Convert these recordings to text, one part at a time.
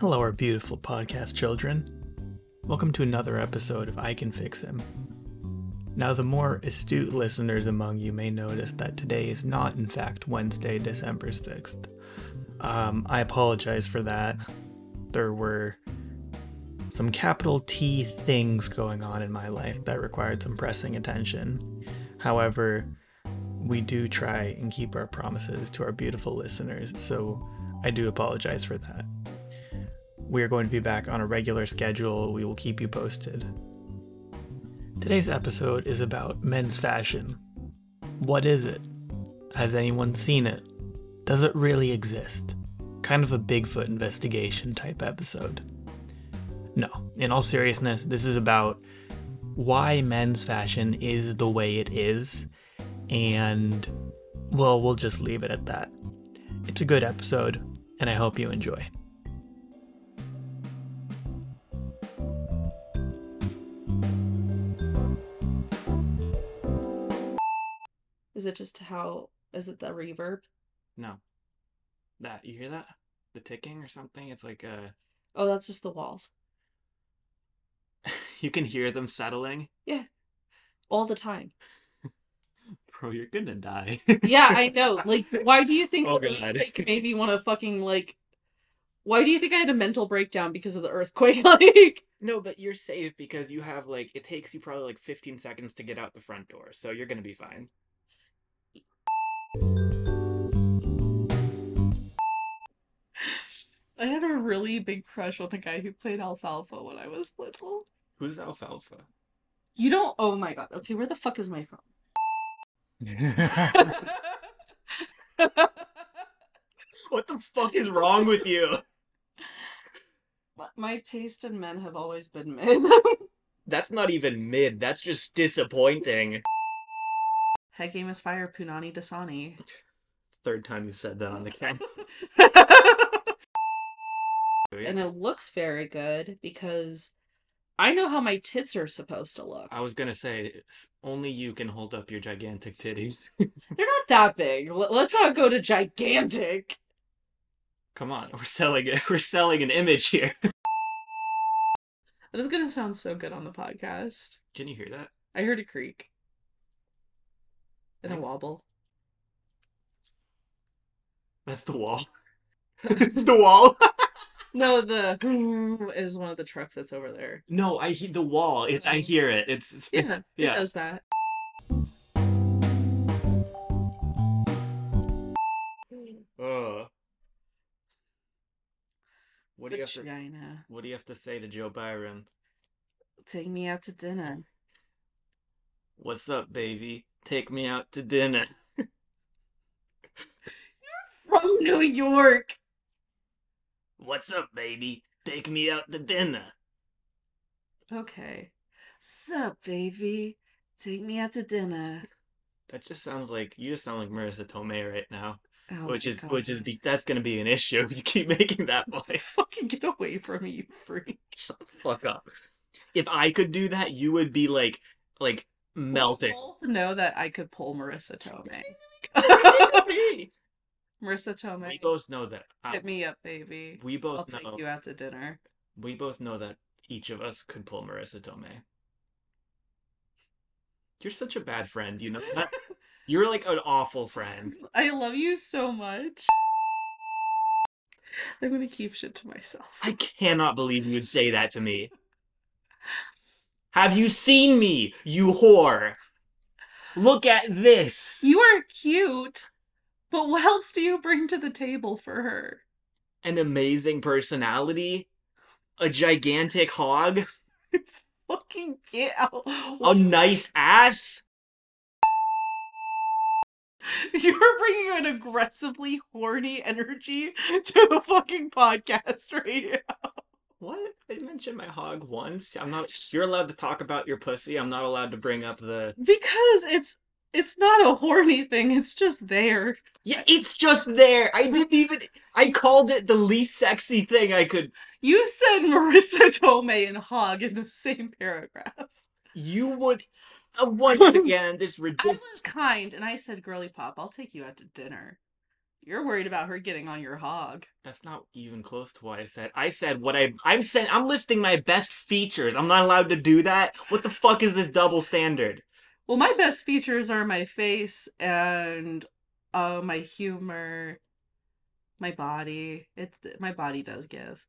Hello, our beautiful podcast children. Welcome to another episode of I Can Fix Him. Now, the more astute listeners among you may notice that today is not, in fact, Wednesday, December 6th. Um, I apologize for that. There were some capital T things going on in my life that required some pressing attention. However, we do try and keep our promises to our beautiful listeners, so I do apologize for that. We are going to be back on a regular schedule. We will keep you posted. Today's episode is about men's fashion. What is it? Has anyone seen it? Does it really exist? Kind of a Bigfoot investigation type episode. No, in all seriousness, this is about why men's fashion is the way it is, and well, we'll just leave it at that. It's a good episode, and I hope you enjoy. Is it just how? Is it the reverb? No. That, you hear that? The ticking or something? It's like uh Oh, that's just the walls. you can hear them settling. Yeah, all the time. Bro, you're gonna die. Yeah, I know. Like, why do you think? Oh, God. like, me want to fucking like? Why do you think I had a mental breakdown because of the earthquake? Like, No, but you're safe because you have like it takes you probably like 15 seconds to get out the front door, so you're gonna be fine. I had a really big crush on the guy who played Alfalfa when I was little. Who's Alfalfa? You don't. Oh my god. Okay, where the fuck is my phone? what the fuck is wrong with you? my taste in men have always been mid. That's not even mid. That's just disappointing. Head game is fire. Punani Dasani. Third time you said that on the camera. Oh, and it looks very good because I know how my tits are supposed to look. I was gonna say only you can hold up your gigantic titties. They're not that big. Let's not go to gigantic. Come on, we're selling it. We're selling an image here. That is gonna sound so good on the podcast. Can you hear that? I heard a creak and a wobble. That's the wall. it's the wall. No, the is one of the trucks that's over there. no, I hear the wall. It's I hear it. It's, it's Yeah, it yeah. does that. Uh. What do you have to Vagina. What do you have to say to Joe Byron? Take me out to dinner. What's up, baby? Take me out to dinner. You're from New York. What's up, baby? Take me out to dinner. Okay. Sup, baby? Take me out to dinner. That just sounds like you just sound like Marisa Tomei right now, Oh which is which is be, that's gonna be an issue if you keep making that voice. Fucking get away from me, you freak. Shut the fuck up. If I could do that, you would be like like melting. We both know that I could pull Marisa Tomei. Marisa Tomei, We both know that. uh, hit me up, baby. we both I'll both take you out to dinner. We both know that each of us could pull Marisa Tomei. You're such a bad friend, you know that? You're like an awful friend. I love you so much. I'm gonna keep shit to myself. I cannot believe you would say that to me. Have you seen me, you whore? Look at this. You are cute, but what else do you bring to the table for her? An amazing personality, a gigantic hog, Fucking get out. a nice ass. You're bringing an aggressively horny energy to the fucking podcast right now. What? I mentioned my hog once. I'm not. You're allowed to talk about your pussy. I'm not allowed to bring up the. Because it's it's not a horny thing, it's just there. Yeah, it's just there. I didn't even. I called it the least sexy thing I could. You said Marisa Tomei and Hog in the same paragraph. You would. Uh, once again, this ridiculous. I was kind and I said, girly pop, I'll take you out to dinner. You're worried about her getting on your hog. That's not even close to what I said. I said what I I'm saying. I'm listing my best features. I'm not allowed to do that. What the fuck is this double standard? Well, my best features are my face and uh my humor, my body. It my body does give.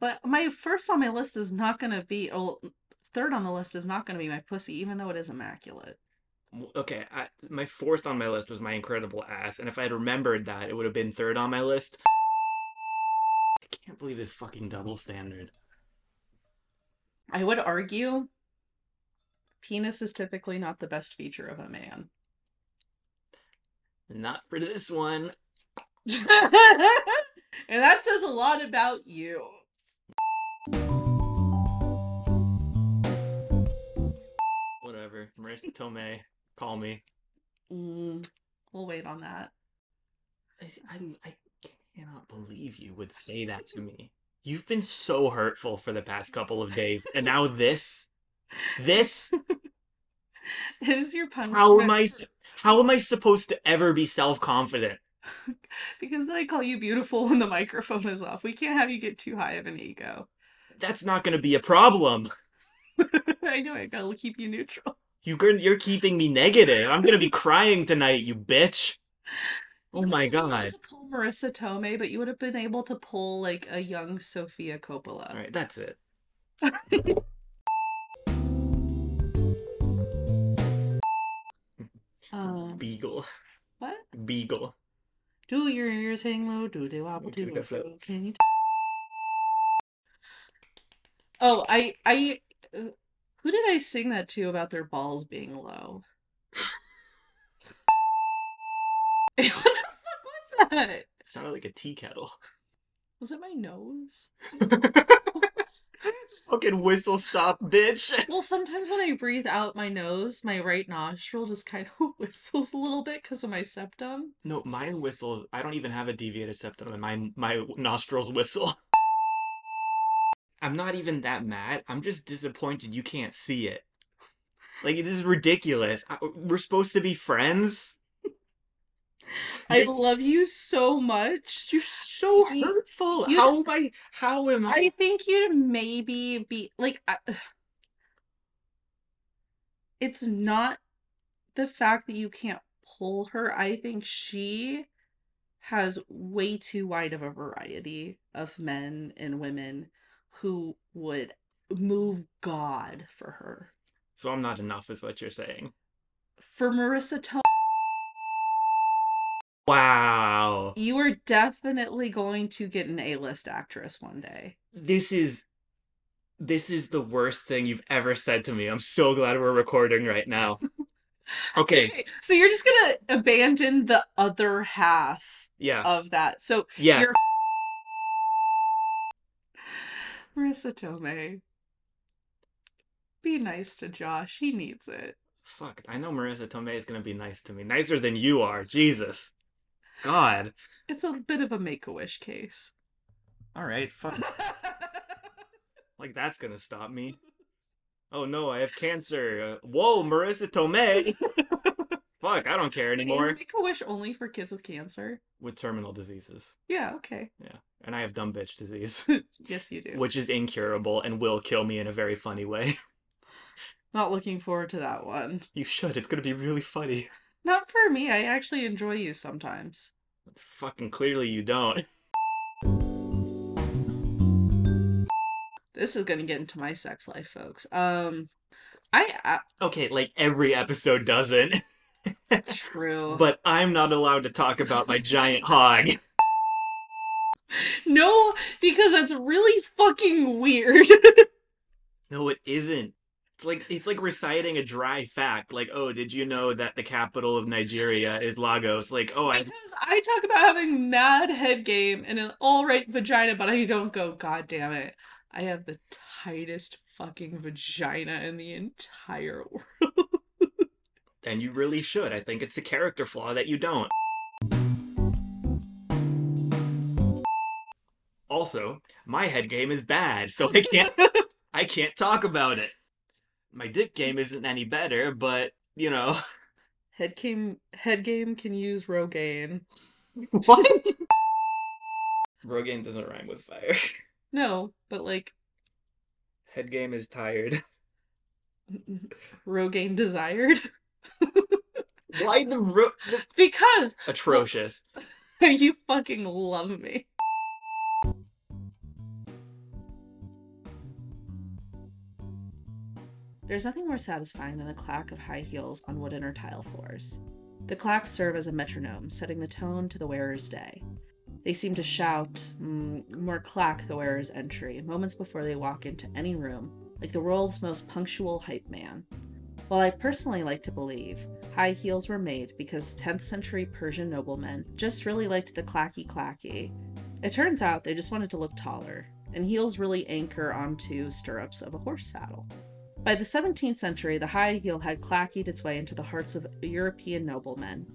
But my first on my list is not going to be oh third on the list is not going to be my pussy even though it is immaculate. Okay, I, my fourth on my list was my incredible ass, and if I had remembered that, it would have been third on my list. I can't believe this fucking double standard. I would argue penis is typically not the best feature of a man. Not for this one. and that says a lot about you. Whatever. Marisa Tomei, call me. Mm, we'll wait on that. I, I, I cannot believe you would say that to me. You've been so hurtful for the past couple of days, and now this, this. Is your punishment? How am I? How am I supposed to ever be self confident? Because then I call you beautiful when the microphone is off. We can't have you get too high of an ego. That's not going to be a problem. I know I gotta keep you neutral. You you're keeping me negative. I'm gonna be crying tonight, you bitch. Oh my would've been able god. To pull Marisa Tomei, but you would have been able to pull like a young Sofia Coppola. All right, that's it. Um, Beagle, what? beagle. Do your ears hang low? Do they wobble Do to the and. Can you? T- oh, I, I, uh, who did I sing that to about their balls being low? what the fuck was that? It sounded like a tea kettle. Was it my nose? Fucking whistle stop, bitch. Well, sometimes when I breathe out my nose, my right nostril just kind of whistles a little bit because of my septum. No, mine whistles. I don't even have a deviated septum, and my my nostrils whistle. I'm not even that mad. I'm just disappointed you can't see it. Like this is ridiculous. I, we're supposed to be friends. I love you so much. You're so You- hurtful. you- how am I? How am I? I think you'd maybe be like. I, it's not the fact that you can't pull her. I think she has way too wide of a variety of men and women who would move God for her. So I'm not enough, is what you're saying. For Marisa Tomei, Wow. you are definitely going to get an A-list actress one day. This is this is the worst thing you've ever said to me. I'm so glad we're recording right now. Okay. so you're just gonna abandon the other half Yeah. of that. So Yeah. you're Marisa Tomei. Be nice to Josh. He needs it. Fuck. I know Marisa Tomei is gonna be nice to me. Nicer than you are. Jesus. God. It's a bit of a make a wish case. All right. Fuck. Like that's gonna stop me. Oh no, I have cancer. Uh, whoa, Marissa Tomei. Fuck, I don't care Is anymore. make a wish only for kids with cancer? With terminal diseases. Yeah, okay. Yeah. And I have dumb bitch disease, yes, you do. which is incurable and will kill me in a very funny way. Not looking forward to that one. You should. It's gonna be really funny. Not for me. I actually enjoy you sometimes. Fucking clearly you don't. This is gonna get into my sex life, folks. Um, I, I Okay, like every episode doesn't. True. But I'm not allowed to talk about my giant hog. no, because that's really fucking weird. No, it isn't. It's like it's like reciting a dry fact. Like, oh, did you know that the capital of Nigeria is Lagos? Like, oh, I because I talk about having mad head game and an all right vagina, but I don't go. God damn it! I have the tightest fucking vagina in the entire world. And you really should. I think it's a character flaw that you don't. Also, my head game is bad, so I can't I can't talk about it. My dick game isn't any better, but you know, Head game, head game can use Rogaine. What? Rogaine doesn't rhyme with fire. No, but like Head game is tired. Rogaine desired. Why the ro- the- because atrocious? you fucking love me. There's nothing more satisfying than the clack of high heels on wooden or tile floors. The clacks serve as a metronome, setting the tone to the wearer's day. They seem to shout, mm, more clack the wearer's entry, moments before they walk into any room, like the world's most punctual hype man. While I personally like to believe high heels were made because 10th century Persian noblemen just really liked the clacky clacky, it turns out they just wanted to look taller, and heels really anchor onto stirrups of a horse saddle. By the 17th century, the high heel had clackied its way into the hearts of European noblemen.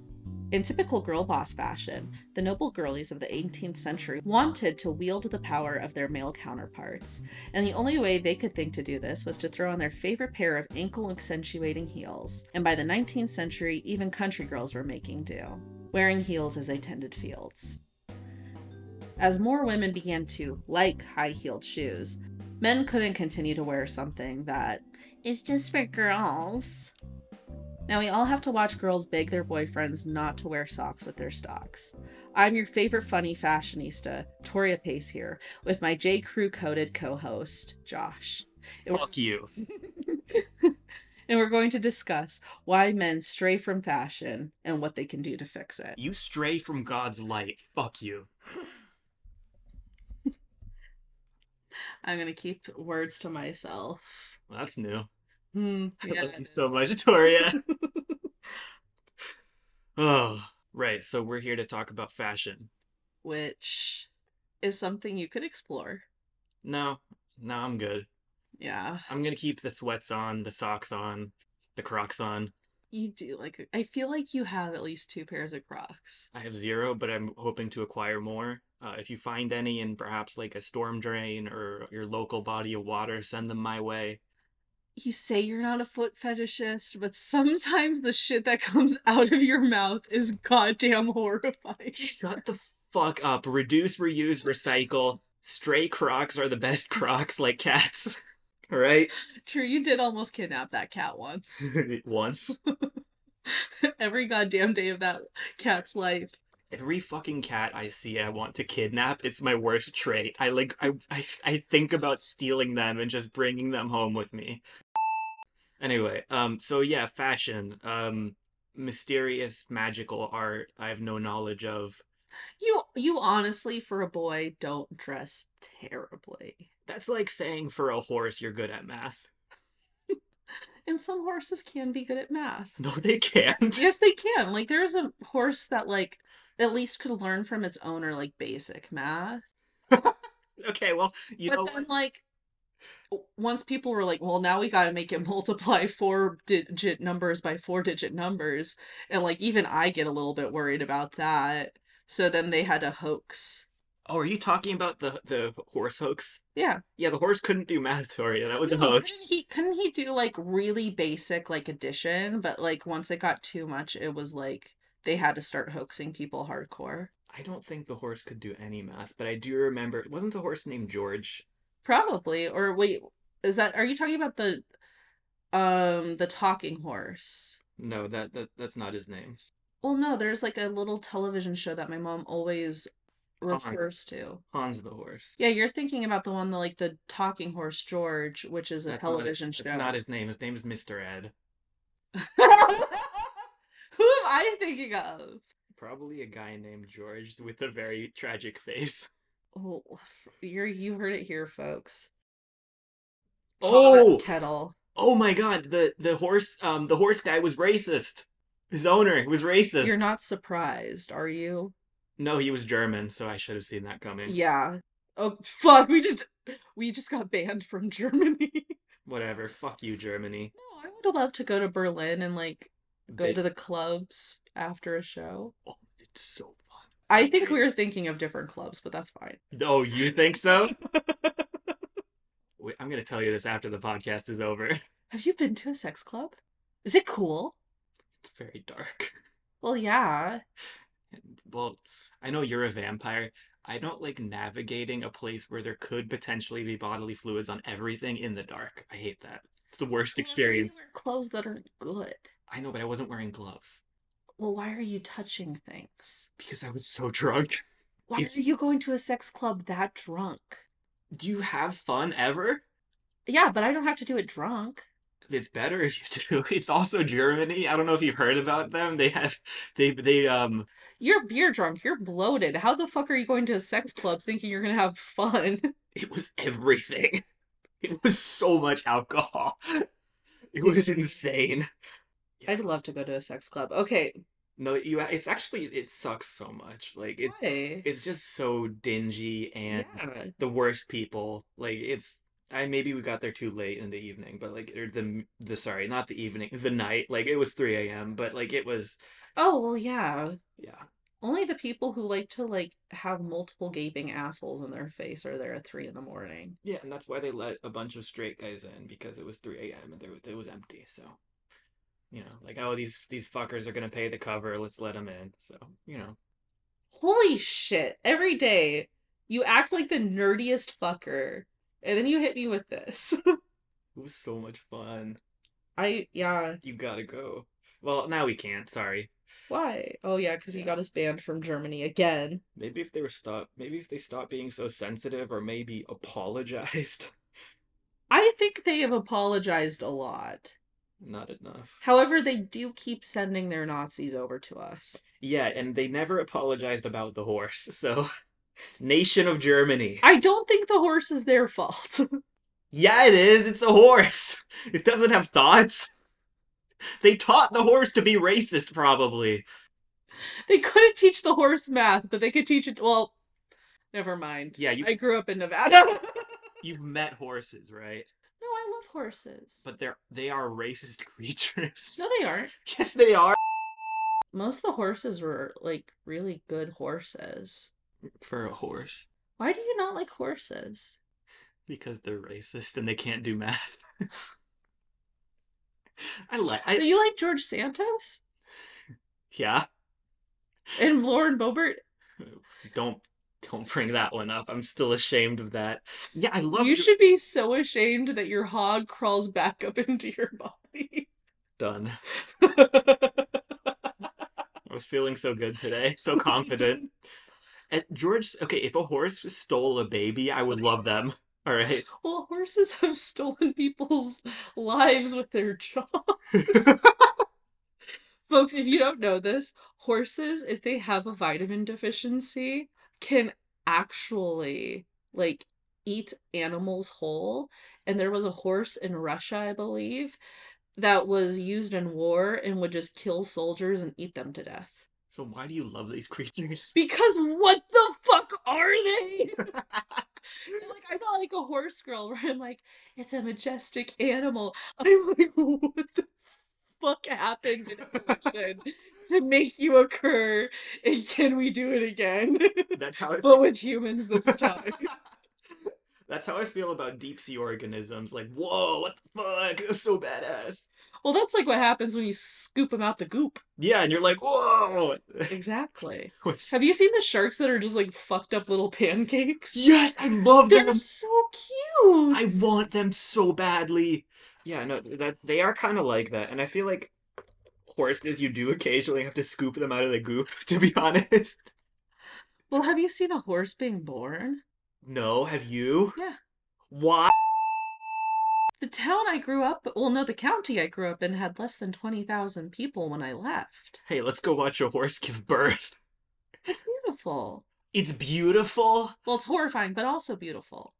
In typical girl boss fashion, the noble girlies of the 18th century wanted to wield the power of their male counterparts, and the only way they could think to do this was to throw on their favorite pair of ankle accentuating heels. And by the 19th century, even country girls were making do, wearing heels as they tended fields. As more women began to like high heeled shoes, men couldn't continue to wear something that is just for girls. Now, we all have to watch girls beg their boyfriends not to wear socks with their stocks. I'm your favorite funny fashionista, Torria Pace here, with my J. Crew coded co host, Josh. And Fuck you. and we're going to discuss why men stray from fashion and what they can do to fix it. You stray from God's light. Fuck you. I'm going to keep words to myself. Well, that's new. Hmm, yeah, love it you so much, Torria. oh, right. So we're here to talk about fashion. Which is something you could explore. No, no, I'm good. Yeah. I'm gonna keep the sweats on, the socks on, the Crocs on. You do like I feel like you have at least two pairs of Crocs. I have zero, but I'm hoping to acquire more. Uh, if you find any in perhaps like a storm drain or your local body of water, send them my way. You say you're not a foot fetishist, but sometimes the shit that comes out of your mouth is goddamn horrifying. Shut the fuck up. Reduce, reuse, recycle. Stray Crocs are the best Crocs, like cats. Alright? True, you did almost kidnap that cat once. Once. Every goddamn day of that cat's life. Every fucking cat I see I want to kidnap, it's my worst trait. I like I I, I think about stealing them and just bringing them home with me. Anyway, um so yeah, fashion. Um mysterious magical art I have no knowledge of. You you honestly for a boy don't dress terribly. That's like saying for a horse you're good at math. And some horses can be good at math. No, they can't. yes, they can. Like there's a horse that like at least could learn from its owner like basic math. Okay, well, you but know then like once people were like, well, now we got to make it multiply four digit numbers by four digit numbers, and like even I get a little bit worried about that. So then they had a hoax. Oh, are you talking about the the horse hoax? Yeah, Yeah, the horse couldn't do math, Torria. That was a hoax. Couldn't he couldn't he do like really basic like addition? But like once it got too much, it was like they had to start hoaxing people hardcore. I don't think the horse could do any math, but I do remember wasn't the horse named George? Probably. Or wait, is that are you talking about the um the talking horse? No, that, that that's not his name. Well, no, there's like a little television show that my mom always Hans. refers to. Hans the horse. Yeah, you're thinking about the one the like the talking horse George, which is a That's not his- television that's show. not his name. His name is Mr. Ed. Who am I thinking of? Probably a guy named George with a very tragic face. Oh, you're you heard it here, folks. Oh! Pot kettle. Oh my god, the the horse um the horse guy was racist. His owner was racist. You're not surprised, are you? No, he was German, so I should have seen that coming. Yeah. Oh fuck, we just we just got banned from Germany. Whatever. Fuck you, Germany. no, I would love to go to Berlin and like go to the clubs after a show. Oh, it's so. I think we were thinking of different clubs, but that's fine. Oh, you think so? Wait, I'm gonna tell you this after the podcast is over. Have you been to a sex club? Is it cool? It's very dark. Well, yeah. well, I know you're a vampire. I don't like navigating a place where there could potentially be bodily fluids on everything in the dark. I hate that. It's the worst Well, that's why you experience. clothes that are good. I know, but I wasn't wearing gloves Well, why are you touching things? because I was so drunk. Why It's- are you going to a sex club that drunk? Do you have fun ever? Yeah, but I don't have to do it drunk. It's better if you do. It's also Germany. I don't know if you've heard about them. They have they they um You're beer drunk. You're bloated. How the fuck are you going to a sex club thinking you're gonna have fun? it was everything. It was so much alcohol. It was insane. I'd love to go to a sex club. Okay, No, you it's actually it sucks so much. Like it's why? it's just so dingy and Yeah. the worst people. Like it's I maybe we got there too late in the evening, but like or the the sorry, not the evening, the night. Like it was 3 a.m., but like it was Oh well, yeah. yeah. Only the people who like to like have multiple gaping assholes in their face are there at three in the morning. Yeah, and that's why they let a bunch of straight guys in because it was 3 a.m. and there it was empty. So, you know, like oh these these fuckers are gonna pay the cover. Let's let them in. So you know, Holy shit! Every day you act like the nerdiest fucker, and then you hit me with this. it was so much fun. I yeah. You gotta go. Well, now we can't. Sorry. Why? Oh yeah, because he got us banned from Germany again. Maybe if they were stop. Maybe if they stopped being so sensitive, or maybe apologized. I think they have apologized a lot. Not enough. However, they do keep sending their Nazis over to us. Yeah, and they never apologized about the horse. So, nation of Germany. I don't think the horse is their fault. Yeah, it is. It's a horse. It doesn't have thoughts. They taught the horse to be racist, probably. they couldn't teach the horse math, but they could teach it. Well, never mind. Yeah, you I grew up in Nevada. you've met horses, right? I love horses. But they're they are racist creatures. no, they aren't. Yes, they are. Most of the horses were like really good horses. For a horse, Why do you not like horses? because they're racist and they can't do math. I like. Do you like George Santos yeah. and Lauren Boebert. Don't don't bring that one up. I'm still ashamed of that. Yeah, I love. you Ge- should be so ashamed that your hog crawls back up into your body. done. I was feeling so good today, so confident. And George, okay, if a horse stole a baby, I would love them. All right. well, horses have stolen people's lives with their jaws. Folks, if you don't know this, horses, if they have a vitamin deficiency, can actually like eat animals whole. And there was a horse in Russia, I believe, that was used in war and would just kill soldiers and eat them to death. So why do you love these creatures? Because what the fuck are they? like I'm not like a horse girl where I'm like, it's a majestic animal. I'm like, what the fuck happened in evolution to make you occur? And can we do it again? That's how I but with humans this time. That's how I feel about deep sea organisms. Like, whoa, what the fuck? It was so badass. well, that's like what happens when you scoop them out the goop. Yeah, and you're like, whoa. Exactly. Have you seen the sharks that are just like fucked up little pancakes? yes, I love them. They're them. so cute. I want them so badly. Yeah, no, that they are kind of like that, and I feel like horses, you do occasionally have to scoop them out of the goop. To be honest, Well, have you seen a horse being born? no, have you? Yeah. Why? The town I grew up, well, no, the county I grew up in had less than 20,000 people when I left. Hey, let's go watch a horse give birth. It's beautiful. It's beautiful. Well, it's horrifying, but also beautiful.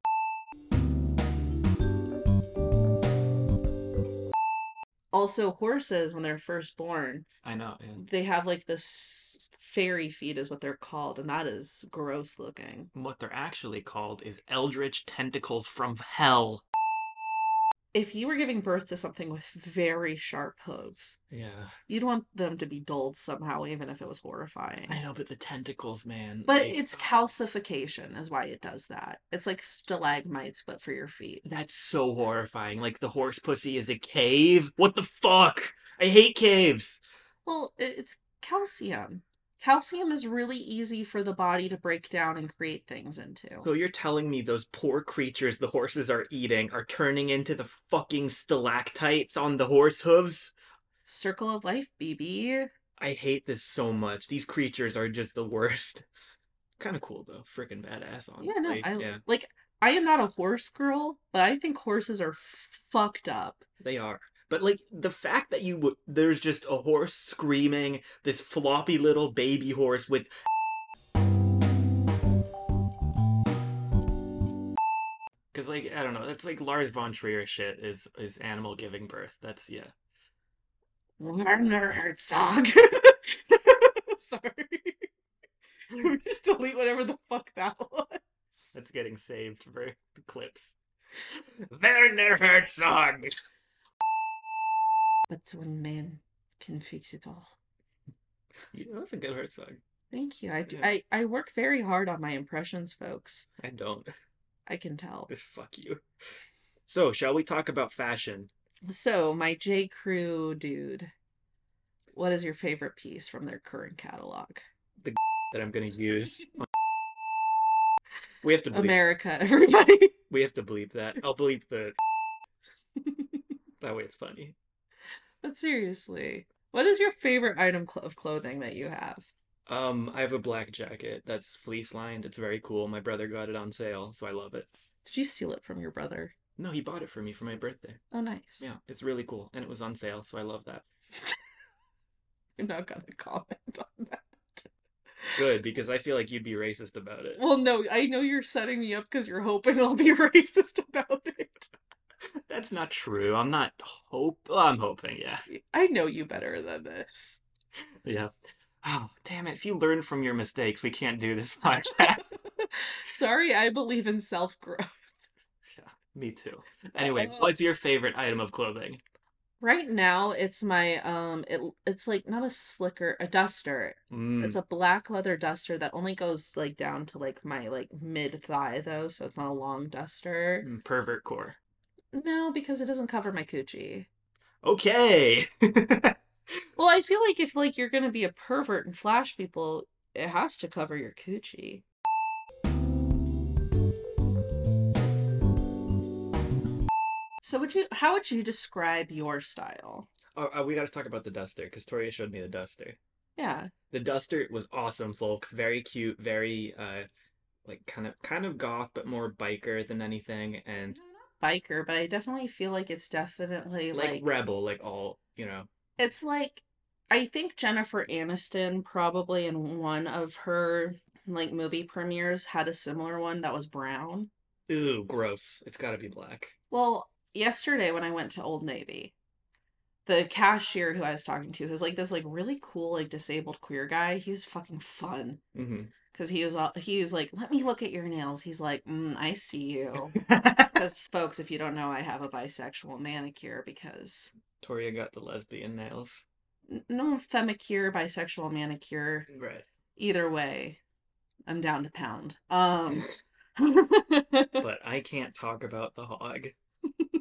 Also, horses, when they're first born, I know. Yeah. they have like this fairy feet, is what they're called, and that is gross looking. What they're actually called is eldritch tentacles from hell. If you were giving birth to something with very sharp hooves, Yeah. you'd want them to be dulled somehow, even if it was horrifying. I know, but the tentacles, man. But like, it's calcification is why it does that. It's like stalagmites, but for your feet. That's so horrifying. Like the horse pussy is a cave. What the fuck? I hate caves. Well, it's calcium. Calcium is really easy for the body to break down and create things into. So you're telling me those poor creatures the horses are eating are turning into the fucking stalactites on the horse hooves? Circle of life, BB. I hate this so much. These creatures are just the worst. Kind of cool though. Freaking badass, honestly. Yeah, no, I yeah, like. I am not a horse girl, but I think horses are fucked up. they are. But like the fact that you would there's just a horse screaming, this floppy little baby horse with Cause like I don't know, that's like Lars von Trier shit is is animal giving birth. That's yeah. Werner Herzog. Sorry. We just delete whatever the fuck that was? That's getting saved for the clips. Werner Herzog. But one man can fix it all. Yeah, that's a good Herzog. Thank you. I, Yeah. I, I work very hard on my impressions, folks. I don't. I can tell. Fuck you. So, shall we talk about fashion? So, my J. Crew dude, what is your favorite piece from their current catalog? The that I'm gonna use. Oh, we have to bleep. America, everybody. we have to bleep that. I'll bleep the. that way it's funny. But seriously, what is your favorite item cl- of clothing that you have? Um, I have a black jacket that's fleece lined. It's very cool. My brother got it on sale, so I love it. Did you steal it from your brother? No, he bought it for me for my birthday. Oh, nice. Yeah, it's really cool, and it was on sale, so I love that. I'm not gonna comment on that. Good because I feel like you'd be racist about it. Well, no, I know you're setting me up because you're hoping I'll be racist about it. That's not true. I'm not hope. Well, I'm hoping. Yeah. I know you better than this. Yeah. Oh, damn it. If you learn from your mistakes, we can't do this podcast. Sorry, I believe in self growth. yeah, me too. Anyway, what's your favorite item of clothing? Right now, it's my um, it it's like not a slicker, a duster. Mm, It's a black leather duster that only goes like down to like my like mid thigh though, so it's not a long duster. mm, pervert core. No, because it doesn't cover my coochie. Okay. Well, I feel like if like you're gonna be a pervert and flash people, it has to cover your coochie. So would you how would you describe your style? oh, uh, we got to talk about the duster because Torria showed me the duster. Yeah. The duster was awesome, folks. Very cute. Very uh, like kind of kind of goth, but more biker than anything, and Biker, but I definitely feel like it's definitely like, like, rebel, like all you know. it's like I think Jennifer Aniston probably in one of her like movie premieres had a similar one that was brown. Ooh, gross. It's got to be black. Well, yesterday when I went to Old Navy, the cashier who I was talking to was like this like really cool like disabled queer guy. He was fucking fun Mm-hmm. because he was all he was like, "Let me look at your nails." He's like, mm, "I see you." Because folks, if you don't know, I have a bisexual manicure because Torria got the lesbian nails. no femicure, bisexual manicure. Right. Either way, I'm down to pound. Um. But I can't talk about the hog.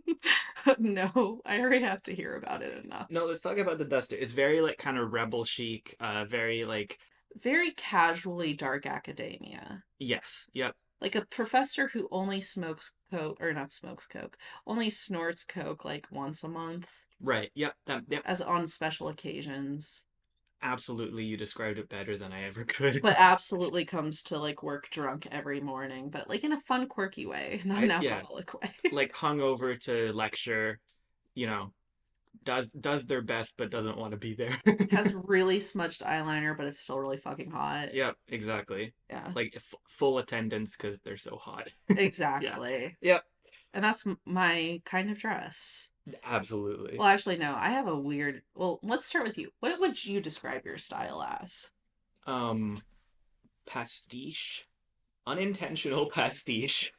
no, I already have to hear about it enough. No, let's talk about the duster. It's very like kind of rebel chic. Uh, very like Very casually dark academia. yes, yep. Like a professor who only smokes coke, or not smokes coke, only snorts coke like once a month, Right. Yep. That, yep. as on special occasions, Absolutely, you described it better than I ever could. but absolutely comes to like work drunk every morning, but like in a fun, quirky way, not an I- yeah. alcoholic way. like hungover to lecture, you know, does does their best but doesn't want to be there. Has really smudged eyeliner, but it's still really fucking hot. Yep, exactly. Yeah, Like f- full attendance because they're so hot. exactly. Yep. And that's my kind of dress. Absolutely. Well, actually, no. I have a weird. Well, let's start with you. What would you describe your style as? Um, pastiche, unintentional pastiche.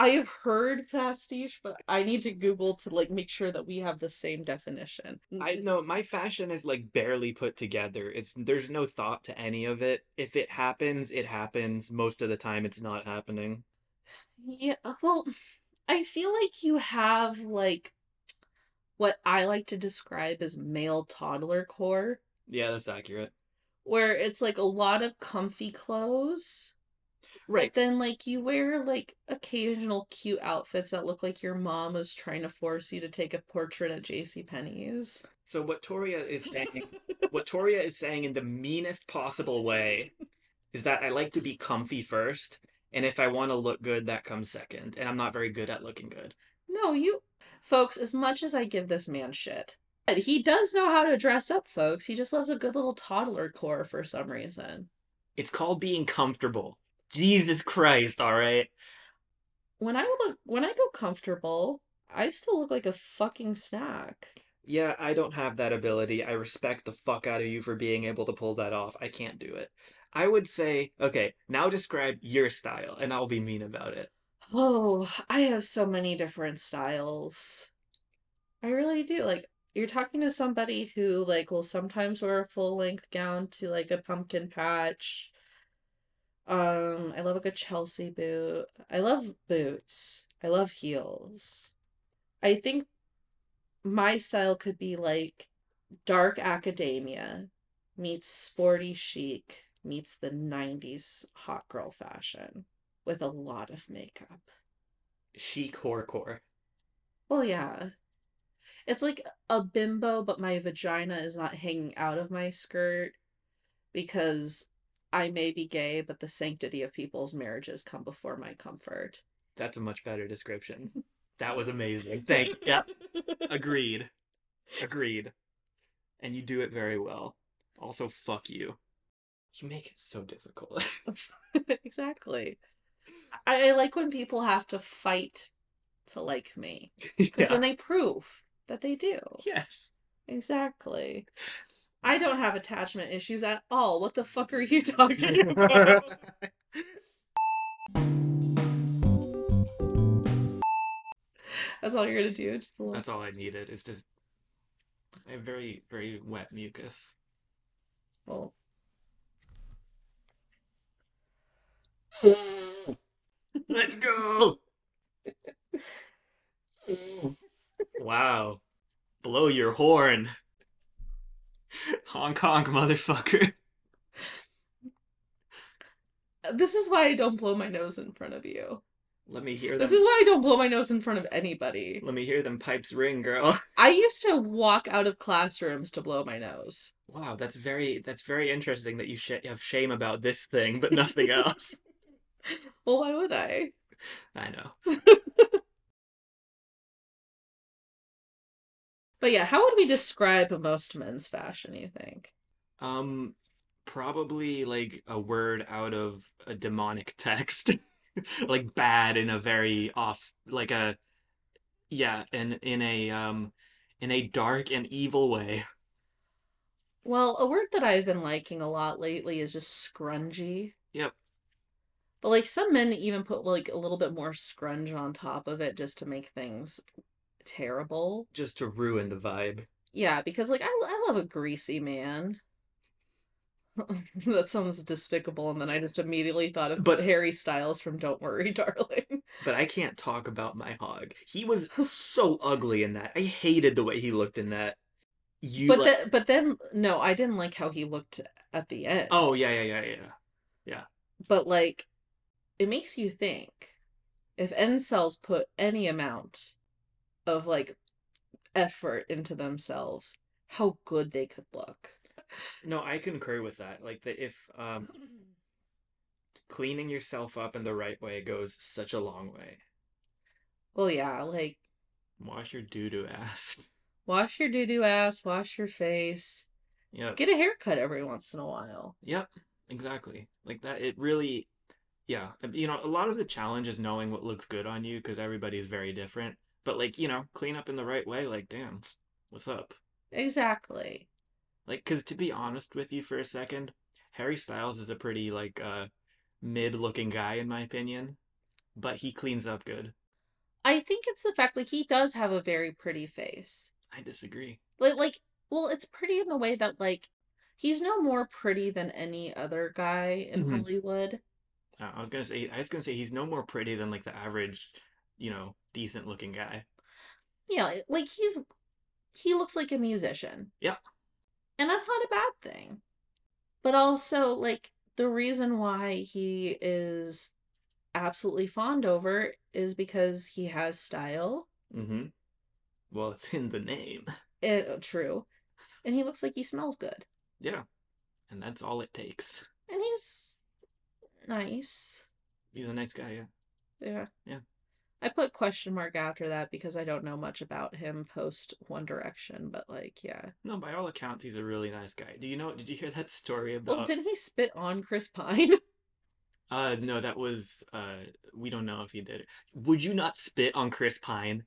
I have heard pastiche, but I need to Google to like make sure that we have the same definition. I mm. know my fashion is like barely put together. It's there's no thought to any of it. If it happens, it happens. Most of the time, it's not happening. Yeah, uh, well, I feel like you have like what I like to describe as male toddler core, Yeah, that's accurate. where it's like a lot of comfy clothes. Right. Then like you wear like occasional cute outfits that look like your mom was trying to force you to take a portrait at JC Penney's. So what Torria is saying, what Torria is saying in the meanest possible way, is that I like to be comfy first, and if I want to look good, that comes second. And I'm not very good at looking good. No, you folks, as much as I give this man shit, he does know how to dress up, folks. He just loves a good little toddler core for some reason. It's called being comfortable. Jesus Christ, all right. When I look when I go comfortable, I still look like a fucking snack. Yeah, I don't have that ability. I respect the fuck out of you for being able to pull that off. I can't do it. I would say, okay, now describe your style, and I'll be mean about it. Oh, I have so many different styles. I really do. Like, you're talking to somebody who, like, will sometimes wear a full length gown to, like, a pumpkin patch. Um, I love a good Chelsea boot. I love boots. I love heels. I think my style could be like dark academia meets sporty chic meets the 90s hot girl fashion with a lot of makeup. Chic horrorcore. Well, yeah. It's like a bimbo, but my vagina is not hanging out of my skirt because I may be gay, but the sanctity of people's marriages come before my comfort. That's a much better description. That was amazing. Thanks. Yep. Agreed. Agreed. And you do it very well. Also, fuck you. You make it so difficult. exactly. I, I like when people have to fight to like me. Because yeah. then they prove that they do. Yes. Exactly. I don't have attachment issues at all. What the fuck are you talking about? That's all you're gonna do? Just a little That's all I needed. It's just I have very, very wet mucus. well Let's go. wow. Blow your horn. Hong Kong, motherfucker. This is why I don't blow my nose in front of you. Let me hear them. This is why I don't blow my nose in front of anybody. Let me hear them pipes ring, girl. I used to walk out of classrooms to blow my nose. Wow, that's very that's very interesting that you sh- have shame about this thing, but nothing else. Well, why would I? I know. But yeah, how would we describe most men's fashion, you think? Um, probably like a word out of a demonic text, like bad in a very off, like a, yeah, in in a um, in a dark and evil way. Well, a word that I've been liking a lot lately is just scrungy. Yep. But like some men even put like a little bit more scrunge on top of it just to make things terrible. Just to ruin the vibe. Yeah, because like I, I love a greasy man. that sounds despicable, and then I just immediately thought of But- Harry Styles from Don't Worry, Darling. But I can't talk about my hog. He was so ugly in that. I hated the way he looked in that. You but like- then, but then, no, I didn't like how he looked at the end. Oh yeah, yeah, yeah, yeah. Yeah. But like, it makes you think if incels put any amount of like effort into themselves, how good they could look. No, I concur with that. Like that if um cleaning yourself up in the right way goes such a long way. Well, yeah, like Wash your doo doo ass. wash your doo doo ass, wash your face, Yep. get a haircut every once in a while. Yep. Exactly. Like that. It really. Yeah. You know, a lot of the challenge is knowing what looks good on you because everybody's very different. But like, you know, clean up in the right way. Like, damn, what's up? Exactly. Like, because to be honest with you for a second, Harry Styles is a pretty like uh mid-looking guy in my opinion, but he cleans up good. I think it's the fact like he does have a very pretty face. I disagree. Like like well, it's pretty in the way that like he's no more pretty than any other guy in Mhm. Hollywood. Uh, I was gonna say I was gonna say he's no more pretty than like the average, you know, decent looking guy. Yeah, like he's he looks like a musician. Yeah. And that's not a bad thing. But also, like, the reason why he is absolutely fond over is because he has style. Mm-hmm. Well, it's in the name. It, true. And he looks like he smells good. Yeah. And that's all it takes. And he's nice. He's a nice guy, yeah. Yeah. Yeah. I put question mark after that because I don't know much about him post One Direction, but like, yeah. No, by all accounts, he's a really nice guy. Do you know? Did you hear that story about? Well, didn't he spit on Chris Pine? Uh, no, that was. Uh, we don't know if he did. Would you not spit on Chris Pine?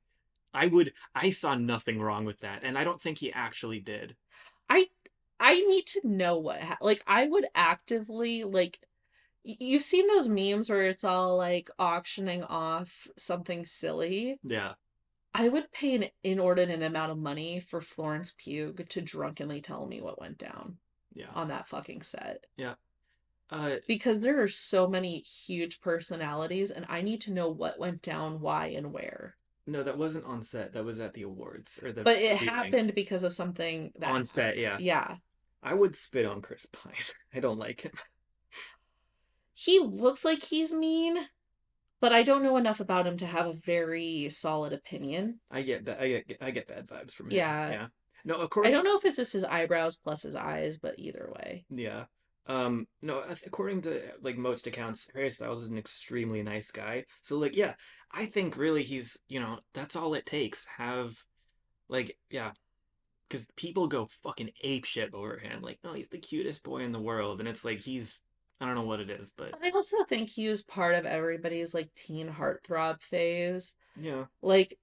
I would. I saw nothing wrong with that, and I don't think he actually did. I I need to know what ha- like I would actively like you've seen those memes where it's all like auctioning off something silly. Yeah. I would pay an inordinate amount of money for Florence Pugh to drunkenly tell me what went down Yeah. on that fucking set. Yeah. Uh, Because there are so many huge personalities and I need to know what went down, why, and where. no, that wasn't on set. That was at the awards or the. But it happened because of something that on set. Yeah. Yeah. I would spit on Chris Pine. I don't like him. He looks like he's mean, but I don't know enough about him to have a very solid opinion. I get. ba- I get. I get bad vibes from him. Yeah. Yeah. No, according I don't know if it's just his eyebrows plus his eyes, but either way. Yeah. Um, no, according to like most accounts, Harry Styles is an extremely nice guy. So like, yeah, I think really he's, you know, that's all it takes. Have like, yeah, because people go fucking ape shit over him. Like, oh, he's the cutest boy in the world, and it's like he's, I don't know what it is, but I also think he was part of everybody's like teen heartthrob phase. yeah, Like,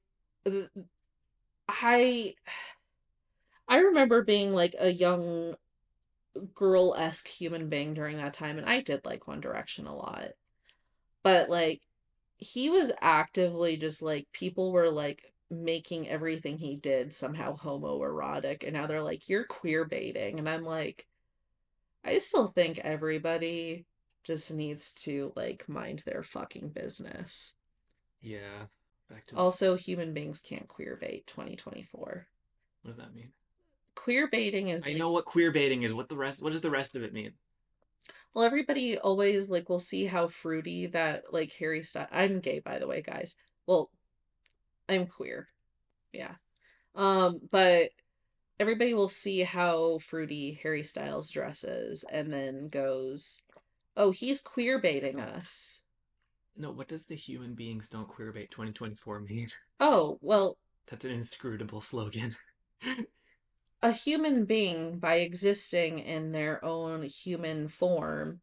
I, I remember being like a young girl esque human being during that time, and I did like One Direction a lot. But like, he was actively just like people were like making everything he did somehow homoerotic, and now they're like, you're queer baiting, and I'm like, I still think everybody just needs to like mind their fucking business. yeah. Back to Also, human beings can't queer bait 2024. what does that mean? Queer baiting is I like, know what queer baiting is. What the rest? What does the rest of it mean? well, everybody always like will see how fruity that like Harry Styles. I'm gay, by the way, guys. Well, I'm queer. Yeah. Um, but everybody will see how fruity Harry Styles dresses and then goes, "Oh, he's queer baiting us." No, what does the human beings don't queer bait 2024 mean? Oh, well, That's an inscrutable slogan. a human being by existing in their own human form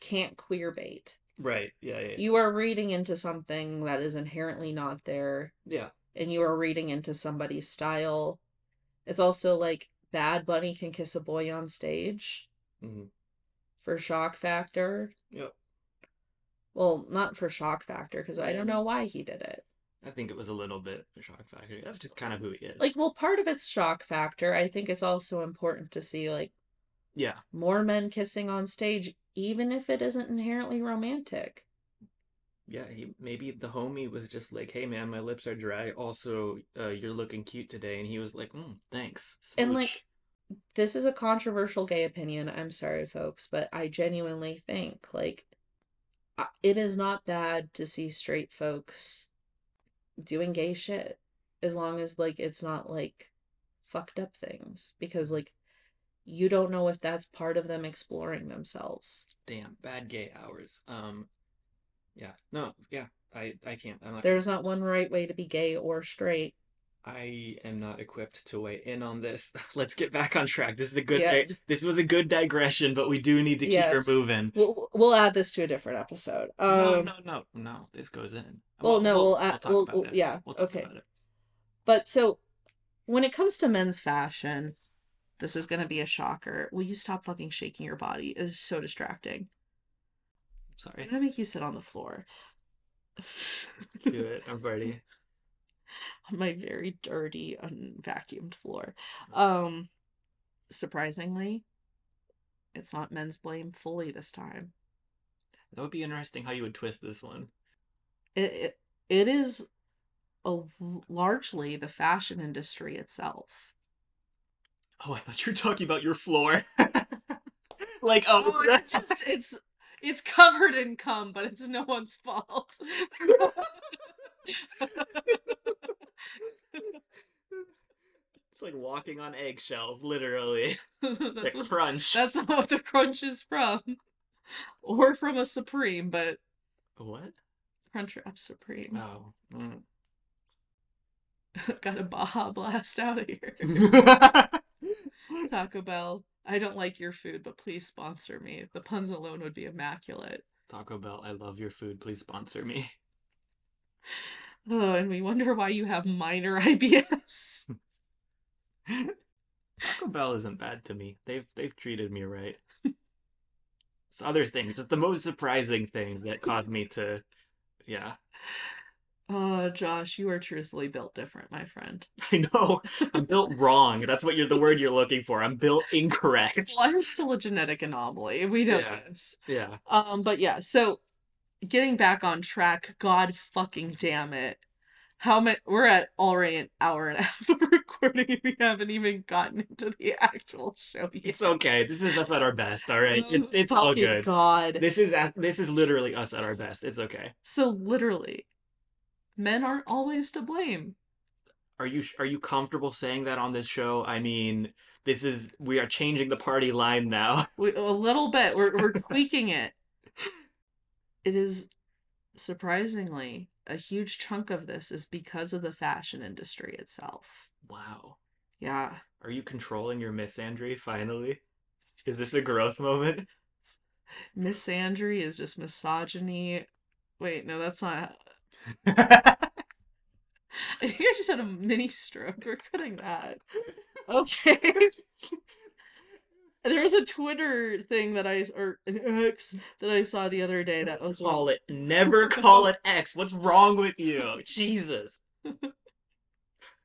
can't queer bait. right. Yeah. Yeah. You are reading into something that is inherently not there, yeah. and you are reading into somebody's style. It's also like Bad Bunny can kiss a boy on stage hmm for shock factor. Yep. Well, not for shock factor, because I don't know why he did it. I think it was a little bit shock factor. That's just kind of who he is. Like, well, part of it's shock factor. I think it's also important to see, like, yeah, more men kissing on stage, even if it isn't inherently romantic. Yeah. He maybe the homie was just like, "Hey, man, my lips are dry. Also, uh, you're looking cute today," and he was like, mm, "Thanks." And, like. This is a controversial gay opinion. I'm sorry, folks, but I genuinely think, like, it is not bad to see straight folks doing gay shit as long as, like, it's not, like, fucked up things. Because, like, you don't know if that's part of them exploring themselves. damn bad gay hours. Um, yeah, no, yeah. I I can't. I'm not. There's not one right way to be gay or straight. I am not equipped to weigh in on this. Let's get back on track. This is a good. Yeah. This was a good digression, but we do need to keep Yes. her moving. We'll we'll add this to a different episode. no, Um, no, no, no. This goes in. well, no, we'll add- talk we'll- about we'll- it. yeah, We'll talk okay. about it. But so when it comes to men's fashion, this is gonna be a shocker. Will you stop fucking shaking your body? It is so distracting. I'm gonna make you sit on the floor. Do it. I'm ready. on my very dirty, unvacuumed floor. Um surprisingly, it's not men's blame fully this time. That would be interesting how you would twist this one. It it, it is a, largely the fashion industry itself. Oh, I thought you were talking about your floor. like, oh, Oh, it's just it's it's covered in cum, but it's no one's fault. it's like walking on eggshells, literally. that's the what, crunch. that's what the crunch is from, or from a supreme, but What? Crunchwrap Supreme. Oh. mm. Got a Baja Blast out of here. Taco Bell. I don't like your food, but please sponsor me. The puns alone would be immaculate. Taco Bell, I love your food. Please sponsor me. Oh, and we wonder why you have minor IBS. Taco Bell isn't bad to me. They've they've treated me right. It's other things. It's the most surprising things that caused me to yeah. Oh, Josh, you are truthfully built different, my friend. I know. I'm built wrong. That's what you're the word you're looking for. I'm built incorrect. Well, I'm still a genetic anomaly. We know Yeah. this. Yeah. Um, but yeah, so getting back on track, god fucking damn it. How many we're at already an hour and a half of recording we haven't even gotten into the actual show yet. It's okay. This is us at our best, all right? Oh, It's it's all good. God. This is this is literally us at our best. It's okay. So literally, men aren't always to blame. Are you are you comfortable saying that on this show? I mean, this is we are changing the party line now. We, a little bit. We're we're tweaking it. It is surprisingly a huge chunk of this is because of the fashion industry itself. Wow. Yeah. Are you controlling your misandry finally? Is this a growth moment? Misandry is just misogyny. Wait, no, that's not. I think I just had a mini stroke. We're cutting that. Okay. there was a Twitter thing that I or an X that I saw the other day that was call it never call it X. What's wrong with you? Jesus.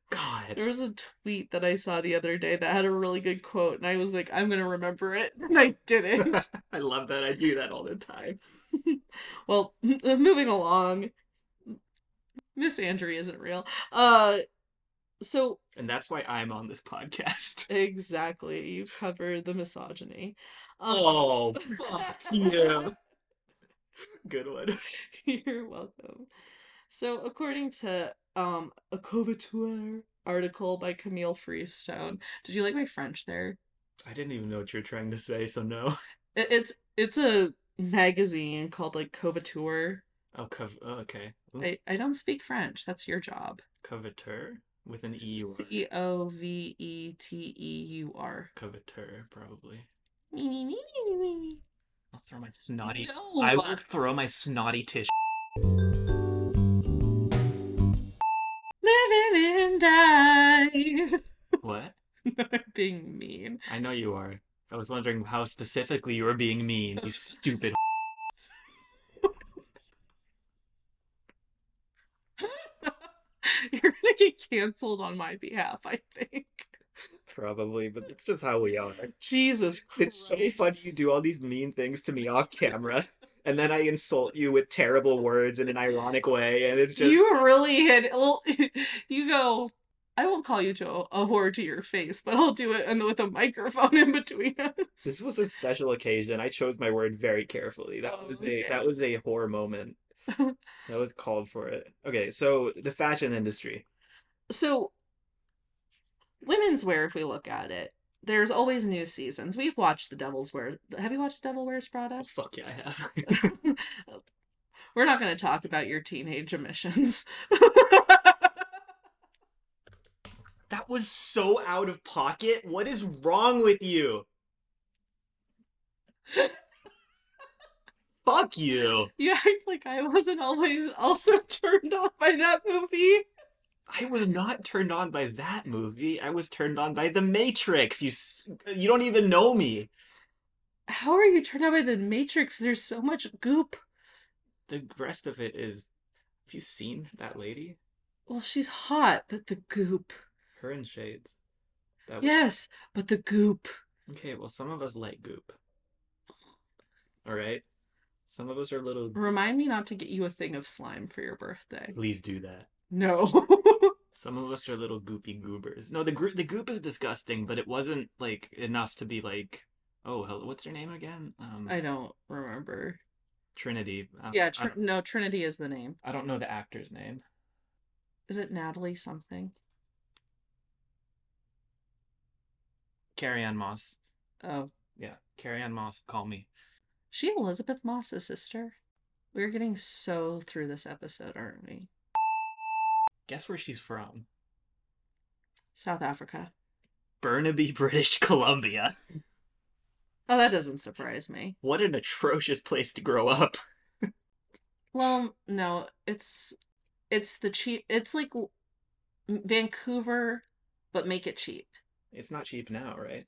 God. There was a tweet that I saw the other day that had a really good quote, and I was like, I'm gonna remember it, and I didn't. I love that. I do that all the time. well, uh, moving along. Miss Andrew isn't real. Uh, so And that's why I'm on this podcast. exactly, you cover the misogyny. Um, Oh, fuck you. Good one. You're welcome. So, according to um a Coveteur article by Camille Freestone, did you like my French there? I didn't even know what you're trying to say, so no. It, it's it's a magazine called like Coveteur. Oh, cov- oh okay. Ooh, I, I don't speak French. That's your job. Coveteur with an E or C O V E T E U R. probably. Me me me me me me. I'll throw my snotty. No. I will throw my snotty tissue. Living and die. What? Being mean. I know you are. I was wondering how specifically you were being mean, you stupid. You're gonna get canceled on my behalf, I think. Probably, but that's just how we are. Jesus Christ. It's so funny you do all these mean things to me off camera, and then I insult you with terrible words in an ironic way, and it's just You really hit. Well, you go. I won't call you a, a whore to your face, but I'll do it and with a microphone in between us. this was a special occasion. I chose my word very carefully. That Oh, was okay. a that was a whore moment. that was called for it. Okay, so the fashion industry. So, women's wear, if we look at it, there's always new seasons. We've watched The Devil's Wear. Have you watched Devil Wears Prada? Oh, fuck yeah, I have. We're not going to talk about your teenage emissions. that was so out of pocket. What is wrong with you? Fuck you. you act like I wasn't always also turned off by that movie. I was not turned on by that movie. I was turned on by The Matrix. You you don't even know me. How are you turned on by The Matrix? There's so much goop. The rest of it is Have you seen that lady? Well, she's hot, but the goop. Her in shades. That Yes, but the goop. Okay, well some of us like goop. Alright? Some of us are little Remind me not to get you a thing of slime for your birthday. please do that. No. Some of us are little goopy goobers. No, the gro- the goop is disgusting, but it wasn't like enough to be like Oh, hello. What's her name again? Um, I don't remember. Trinity. Um, Yeah, Tr- no, Trinity is the name. I don't know the actor's name. Is it Natalie something? Carrie-Anne Moss. Oh, Yeah, Carrie-Anne Moss. Call me. she Elisabeth Moss's sister. We're getting so through this episode, aren't we? Guess where she's from? South Africa. Burnaby, British Columbia. Oh, that doesn't surprise me. What an atrocious place to grow up. Well, no, it's it's the cheap. It's like Vancouver, but make it cheap. It's not cheap now, right?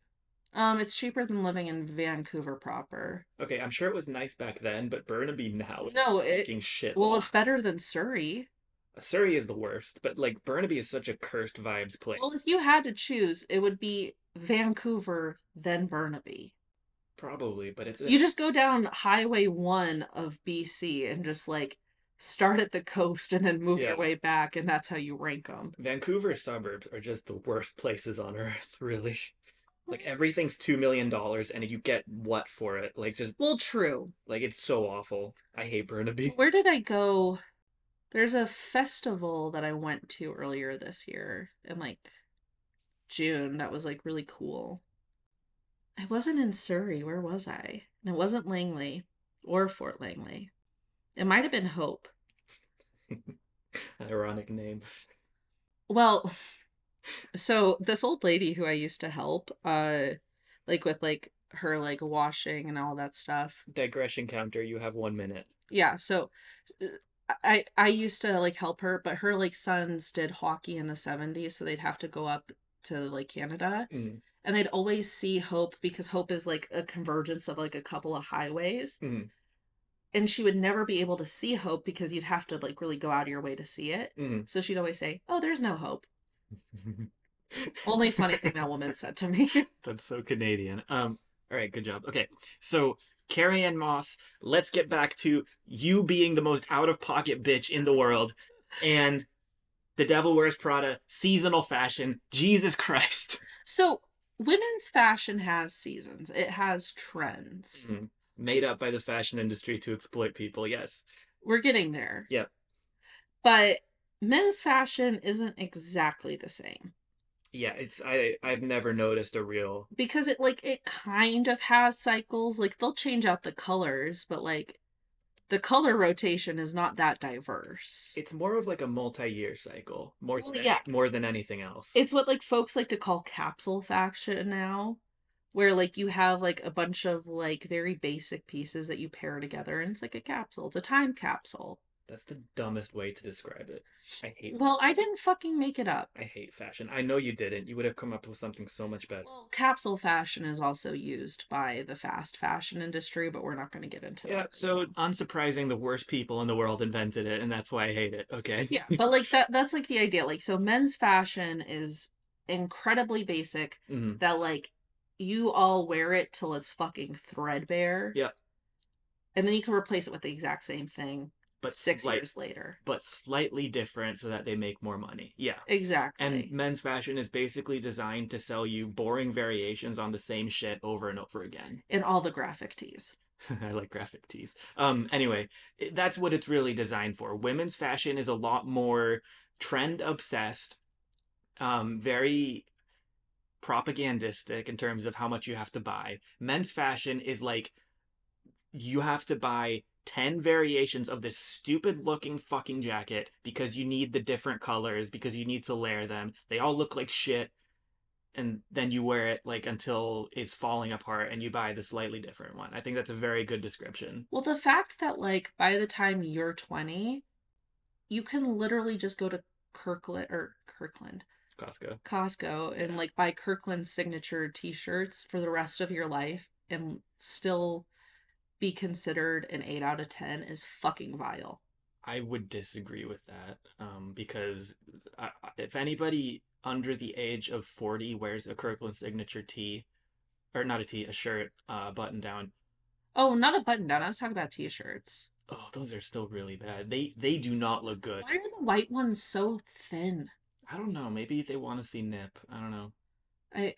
Um, it's cheaper than living in Vancouver proper. Okay, I'm sure it was nice back then, but Burnaby now is No, it- shit. Well, it's better than Surrey. Surrey is the worst, but like Burnaby is such a cursed vibes place. Well, if you had to choose, it would be Vancouver then Burnaby. Probably, but it's a, You just go down Highway 1 of BC and just like start at the coast and then move Yeah. your way back, and that's how you rank them. Vancouver suburbs are just the worst places on earth, really. Like everything's two million dollars and you get what for it? Like just Well, true. like it's so awful. I hate Burnaby. Where did I go? There's a festival that I went to earlier this year in like June that was like really cool. I wasn't in Surrey. Where was I? And it wasn't Langley or Fort Langley. It might have been Hope. Ironic name. Well, so this old lady who I used to help, uh, like with like her like washing and all that stuff. Digression counter, you have one minute. Yeah, so uh, I I used to like help her, but her like sons did hockey in the 70s, so they'd have to go up to like Canada. Mm. And they'd always see Hope because Hope is like a convergence of like a couple of highways. Mhm. And she would never be able to see Hope because you'd have to like really go out of your way to see it. Mm. So she'd always say, "Oh, there's no hope." Only funny thing that woman said to me. That's so Canadian. Um, all right, good job. Okay, so Carrie-Anne Moss, let's get back to you being the most out of pocket bitch in the world, and the Devil Wears Prada seasonal fashion. Jesus Christ. so, women's fashion has seasons. It has trends. Mhm. Made up by the fashion industry to exploit people. Yes. We're getting there. Yep. But men's fashion isn't exactly the same Yeah, it's I I've never noticed a real because it like it kind of has cycles. Like they'll change out the colors, but like the color rotation is not that diverse. it's more of like a multi-year cycle more Well, than yeah. more than anything else. It's what like folks like to call capsule fashion now, where like you have like a bunch of like very basic pieces that you pair together and it's like a capsule. It's a time capsule. That's the dumbest way to describe it. I hate Well, I didn't fucking make it up. I hate fashion. I know you didn't. You would have come up with something so much better. Well, capsule fashion is also used by the fast fashion industry, but we're not going to get into it. Yeah, that. so unsurprising the worst people in the world invented it, and that's why I hate it. Okay. yeah, but like that that's like the idea. Like so men's fashion is incredibly basic Mhm. that like you all wear it till it's fucking threadbare. Yep. And then you can replace it with the exact same thing But six slight- years later. but slightly different so that they make more money. Yeah. Exactly. And men's fashion is basically designed to sell you boring variations on the same shit over and over again. in all the graphic tees. I like graphic tees. Um, anyway, that's what it's really designed for. Women's fashion is a lot more trend obsessed, um, very propagandistic in terms of how much you have to buy. Men's fashion is like you have to buy 10 variations of this stupid looking fucking jacket because you need the different colors because you need to layer them. They all look like shit and then you wear it like until it's falling apart and you buy the slightly different one. I think that's a very good description. Well, the fact that like by the time you're 20, you can literally just go to Kirkland or Kirkland, Costco. Costco and Yeah. like buy Kirkland signature t-shirts for the rest of your life and still be considered an 8 out of 10 is fucking vile. I would disagree with that um, because I, if anybody under the age of 40 wears a Kirkland signature tee, or not a tee, a shirt, uh, button down, Oh, not a button down. I was talking about t-shirts. oh, those are still really bad. They they do not look good. Why are the white ones so thin? I don't know. Maybe they want to see nip. I don't know. I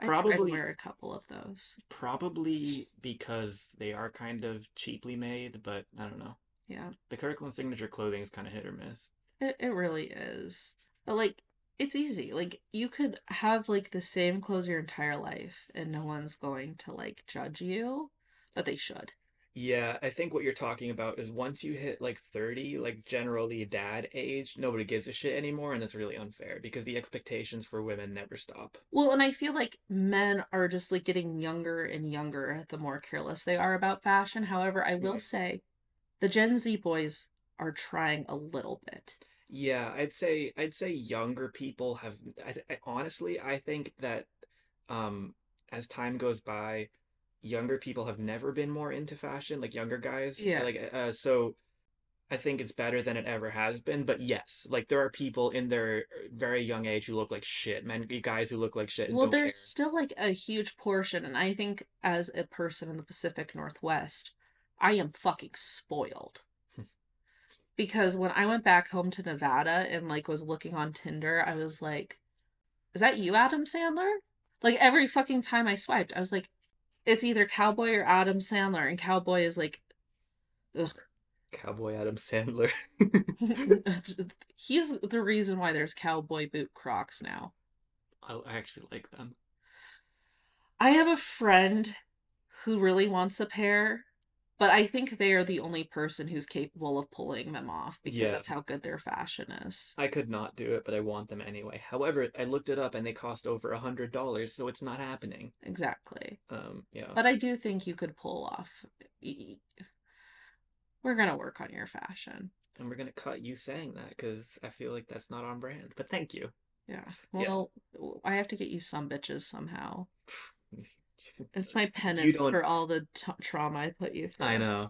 I'd Probably- wear a couple of those. Probably because they are kind of cheaply made, but I don't know. Yeah, The Kirkland signature clothing is kind of hit or miss. it it really is. But like, it's easy. Like you could have like the same clothes your entire life, and no one's going to like judge you, but they should. Yeah, I think what you're talking about is once you hit like 30, like generally dad age, nobody gives a shit anymore, and it's really unfair because the expectations for women never stop. Well, and I feel like men are just like getting younger and younger the more careless they are about fashion. However, I will Mhm. say the Gen Z boys are trying a little bit. Yeah, I'd say I'd say younger people have I, th- I honestly I think that um as time goes by, younger people have never been more into fashion, like younger guys. Uh, yeah. Like uh, uh so I think it's better than it ever has been, but yes, like there are people in their uh, very young age who look like shit, men guys who look like shit and Well, there's care. still like a huge portion, and I think as a person in the Pacific Northwest, I am fucking spoiled. Because when I went back home to Nevada and like was looking on Tinder, I was like, is that you, Adam Sandler? Like every fucking time I swiped, I was like, it's either Cowboy or Adam Sandler, and Cowboy is like, ugh. Cowboy Adam Sandler. He's the reason why there's cowboy boot Crocs now. I, I actually like them. I have a friend who really wants a pair, but I think they are the only person who's capable of pulling them off because Yeah. that's how good their fashion is. I could not do it, but I want them anyway. However, I looked it up and they cost over a hundred dollars, so it's not happening. Exactly. Um, yeah. But I do think you could pull off. We're going to work on your fashion. And we're gonna cut you saying that because I feel like that's not on brand. But thank you. Yeah. Yeah. Well, I have to get you some bitches somehow. It's my penance for all the t- trauma I put you through. I know.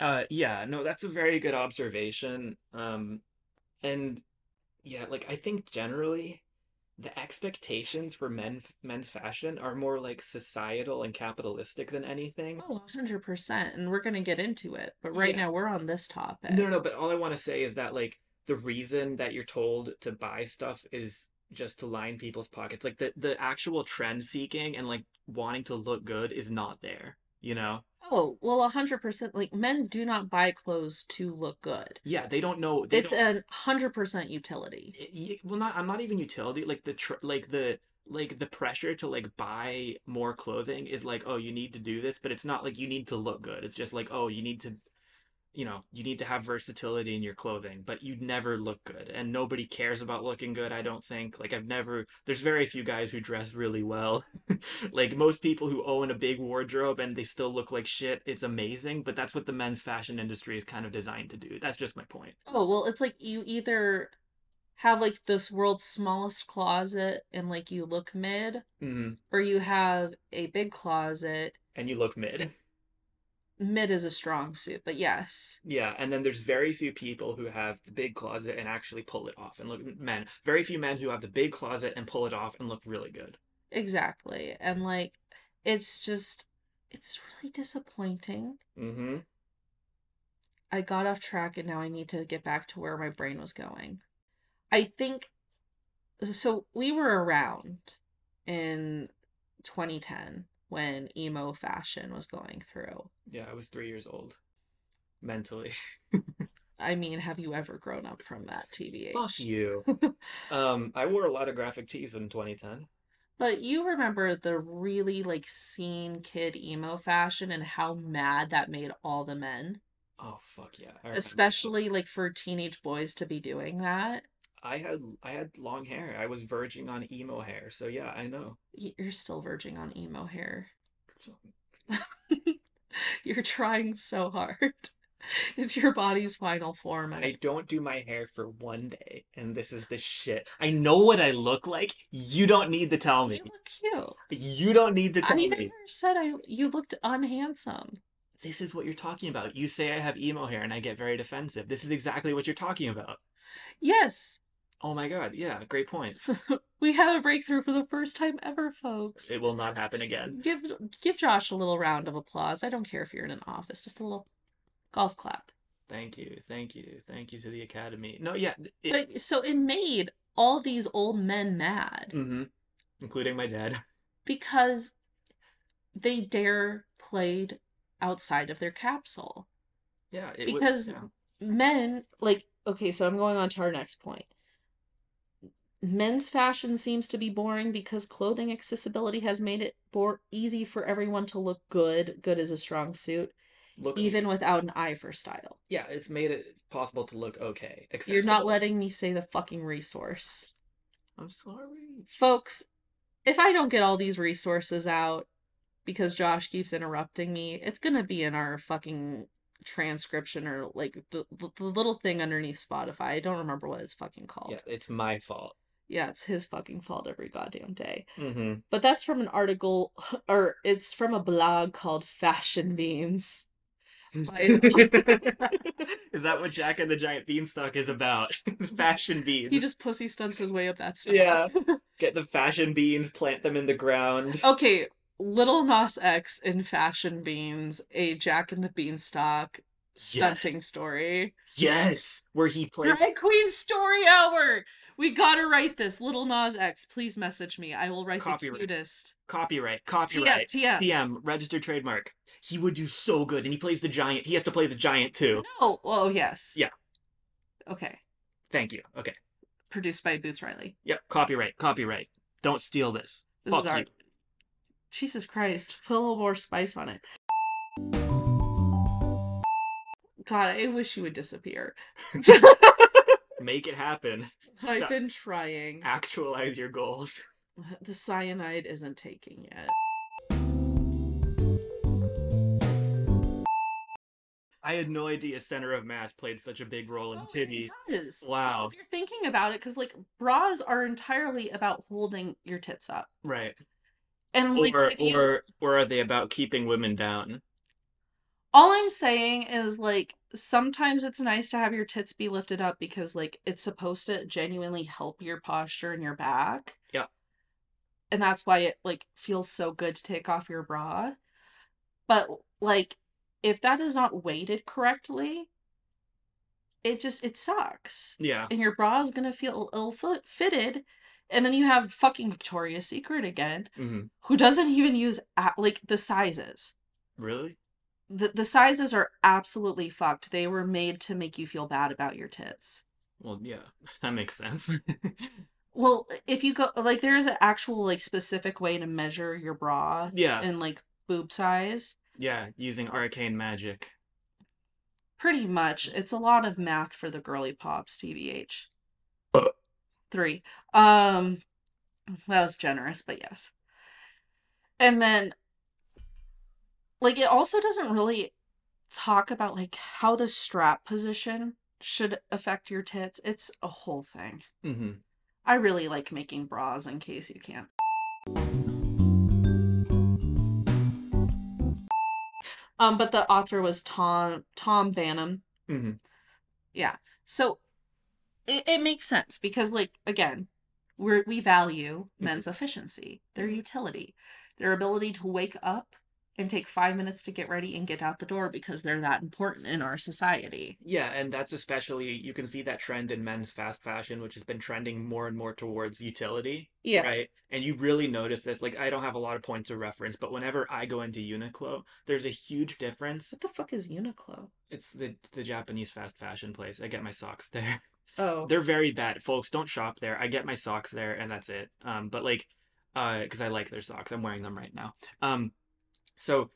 Uh, yeah, no, that's a very good observation. Um, and yeah, like I think generally the expectations for men men's fashion are more like societal and capitalistic than anything. Oh, 100%. And we're going to get into it. But right Yeah. now we're on this topic. No, no, no, but all I want to say is that like the reason that you're told to buy stuff is just to line people's pockets. Like the the actual trend seeking and like wanting to look good is not there, you know? Oh, well, a hundred percent. Like men do not buy clothes to look good. Yeah, they don't know they It's a hundred percent utility. y- well not I'm not even utility like the tr- like the like the pressure to like buy more clothing is like oh you need to do this but it's not like you need to look good it's just like oh you need to you know you need to have versatility in your clothing but you'd never look good and nobody cares about looking good I don't think. Like I've never there's very few guys who dress really well. Like most people who own a big wardrobe and they still look like shit it's amazing but that's what the men's fashion industry is kind of designed to do. That's just my point. Oh, well, it's like you either have like this world's smallest closet and like you look mid, hmm or you have a big closet. and you look mid Mid is a strong suit, but yes. Yeah, and then there's very few people who have the big closet and actually pull it off and look men. Very few men who have the big closet and pull it off and look really good. Exactly. And like it's just it's really disappointing. Mm-hmm. I got off track and now I need to get back to where my brain was going. I think so we were around in 2010 when emo fashion was going through. Yeah, I was three years old. Mentally. I mean, have you ever grown up from that TBH? Fuck you. um, I wore a lot of graphic tees in 2010. But you remember the really like scene kid emo fashion and how mad that made all the men? Oh fuck yeah. Especially like for teenage boys to be doing that. I had I had long hair. I was verging on emo hair. So yeah, I know. You're still verging on emo hair. You're trying so hard. It's your body's final form. I don't do my hair for one day, and this is the shit. I know what I look like. You don't need to tell me. You look cute. You don't need to tell me. I never said I you looked unhandsome. This is what you're talking about. You say I have emo hair and I get very defensive. This is exactly what you're talking about. Yes, Oh my god, yeah, great point. we have a breakthrough for the first time ever, folks. It will not happen again. Give give Josh a little round of applause. I don't care if you're in an office, just a little golf clap. Thank you, thank you, thank you to the Academy. No, yeah, it, But so it made all these old men mad hmm including my dad. because they dare played outside of their capsule. Yeah, Because yeah. men like okay, so I'm going on to our next point. Men's fashion seems to be boring because clothing accessibility has made it more easy for everyone to look good. Good is a strong suit, look even without an eye for style. yeah, it's made it possible to look okay. You're not letting me say the fucking resource. I'm sorry. Folks, if I don't get all these resources out because Josh keeps interrupting me, it's gonna be in our fucking transcription or like the, the, the little thing underneath Spotify. I don't remember what it's fucking called. Yeah, it's my fault. Yeah, it's his fucking fault every goddamn day. Mm-hmm. But that's from an article, or it's from a blog called Fashion Beans. Is that what Jack and the Giant Beanstalk is about? fashion beans. he just pussy stunts his way up that stuff. Yeah. get the fashion beans, plant them in the ground. okay, Lil Nas X in Fashion Beans, a Jack and the Beanstalk stunting story. Yes, where he plays. Drag Queen Story Hour! We gotta write this. Lil Nas X, please message me. I will write Copyright. the cutest. Copyright, TM, copyright. TM. TM, registered trademark. He would do so good, and he plays the giant. He has to play the giant too. No, oh, yes. Yeah. Okay. Thank you. Okay. Produced by Boots Riley. Yep. Copyright. Copyright. Don't steal this. This Fuck is our. you. Jesus Christ. Put a little more spice on it. God, I wish you would disappear. Make it happen. I've been trying. Actualize your goals. The cyanide isn't taking yet. I had no idea center of mass played such a big role in Oh, titty. It does. Wow. If you're thinking about it, because like bras are entirely about holding your tits up, Right. and like or you, or or are they about keeping women down? All I'm saying is like sometimes it's nice to have your tits be lifted up because like it's supposed to genuinely help your posture and your back. Yeah. And that's why it like feels so good to take off your bra. But like if that is not weighted correctly, it just it sucks. Yeah. And your bra is gonna feel ill fitted. And then you have fucking Victoria's Secret again, hmm who doesn't even use like the sizes Really? The the sizes are absolutely fucked. They were made to make you feel bad about your tits. Well, yeah, that makes sense. Well, if you go like there is an actual like specific way to measure your bra yeah. and like boob size. Yeah, using arcane magic. Pretty much, it's a lot of math for the girly pops, TBH. Three. Um, that was generous, but yes. And then, like, it also doesn't really talk about like how the strap position should affect your tits. It's a whole thing. hmm I really like making bras in case you can't. Um, but the author was Tom Tom Banham. hmm Yeah, So it, it makes sense because like again, we're we value Mhm. men's efficiency, their utility, their ability to wake up and take five minutes to get ready and get out the door because they're that important in our society. Yeah, and that's especially you can see that trend in men's fast fashion, which has been trending more and more towards utility, Yeah. right? And you really notice this. Like, I don't have a lot of points of reference, but whenever I go into Uniqlo, there's a huge difference. What the fuck is Uniqlo? It's the the Japanese fast fashion place. I get my socks there. Oh. They're very bad, folks. Don't shop there. I get my socks there, and that's it. Um, but like, uh, because I like their socks. I'm wearing them right now. Um, so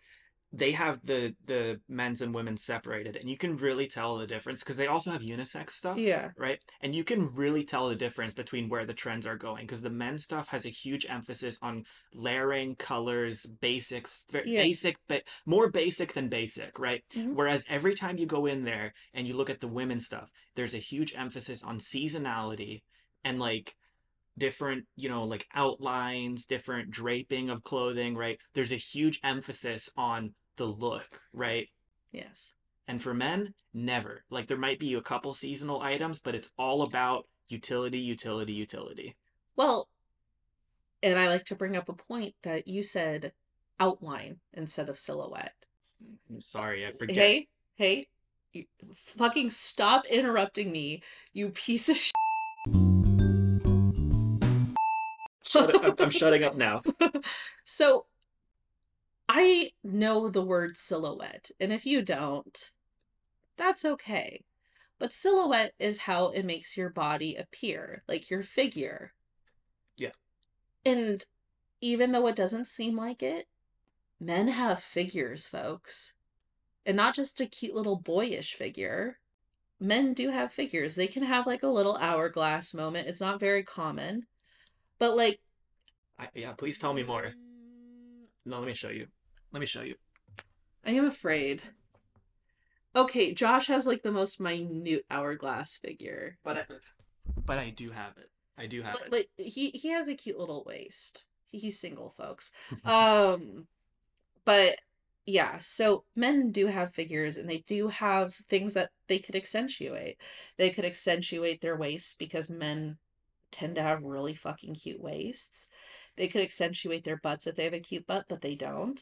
they have the the men's and women's separated, and you can really tell the difference because they also have unisex stuff. Yeah. Right, and you can really tell the difference between where the trends are going because the men's stuff has a huge emphasis on layering, colors, basics, Yeah. basic, but more basic than basic, right? Mhm. Whereas every time you go in there and you look at the women's stuff, there's a huge emphasis on seasonality and like different, you know, like outlines, different draping of clothing, right? There's a huge emphasis on the look, right? Yes. And for men, never. Like there might be a couple seasonal items, but it's all about utility, utility, utility. Well, and I like to bring up a point that you said outline instead of silhouette. I'm sorry, I forget. Hey, hey, you fucking stop interrupting me, you piece of shit. Shut up. I'm, I'm shutting up now. so I know the word silhouette, and if you don't, that's okay. But silhouette is how it makes your body appear, like your figure. Yeah. And even though it doesn't seem like it, men have figures, folks. And not just a cute little boyish figure. Men do have figures. They can have like a little hourglass moment. It's not very common. But like I, yeah, please tell me more. No, let me show you. Let me show you. I am afraid. Okay, Josh has like the most minute hourglass figure. But I, but I do have it. I do have Like, it. like he he has a cute little waist. He's single, folks. Um but yeah, so men do have figures and they do have things that they could accentuate. They could accentuate their waist because men tend to have really fucking cute waists. They could accentuate their butts if they have a cute butt, but they don't.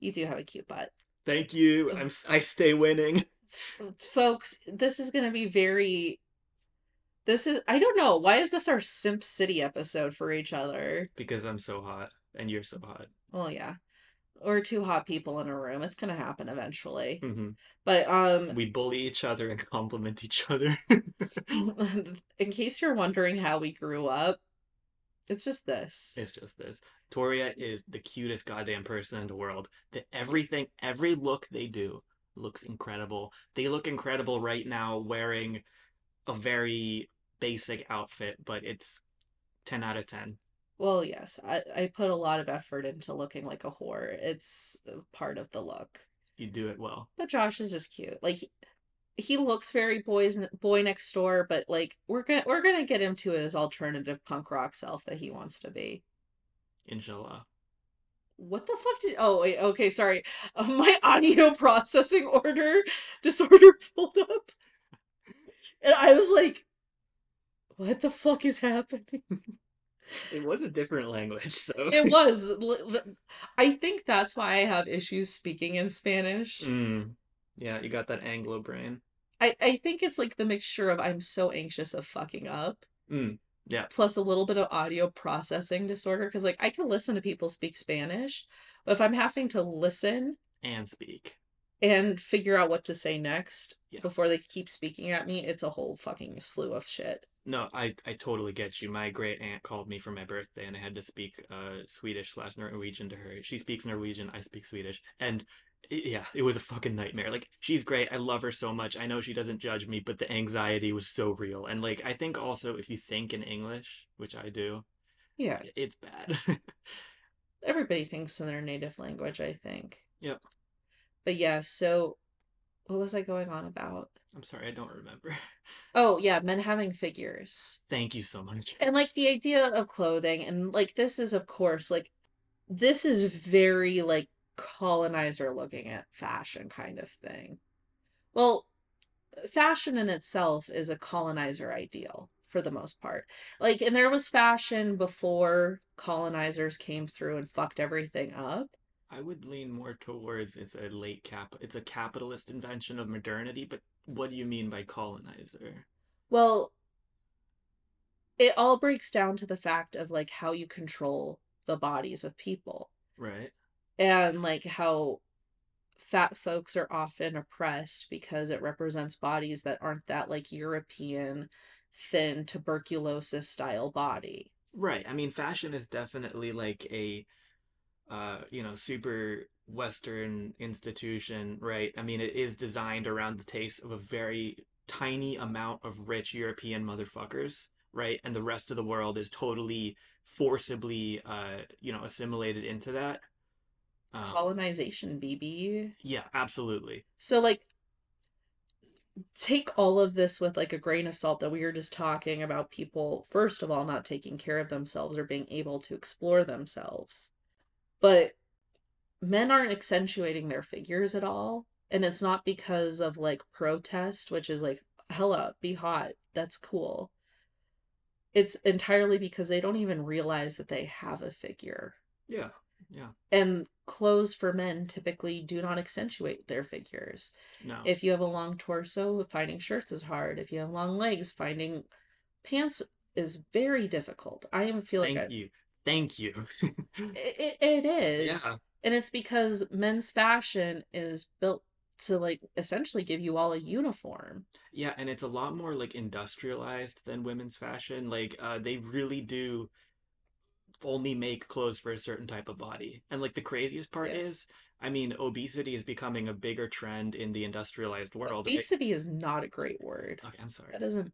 You do have a cute butt. Thank you. I'm I stay winning. folks this is going to be very this is i don't know why is this our simp city episode for each other Because I'm so hot and you're so hot. well yeah or two hot people in a room it's going to happen eventually hmm but um We bully each other and compliment each other. in case you're wondering how we grew up it's just this it's just this. Torria is the cutest goddamn person in the world. That everything, every look they do looks incredible. They look incredible right now wearing a very basic outfit, but it's 10 out of 10. Well yes I, I put a lot of effort into looking like a whore it's part of the look You do it well. But Josh is just cute. Like he looks very boys boy next door, but like we're gonna we're gonna get him to his alternative punk rock self that he wants to be. Inshallah. What the fuck did? Oh wait, okay, sorry. Uh, my audio processing order disorder pulled up, and I was like, "What the fuck is happening?" It was a different language, so. It was. I think that's why I have issues speaking in Spanish. Mm. Yeah, you got that Anglo brain. I I think it's like the mixture of I'm so anxious of fucking up. Mm. Yeah. plus a little bit of audio processing disorder because like i can listen to people speak spanish but if i'm having to listen And speak. And figure out what to say next Yeah. before they keep speaking at me it's a whole fucking slew of shit No, I, I totally get you. My great aunt called me for my birthday and I had to speak uh Swedish slash Norwegian to her. She speaks Norwegian, I speak Swedish. And yeah, it was a fucking nightmare. Like, she's great. I love her so much. I know she doesn't judge me, but the anxiety was so real. And like, I think also if you think in English, which I do, yeah it's bad. everybody thinks in their native language i think Yep. But yeah so what was i going on about? I'm sorry, I don't remember. oh yeah men having figures. Thank you so much. and like the idea of clothing and like this is of course like this is very like colonizer looking at fashion kind of thing. Well fashion in itself is a colonizer ideal for the most part. Like and there was fashion before colonizers came through and fucked everything up I would lean more towards it's a late cap it's a capitalist invention of modernity, but what do you mean by colonizer? well it all breaks down to the fact of like how you control the bodies of people Right? and like how fat folks are often oppressed because it represents bodies that aren't that like European thin tuberculosis style body. Right. I mean, fashion is definitely like a, uh, you know, super Western institution, right? I mean, it is designed around the taste of a very tiny amount of rich European motherfuckers, right? And the rest of the world is totally forcibly, uh, you know, assimilated into that. Um, Colonization, BB. yeah, absolutely. So like take all of this with like a grain of salt that we were just talking about people first of all not taking care of themselves or being able to explore themselves. But men aren't accentuating their figures at all and it's not because of like protest which is like hella be hot that's cool it's entirely because they don't even realize that they have a figure Yeah. Yeah. and clothes for men typically do not accentuate their figures No. if you have a long torso finding shirts is hard if you have long legs finding pants is very difficult i even feel like Thank I, you. Thank you. It, it, it is. yeah. And it's because men's fashion is built to like essentially give you all a uniform. Yeah, and it's a lot more like industrialized than women's fashion. Like uh they really do only make clothes for a certain type of body. And like the craziest part Yeah. is, I mean, obesity is becoming a bigger trend in the industrialized world. Obesity is not a great word. okay, I'm sorry. That isn't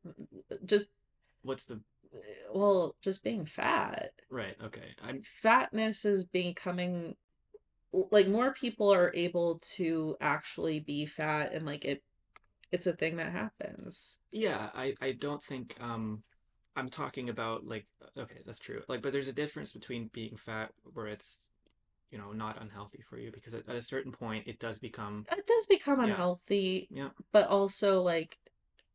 just What's the well, just being fat. right? Okay. I'm Fatness is becoming like more people are able to actually be fat and like it it's a thing that happens. yeah, I I don't think um I'm talking about like okay, that's true. Like but there's a difference between being fat where it's you know not unhealthy for you because at, at a certain point it does become It does become Yeah. unhealthy, yeah, but also like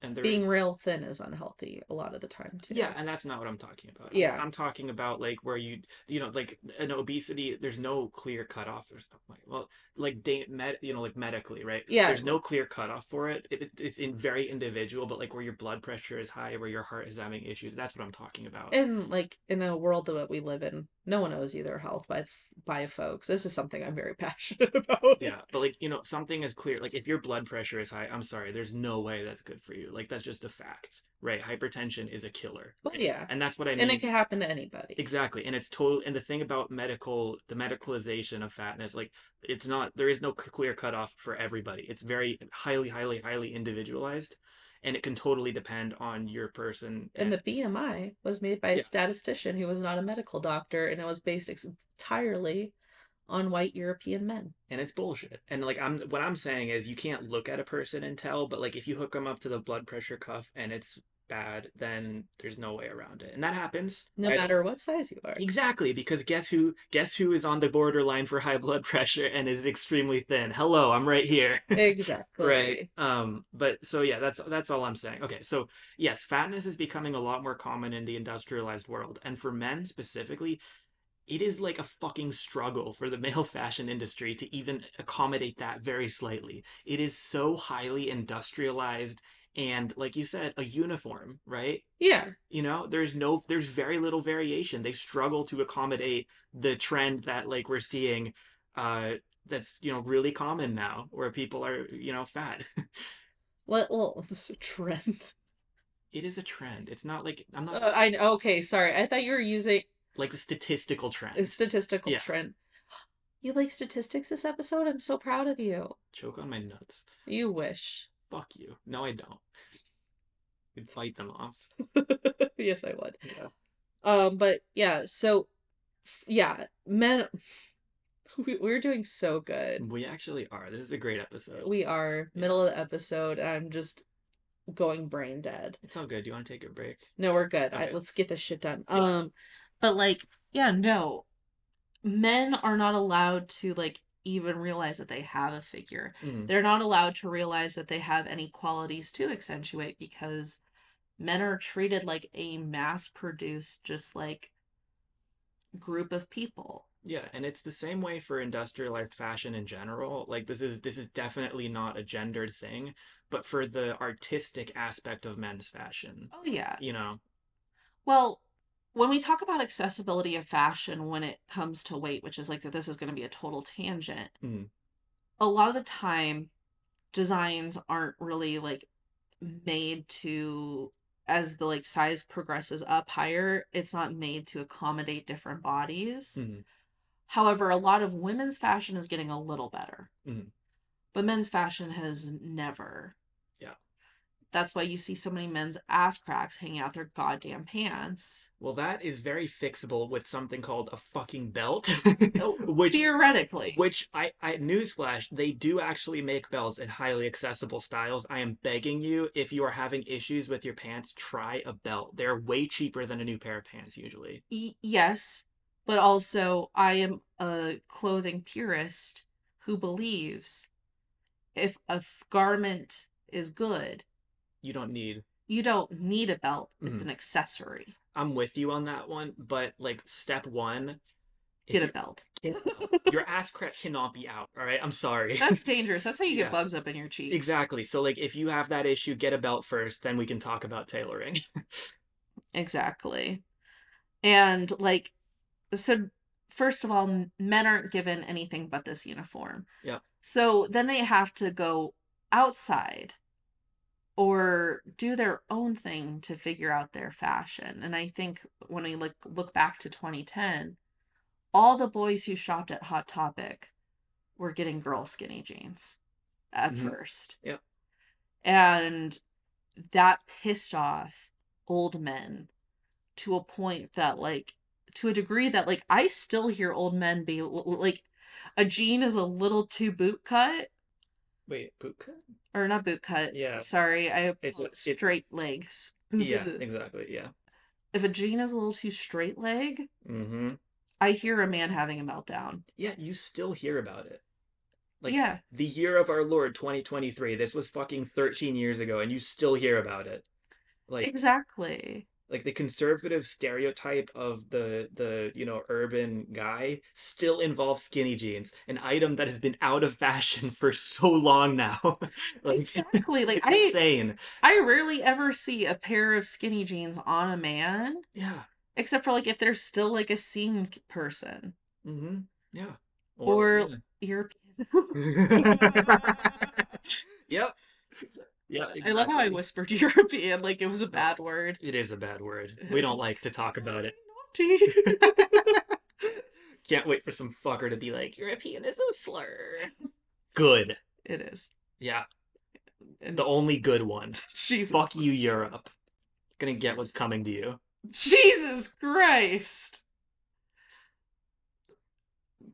and there being real thin is unhealthy a lot of the time too. Yeah, and that's not what I'm talking about. I'm- Yeah. I'm, talking about like where you, you know, like an obesity. There's no clear cutoff. There's like, well, like da- med, you know, like medically, right? Yeah. There's no clear cutoff for it. it. it- It's in very individual, but like where your blood pressure is high, where your heart is having issues. That's what I'm talking about. And like in a world that we live in, no one owes you their health by by folks. This is something I'm very passionate about. yeah, but like you know, something is clear. Like if your blood pressure is high, I'm sorry, there's no way that's good for you. Like that's just a fact, right? Hypertension is a killer. Well, right? yeah. and that's what I mean. And it can happen to anybody. Exactly. And it's total and the thing about medical the medicalization of fatness, like it's not there is no clear cutoff for everybody. It's very highly, highly, highly individualized and it can totally depend on your person And the BMI was made by a Yeah. statistician who was not a medical doctor, and it was based entirely on white European men. and it's bullshit. And like I'm what I'm saying is you can't look at a person and tell, but like if you hook them up to the blood pressure cuff and it's bad, then there's no way around it. And that happens. No I- matter what size you are. Exactly, because guess who guess who is on the borderline for high blood pressure and is extremely thin? Hello, I'm right here. Exactly. right um but so yeah that's that's all i'm saying okay so yes fatness is becoming a lot more common in the industrialized world and for men specifically it is like a fucking struggle for the male fashion industry to even accommodate that very slightly it is so highly industrialized and like you said a uniform right Yeah. you know there's no there's very little variation they struggle to accommodate the trend that like we're seeing uh that's you know really common now where people are you know fat Well, well this is a trend. it is a trend it's not like i'm not Uh, I okay. Sorry, I thought you were using like the statistical trend a statistical Yeah. trend. You like statistics this episode? I'm so proud of you. choke on my nuts You wish. fuck you no i don't you'd fight them off yes, I would. yeah Um, but yeah, so f- yeah, men. We, we're doing so good. we actually are this is a great episode We are middle of the episode, and I'm just going brain dead. it's all good do you want to take a break No, we're good. I, Okay. let's get this shit done. Yeah. Um, but like, yeah, no, men are not allowed to like even realize that they have a figure. Mhm. They're not allowed to realize that they have any qualities to accentuate because men are treated like a mass-produced, just like group of people. Yeah, and it's the same way for industrialized fashion in general. Like this is this is definitely not a gendered thing, but for the artistic aspect of men's fashion, Oh yeah. you know. Well, when we talk about accessibility of fashion when it comes to weight, which is like that this is going to be a total tangent, Mhm. a lot of the time designs aren't really like made to as the like size progresses up higher, it's not made to accommodate different bodies. Mhm. However, a lot of women's fashion is getting a little better. Mhm. But men's fashion has never. That's why you see so many men's ass cracks hanging out their goddamn pants. Well, that is very fixable with something called a fucking belt, Oh, which Theoretically. which I, I newsflash, they do actually make belts in highly accessible styles. I am begging you, if you are having issues with your pants, try a belt. They're way cheaper than a new pair of pants usually. Yes, but also I am a clothing purist who believes if a garment is good, You don't need you don't need a belt. It's Mhm. an accessory. I'm with you on that one, but like step one, Get a belt. get a belt. your ass crack cannot be out. All right, I'm sorry. That's dangerous. That's how you Yeah. get bugs up in your cheeks. exactly. So like, if you have that issue, get a belt first, then we can talk about tailoring. Exactly. And like so first of all, men aren't given anything but this uniform. Yep. So then they have to go outside or do their own thing to figure out their fashion. And I think when we look look back to 2010, all the boys who shopped at Hot Topic were getting girl skinny jeans at Mhm. first. Yep. And that pissed off old men to a point that like to a degree that like I still hear old men be like a jean is a little too boot cut Wait, boot cut? or not boot cut. Yeah. Sorry, I It's- it's, it- straight legs. Yeah, exactly. Yeah. If a jean is a little too straight leg, Mm-hmm. I hear a man having a meltdown. Yeah, you still hear about it. Like yeah, the year of our Lord 2023. This was fucking 13 years ago, and you still hear about it. Like exactly. Like the conservative stereotype of the the you know urban guy still involves skinny jeans an item that has been out of fashion for so long now like Exactly. Like it's I insane I rarely ever see a pair of skinny jeans on a man, yeah except for like if they're still like a scene k- person mm-hmm yeah or European. yeah. yep yeah I love how I whispered European like it was a bad word. it is a bad word we don't like to talk about it can't wait for some fucker to be like european is a slur good it is. yeah And the only good one Jesus, Fuck you, Europe. Gonna get what's coming to you. Jesus Christ.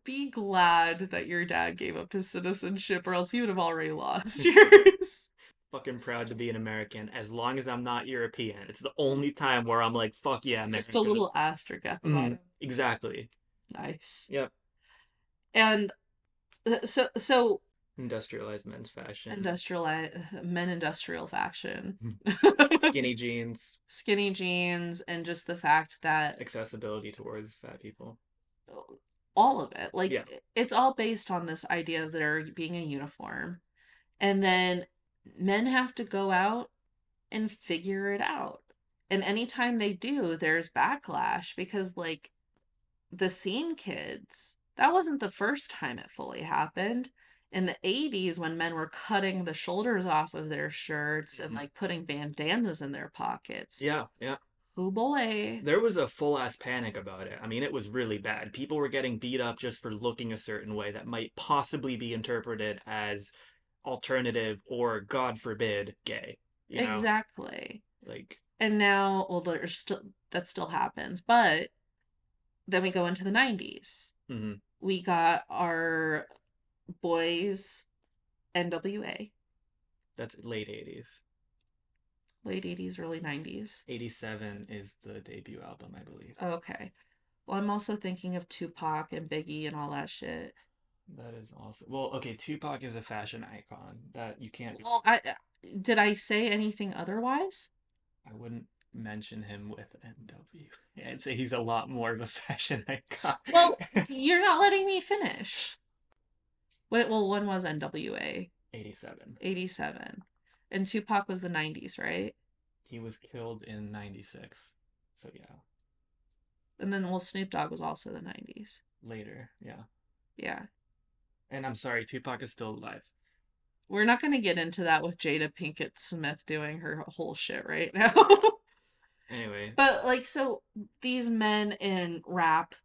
Be glad that your dad gave up his citizenship, or else you would have already lost yours. Fucking proud to be an American as long as I'm not European. It's the only time where I'm like, fuck yeah, America. Just a little asterisk at the Mhm. bottom. Exactly. Nice. Yep. And uh, so, so Industrialized men's fashion. Industrialized men industrial fashion, Skinny jeans. skinny jeans, and just the fact that Accessibility towards fat people. all of it like Yeah. it's all based on this idea of there being a uniform and then men have to go out and figure it out and anytime they do there's backlash because like the scene kids that wasn't the first time it fully happened in the 80s when men were cutting the shoulders off of their shirts and Mhm. like putting bandanas in their pockets Yeah, yeah. oh boy There was a full ass panic about it. I mean, it was really bad. People were getting beat up just for looking a certain way that might possibly be interpreted as alternative or, God forbid, gay. You know? exactly Like, and now well there's still that still happens but then we go into the 90s mhm. we got our boys nwa that's late 80s. late 80s early 90s 87 is the debut album, I believe. okay well i'm also thinking of tupac and biggie and all that shit That is awesome. well, okay. Tupac is a fashion icon that you can't. well i uh, did i say anything otherwise I wouldn't mention him with NW. I'd say he's a lot more of a fashion icon. Well, you're not letting me finish Wait, well one was nwa 87. 87 and tupac was the 90s right He was killed in 96. So yeah, and then well snoop dogg was also the 90s later. Yeah. yeah And I'm sorry, Tupac is still alive. We're not going to get into that with Jada Pinkett Smith doing her whole shit right now. Anyway, but like so these men in rap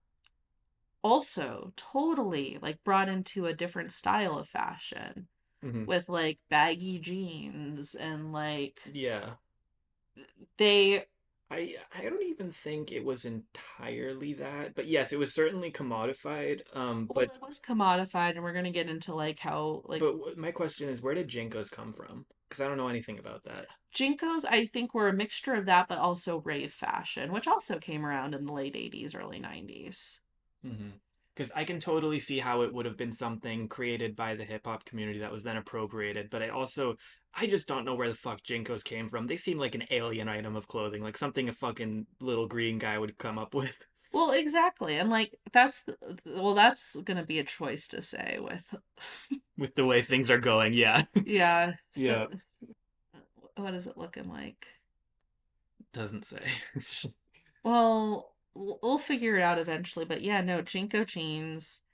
also totally like brought into a different style of fashion mhm. with like baggy jeans and like yeah. they I I don't even think it was entirely that, but yes, it was certainly commodified. Um, well, but it was commodified and we're going to get into like how like but w- my question is, where did JNCOs come from? Because I don't know anything about that. JNCOs I think were a mixture of that but also rave fashion which also came around in the late 80s early 90s. Because I can totally see how it would have been something created by the hip hop community that was then appropriated, but I also I just don't know where the fuck JNCOs came from. They seem like an alien item of clothing, like something a fucking little green guy would come up with. Well, exactly. And like that's the, well that's going to be a choice to say with With the way things are going, yeah. yeah. Yeah. Uh, what is it looking like? Doesn't say. Well, we'll, we'll figure it out eventually. But yeah, no, JNCO jeans,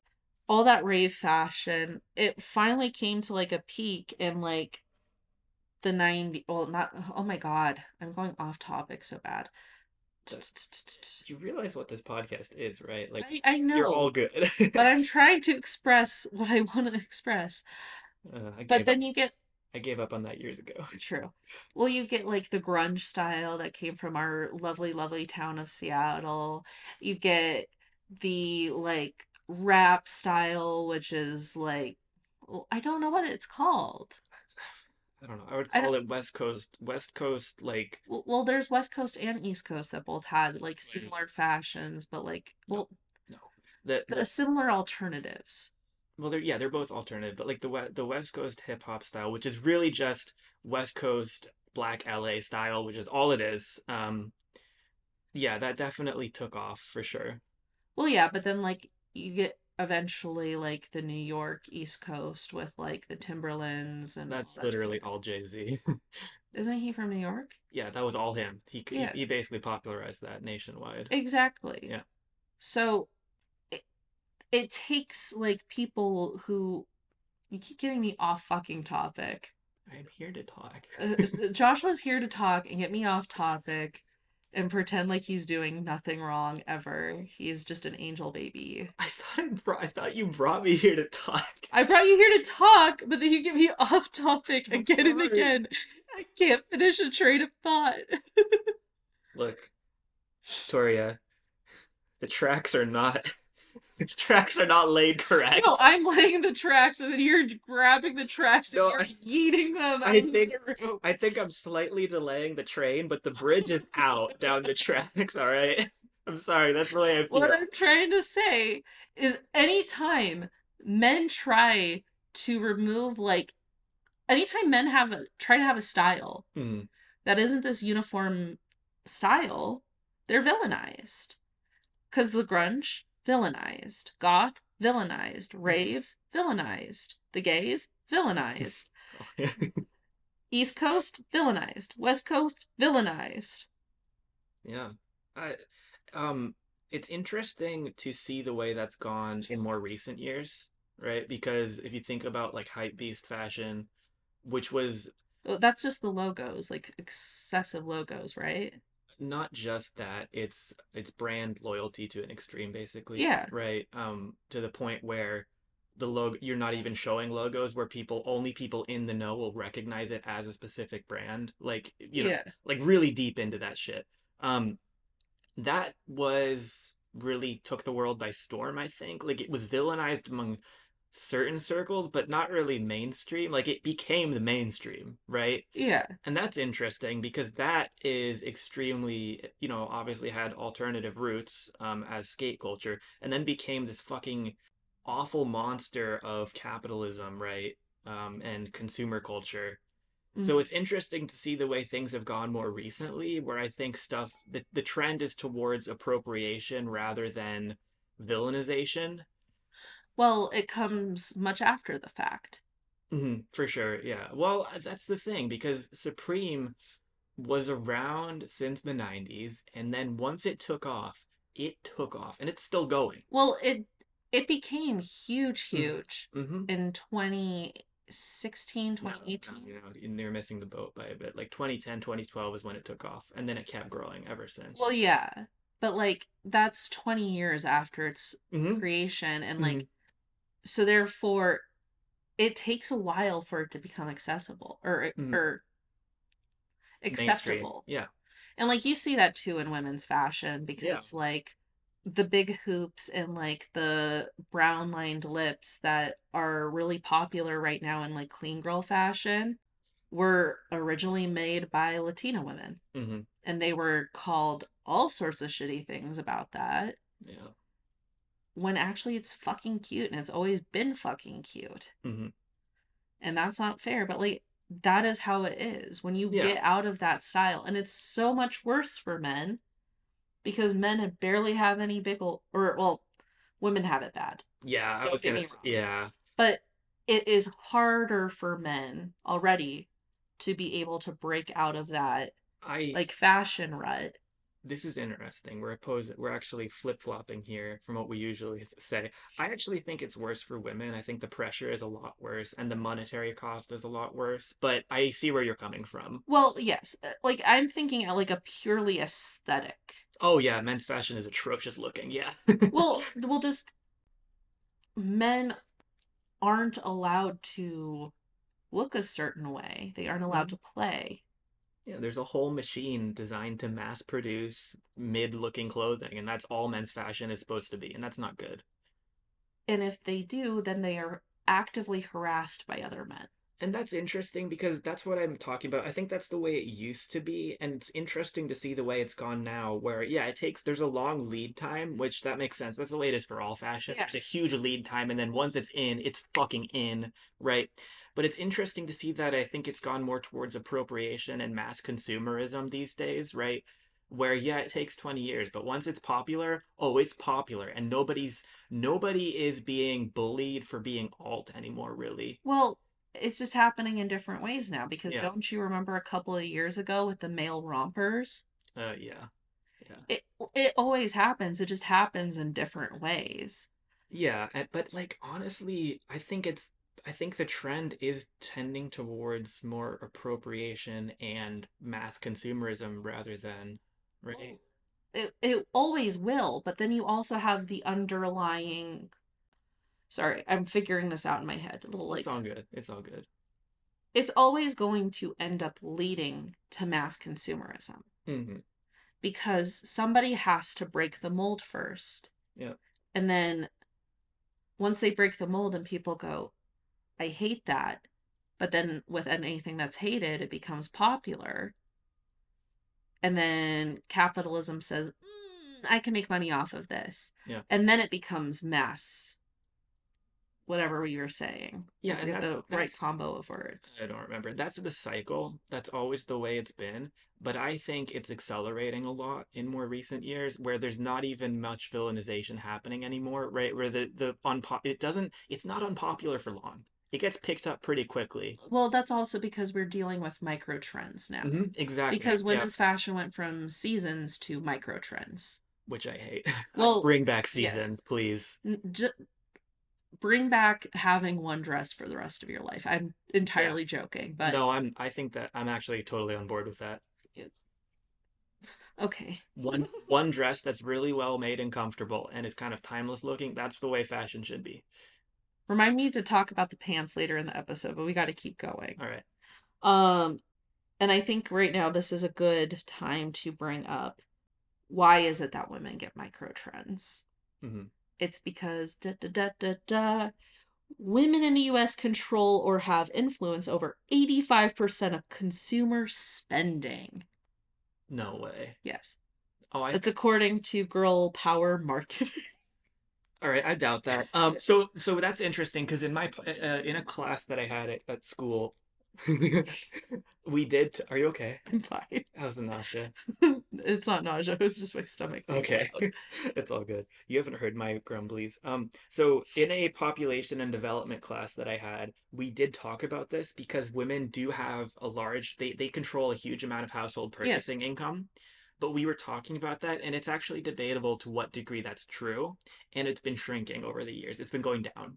all that rave fashion, it finally came to like a peak in like the 90 well not oh my god i'm going off topic so bad You realize what this podcast is, right? Like I, I know you're all good. but i'm trying to express what i want to express Uh, but then up. you get I gave up on that years ago. true well you get like the grunge style that came from our lovely lovely town of seattle you get the like rap style which is like i don't know what it's called I don't know. I would I call it West Coast. West Coast, like well, well there's west coast and east coast that both had like similar fashions but like well no. The, the the similar alternatives well, they're yeah, they're both alternative, but like the we- the West Coast hip hop style, which is really just West Coast black LA style, which is all it is. Um, yeah, that definitely took off for sure. Well, yeah, but then like you get eventually like the New York East Coast with like the Timberlands and all That's that literally all Jay Z. Isn't he from New York? yeah, that was all him. He, c- he Yeah. he basically popularized that nationwide. Exactly. Yeah. So it, it takes like people who you keep getting me off fucking topic. I'm here to talk. Uh, Joshua's here to talk and get me off topic and pretend like he's doing nothing wrong ever. He is just an angel baby. I thought I, brought, I thought you brought me here to talk. I brought you here to talk, but then you get me off topic I'm again and again. I can't finish a train of thought. Look, Torria, the tracks are not the tracks are not laid correct. No, I'm laying the tracks, and then you're grabbing the tracks No, and I- you're yeeting them I think- the. I think I'm slightly delaying the train, but the bridge is out down the tracks, all right? I'm sorry, that's the way I feel. What I'm trying to say is anytime men try to remove like anytime men have a try to have a style Mm, that isn't this uniform style, they're villainized. Cause the grunge, villainized. Goth, villainized. Raves, villainized. The gays, villainized. East Coast, villainized. West Coast, villainized. yeah. I um it's interesting to see the way that's gone in more recent years, right? Because if you think about like hype beast fashion, which was Well, That's just the logos, like excessive logos, right? Not just that it's it's brand loyalty to an extreme basically Yeah. right um to the point where the logo you're not even showing logos where people only people in the know will recognize it as a specific brand like you know yeah. like really deep into that shit um that was really took the world by storm i think like it was villainized among certain circles but not really mainstream like it became the mainstream right Yeah. and that's interesting because that is extremely, you know, obviously had alternative roots um, as skate culture and then became this fucking awful monster of capitalism, right? Um, and consumer culture. So Mhm. it's interesting to see the way things have gone more recently, where I think stuff, the, the trend is towards appropriation rather than villainization. Well, it comes much after the fact. hmm for sure, yeah. Well, uh, that's the thing because Supreme was around since the 90s, and then once it took off, it took off, and it's still going. Well, it it became huge, Mhm. huge Mm-hmm. in 2016, No, 2018. no, you know, they're missing the boat by a bit. Like 2010, 2012 is when it took off, and then it kept growing ever since. Well, yeah, but like that's 20 years after its hmm creation, and Mhm. like so therefore, it takes a while for it to become accessible or Mhm. or Mainstream. acceptable. Yeah. And like you see that too in women's fashion because like the big hoops and like the brown lined lips that are really popular right now in like clean girl fashion were originally made by Latina women hmm and they were called all sorts of shitty things about that Yeah. When actually it's fucking cute and it's always been fucking cute. hmm And that's not fair, but like that is how it is when you Yeah. get out of that style. And it's so much worse for men because men have barely have any big ol- or well, women have it bad. Yeah, I Don't was get gonna. wrong. Yeah. But it is harder for men already to be able to break out of that I like fashion rut this is interesting. We're opposed. We're actually flip flopping here from what we usually say. I actually think it's worse for women. I think the pressure is a lot worse, and the monetary cost is a lot worse. But I see where you're coming from. Well, yes. uh, Like I'm thinking like a purely aesthetic. Oh yeah, men's fashion is atrocious looking. Yeah. Well, well, just men aren't allowed to look a certain way. They aren't allowed to play. Yeah, there's a whole machine designed to mass produce mid-looking clothing, and that's all men's fashion is supposed to be, and that's not good. And if they do, then they are actively harassed by other men. And that's interesting because that's what I'm talking about. I think that's the way it used to be, and it's interesting to see the way it's gone now, where yeah, it takes there's a long lead time, which that makes sense. That's the way it is for all fashion. Yeah. There's a huge lead time, and then once it's in, it's fucking in, right? But it's interesting to see that I think it's gone more towards appropriation and mass consumerism these days, right? Where yeah, it takes 20 years, but once it's popular, oh, it's popular, and nobody's nobody is being bullied for being alt anymore, really. Well, it's just happening in different ways now because Yeah. don't you remember a couple of years ago with the male rompers? Uh, yeah. Yeah. It it always happens. It just happens in different ways. Yeah, but like honestly, I think it's I think the trend is tending towards more appropriation and mass consumerism rather than right. It it always will, but then you also have the underlying Sorry, I'm figuring this out in my head. A little like It's all good. It's all good. it's always going to end up leading to mass consumerism hmm because somebody has to break the mold first. Yeah. And then once they break the mold and people go, I hate that. But then with anything that's hated, it becomes popular. And then capitalism says, "Mm, I can make money off of this. Yeah. And then it becomes mass. Whatever you were saying. Yeah, and that's- the right combo of words. I don't remember. That's the cycle. That's always the way it's been. But I think it's accelerating a lot in more recent years where there's not even much villainization happening anymore, right? Where the the unpo- it doesn't it's not unpopular for long. It gets picked up pretty quickly. Well, that's also because we're dealing with micro trends now. Mhm, Exactly. Because yeah, women's fashion went from seasons to micro trends. which I hate. Well, Bring back yes. season, please. N- j- bring back having one dress for the rest of your life. I'm entirely joking, but no, I'm I think that I'm actually totally on board with that. okay. One one dress that's really well made and comfortable and is kind of timeless looking, that's the way fashion should be. Remind me to talk about the pants later in the episode, but we got to keep going. All right. Um, and I think right now this is a good time to bring up why is it that women get micro trends? Mhm. It's because da da da da da. Women in the US control or have influence over 85% of consumer spending. No way. Yes. Oh, I It's according to Girl Power Marketing. All right, I doubt that. Um, so so that's interesting because in my uh, in a class that I had at, at school, we did. T- are you okay? I'm fine. How's the nausea? it's not nausea, it's just my stomach. being Okay, loud. it's all good. You haven't heard my grumblies. Um, so in a population and development class that I had, we did talk about this because women do have a large. They they control a huge amount of household purchasing income. But we were talking about that, and it's actually debatable to what degree that's true, and it's been shrinking over the years. It's been going down.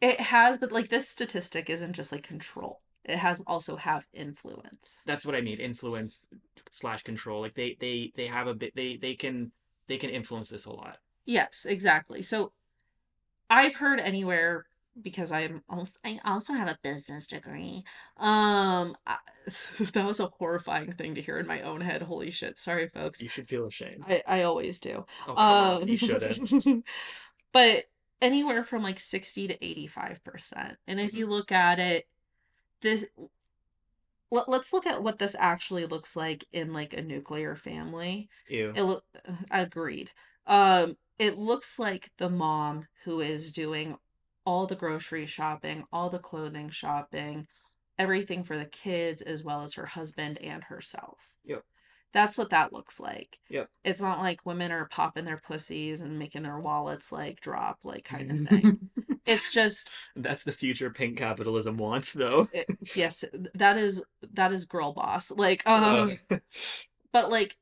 It has, but like this statistic isn't just like control. It has also have influence. that's what I mean. Influence slash control. Like they they they have a bit. They they can they can influence this a lot. Yes, exactly. So I've heard anywhere because I'm also, I also have a business degree. Um I, that was a horrifying thing to hear in my own head. Holy shit. Sorry folks. You should feel ashamed. I I always do. Oh come on, Um you shouldn't. but anywhere from like 60 to 85%. And if Mm-hmm. you look at it this let, let's look at what this actually looks like in like a nuclear family. Ew. It agreed. Um, it looks like the mom who is doing all the grocery shopping, all the clothing shopping, everything for the kids as well as her husband and herself. Yep. That's what that looks like. Yep. It's not like women are popping their pussies and making their wallets like drop like kind of thing. It's just That's the future pink capitalism wants, though. it, yes, that is that is girl boss. Like um Uh, but like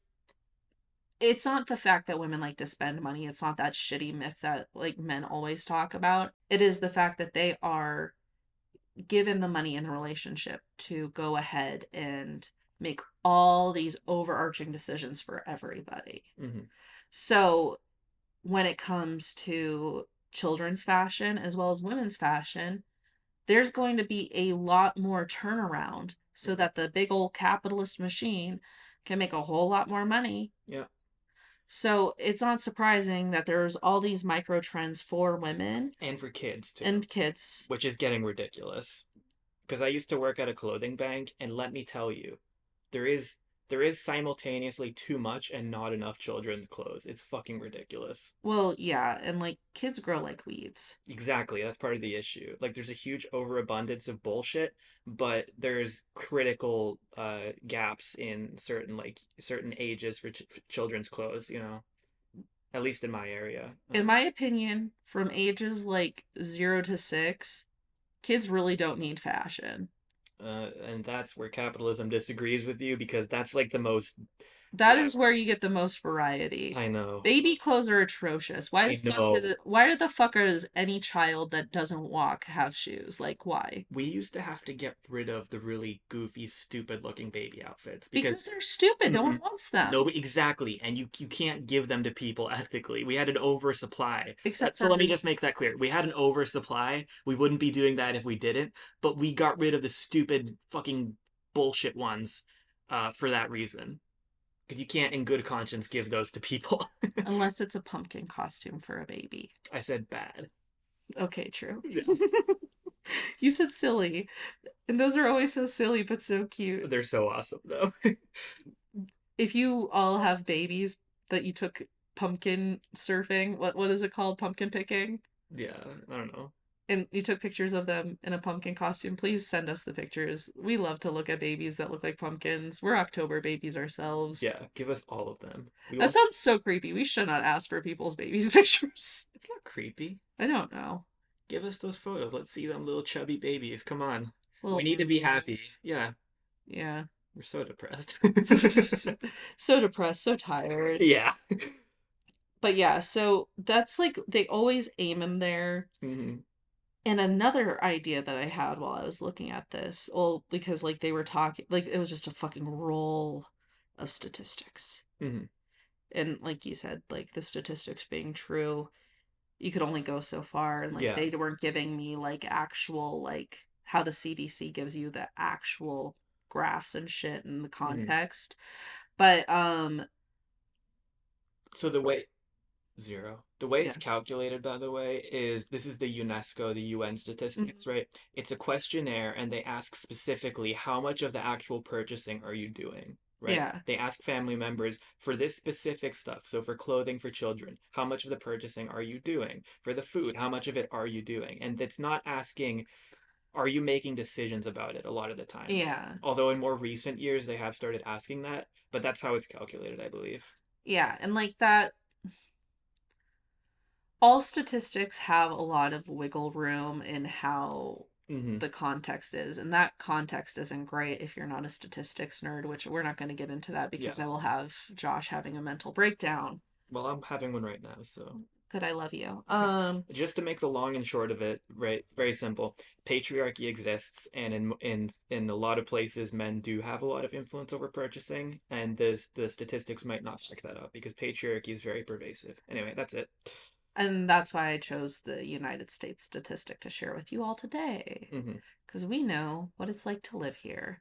it's not the fact that women like to spend money. It's not that shitty myth that like men always talk about. It is the fact that they are given the money in the relationship to go ahead and make all these overarching decisions for everybody. Mhm. So when it comes to children's fashion as well as women's fashion, there's going to be a lot more turnaround so mm. that the big old capitalist machine can make a whole lot more money. Yeah. So it's not surprising that there's all these micro trends for women And for kids too. and kids. which is getting ridiculous. Because I used to work at a clothing bank, and let me tell you, there is there is simultaneously too much and not enough children's clothes. It's fucking ridiculous. Well, yeah, and like kids grow like weeds. Exactly, that's part of the issue. Like there's a huge overabundance of bullshit, but there's critical uh gaps in certain like certain ages for ch- children's clothes, you know. At least in my area. In my opinion, from ages like 0 to 6, kids really don't need fashion. Uh, and that's where capitalism disagrees with you because that's like the most That Yeah. is where you get the most variety. I know. Baby clothes are atrocious. Why I the fuck the, why the fuck does any child that doesn't walk have shoes? Like why? We used to have to get rid of the really goofy, stupid looking baby outfits Because because they're stupid. No one wants them. no, exactly, and you you can't give them to people ethically. We had an oversupply. Except So let me just make that clear. We had an oversupply. We wouldn't be doing that if we didn't, but we got rid of the stupid fucking bullshit ones uh, for that reason. Because you can't, in good conscience, give those to people. unless it's a pumpkin costume for a baby. I said bad. Okay, true. Yeah. you said silly. And those are always so silly but so cute. They're so awesome, though. If you all have babies that you took pumpkin surfing, what what is it called? Pumpkin picking? yeah, I don't know. And you took pictures of them in a pumpkin costume, please send us the pictures. We love to look at babies that look like pumpkins. We're October babies ourselves. Yeah, give us all of them. We That want- sounds so creepy. We should not ask for people's babies' pictures. It's not creepy. I don't know. Give us those photos. Let's see them little chubby babies. Come on. Little we need to be happy. Yeah, Yeah. we're so depressed. so depressed, so tired. yeah. But yeah, so that's like they always aim him there. hmm And another idea that I had while I was looking at this, well, because like they were talking, like it was just a fucking roll of statistics. Mhm. And like you said, like the statistics being true, you could only go so far. And like Yeah. they weren't giving me like actual, like how the CDC gives you the actual graphs and shit and the Mm-hmm. context. But, um, So the way zero. The way it's Yeah. calculated, by the way, is this is the UNESCO, the UN statistics, mm-hmm. right? It's a questionnaire, and they ask specifically how much of the actual purchasing are you doing, right? Yeah. They ask family members for this specific stuff. So for clothing for children, how much of the purchasing are you doing? For the food, how much of it are you doing? And it's not asking, are you making decisions about it a lot of the time? yeah. Although in more recent years they have started asking that, but that's how it's calculated, I believe. Yeah, and like that, all statistics have a lot of wiggle room in how hmm the context is, and that context isn't great if you're not a statistics nerd, which we're not going to get into that because I will have Josh having a mental breakdown. Well, I'm having one right now, so. Good, I love you. Um, just to make the long and short of it right very simple patriarchy exists and in in in a lot of places men do have a lot of influence over purchasing and the the statistics might not check that up because patriarchy is very pervasive anyway that's it and that's why I chose the United States statistic to share with you all today. because we know what it's like to live here.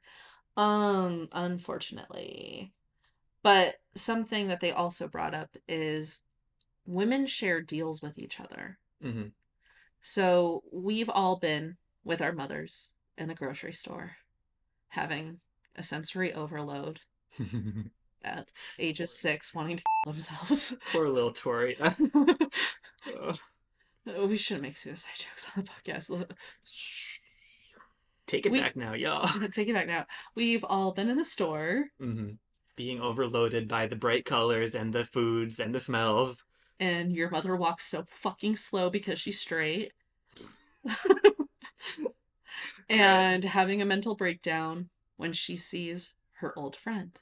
Um, unfortunately. But something that they also brought up is women share deals with each other. Mm-hmm. So we've all been with our mothers in the grocery store having a sensory overload at ages six, wanting to themselves. poor little tori we shouldn't make suicide jokes on the podcast. take it We- back now y'all Take it back now. We've all been in the store hmm being overloaded by the bright colors and the foods and the smells and your mother walks so fucking slow because she's straight. and having a mental breakdown when she sees her old friend.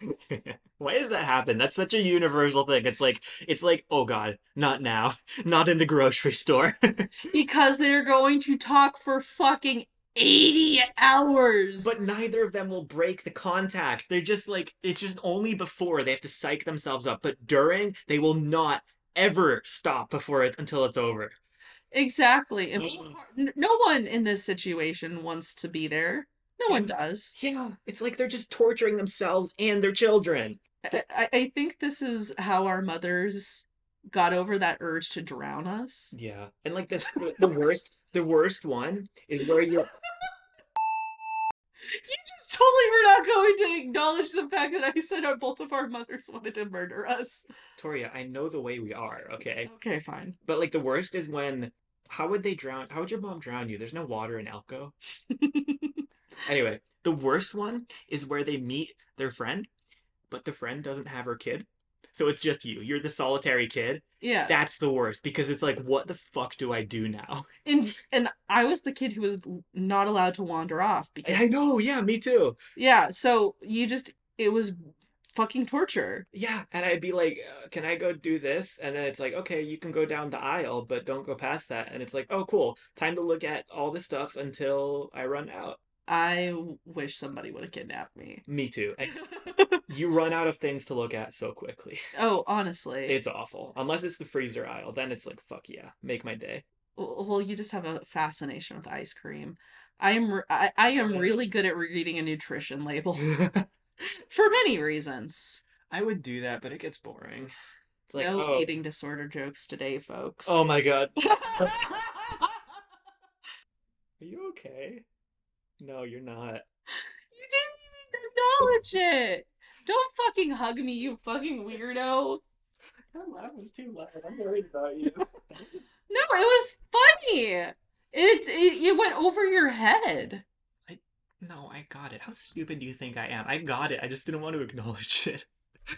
Why does that happen? That's such a universal thing. It's like it's like, oh god, not now. Not in the grocery store. because they're going to talk for fucking 80 hours. but neither of them will break the contact. They're just like it's just only before they have to psych themselves up, but during they will not ever stop before it until it's over. exactly. And no one in this situation wants to be there. No one does. Yeah, it's like they're just torturing themselves and their children. I, I- think this is how our mothers got over that urge to drown us. Yeah, and like this, the worst, the worst one is where you're. You just totally were not going to acknowledge the fact that I said our both of our mothers wanted to murder us. Torria, I know the way we are, okay? Okay, fine. But like the worst is when. How would they drown? How would your mom drown you? There's no water in Elko. Anyway, the worst one is where they meet their friend, but the friend doesn't have her kid. So it's just you. You're the solitary kid. yeah. That's the worst because it's like, what the fuck do I do now? and and I was the kid who was not allowed to wander off because I know, yeah, me too. Yeah, so you just it was fucking torture. Yeah, and I'd be like, uh, "Can I go do this?" And then it's like, "Okay, you can go down the aisle, but don't go past that." And it's like, "Oh, cool. Time to look at all this stuff until I run out." I wish somebody would have kidnapped me. Me too. You run out of things to look at so quickly. oh, honestly. It's awful. Unless it's the freezer aisle, then it's like, "Fuck yeah, make my day." Well, you just have a fascination with ice cream. I am I, I am really good at reading a nutrition label for many reasons. I would do that, but it gets boring. It's like, no oh, eating disorder jokes today, folks. oh my god, are you okay? No, you're not. You didn't even acknowledge it. Don't fucking hug me, you fucking weirdo. That laugh was too loud. I'm worried about you. No, it was funny. It, it it went over your head. I no, I got it. How stupid do you think I am? I got it. I just didn't want to acknowledge it.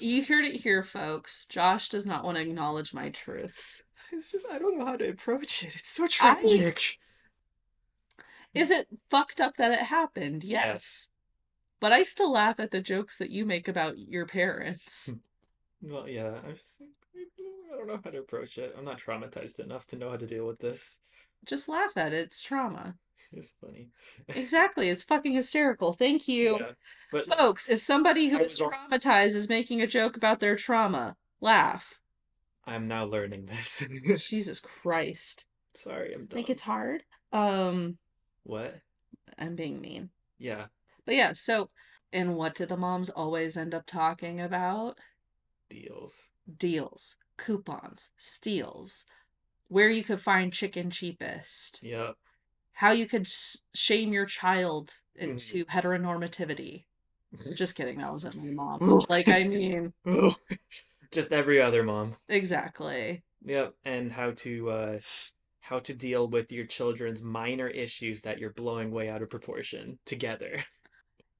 You heard it here, folks. Josh does not want to acknowledge my truths. It's just I don't know how to approach it. It's so I- tragic. Is it fucked up that it happened? Yes. Yes. But I still laugh at the jokes that you make about your parents. Well, yeah. I, just, I don't know how to approach it. I'm not traumatized enough to know how to deal with this. Just laugh at it. It's trauma. It's funny. Exactly. It's fucking hysterical. Thank you. Yeah, but Folks, if somebody who is traumatized is making a joke about their trauma, laugh. I'm now learning this. Jesus Christ. Sorry, I'm I done. think it's hard. Um, What? I'm being mean. Yeah. But yeah, so and what do the moms always end up talking about? Deals. Deals, coupons, steals, where you could find chicken cheapest, Yep. how you could sh- shame your child into heteronormativity. Just kidding, that wasn't my mom. like, I mean, Just every other mom. exactly. Yep. And how to uh how to deal with your children's minor issues that you're blowing way out of proportion together.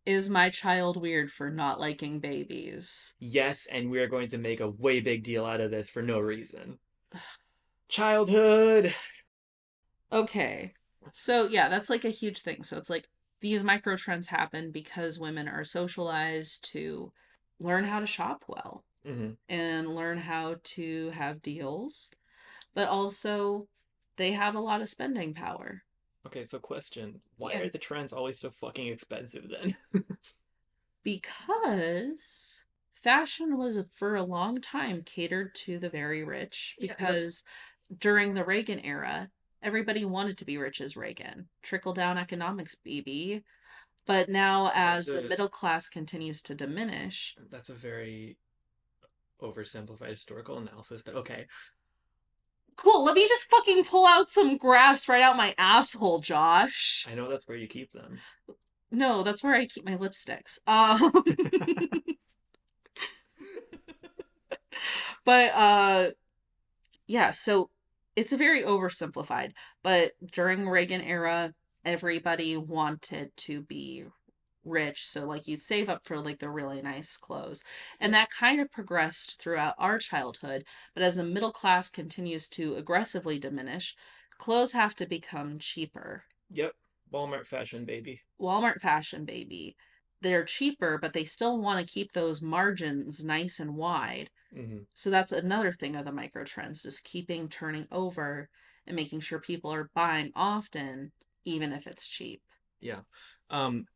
Is my child weird for not liking babies? Yes, and we are going to make a way big deal out of this for no reason. Childhood. Okay. So yeah, that's like a huge thing. So it's like these micro trends happen because women are socialized to learn how to shop well hmm and learn how to have deals, but also they have a lot of spending power. Okay, so question. Why Yeah. are the trends always so fucking expensive then? Because fashion was for a long time catered to the very rich Yeah, because during the Reagan era, everybody wanted to be rich as Reagan. Trickle down economics, baby. But now, as the middle class continues to diminish, That's a very oversimplified historical analysis, but okay. Cool. Let me just fucking pull out some graphs right out my asshole, Josh. I know that's where you keep them. No, that's where I keep my lipsticks. Um, but uh, yeah. So it's a very oversimplified. But during Reagan era, everybody wanted to be rich so like you'd save up for like the really nice clothes and that kind of progressed throughout our childhood but as the middle class continues to aggressively diminish clothes have to become cheaper Yep. Walmart fashion baby. walmart fashion baby they're cheaper, but they still want to keep those margins nice and wide. hmm So that's another thing of the micro trends, just keeping turning over and making sure people are buying often, even if it's cheap. Yeah. Um,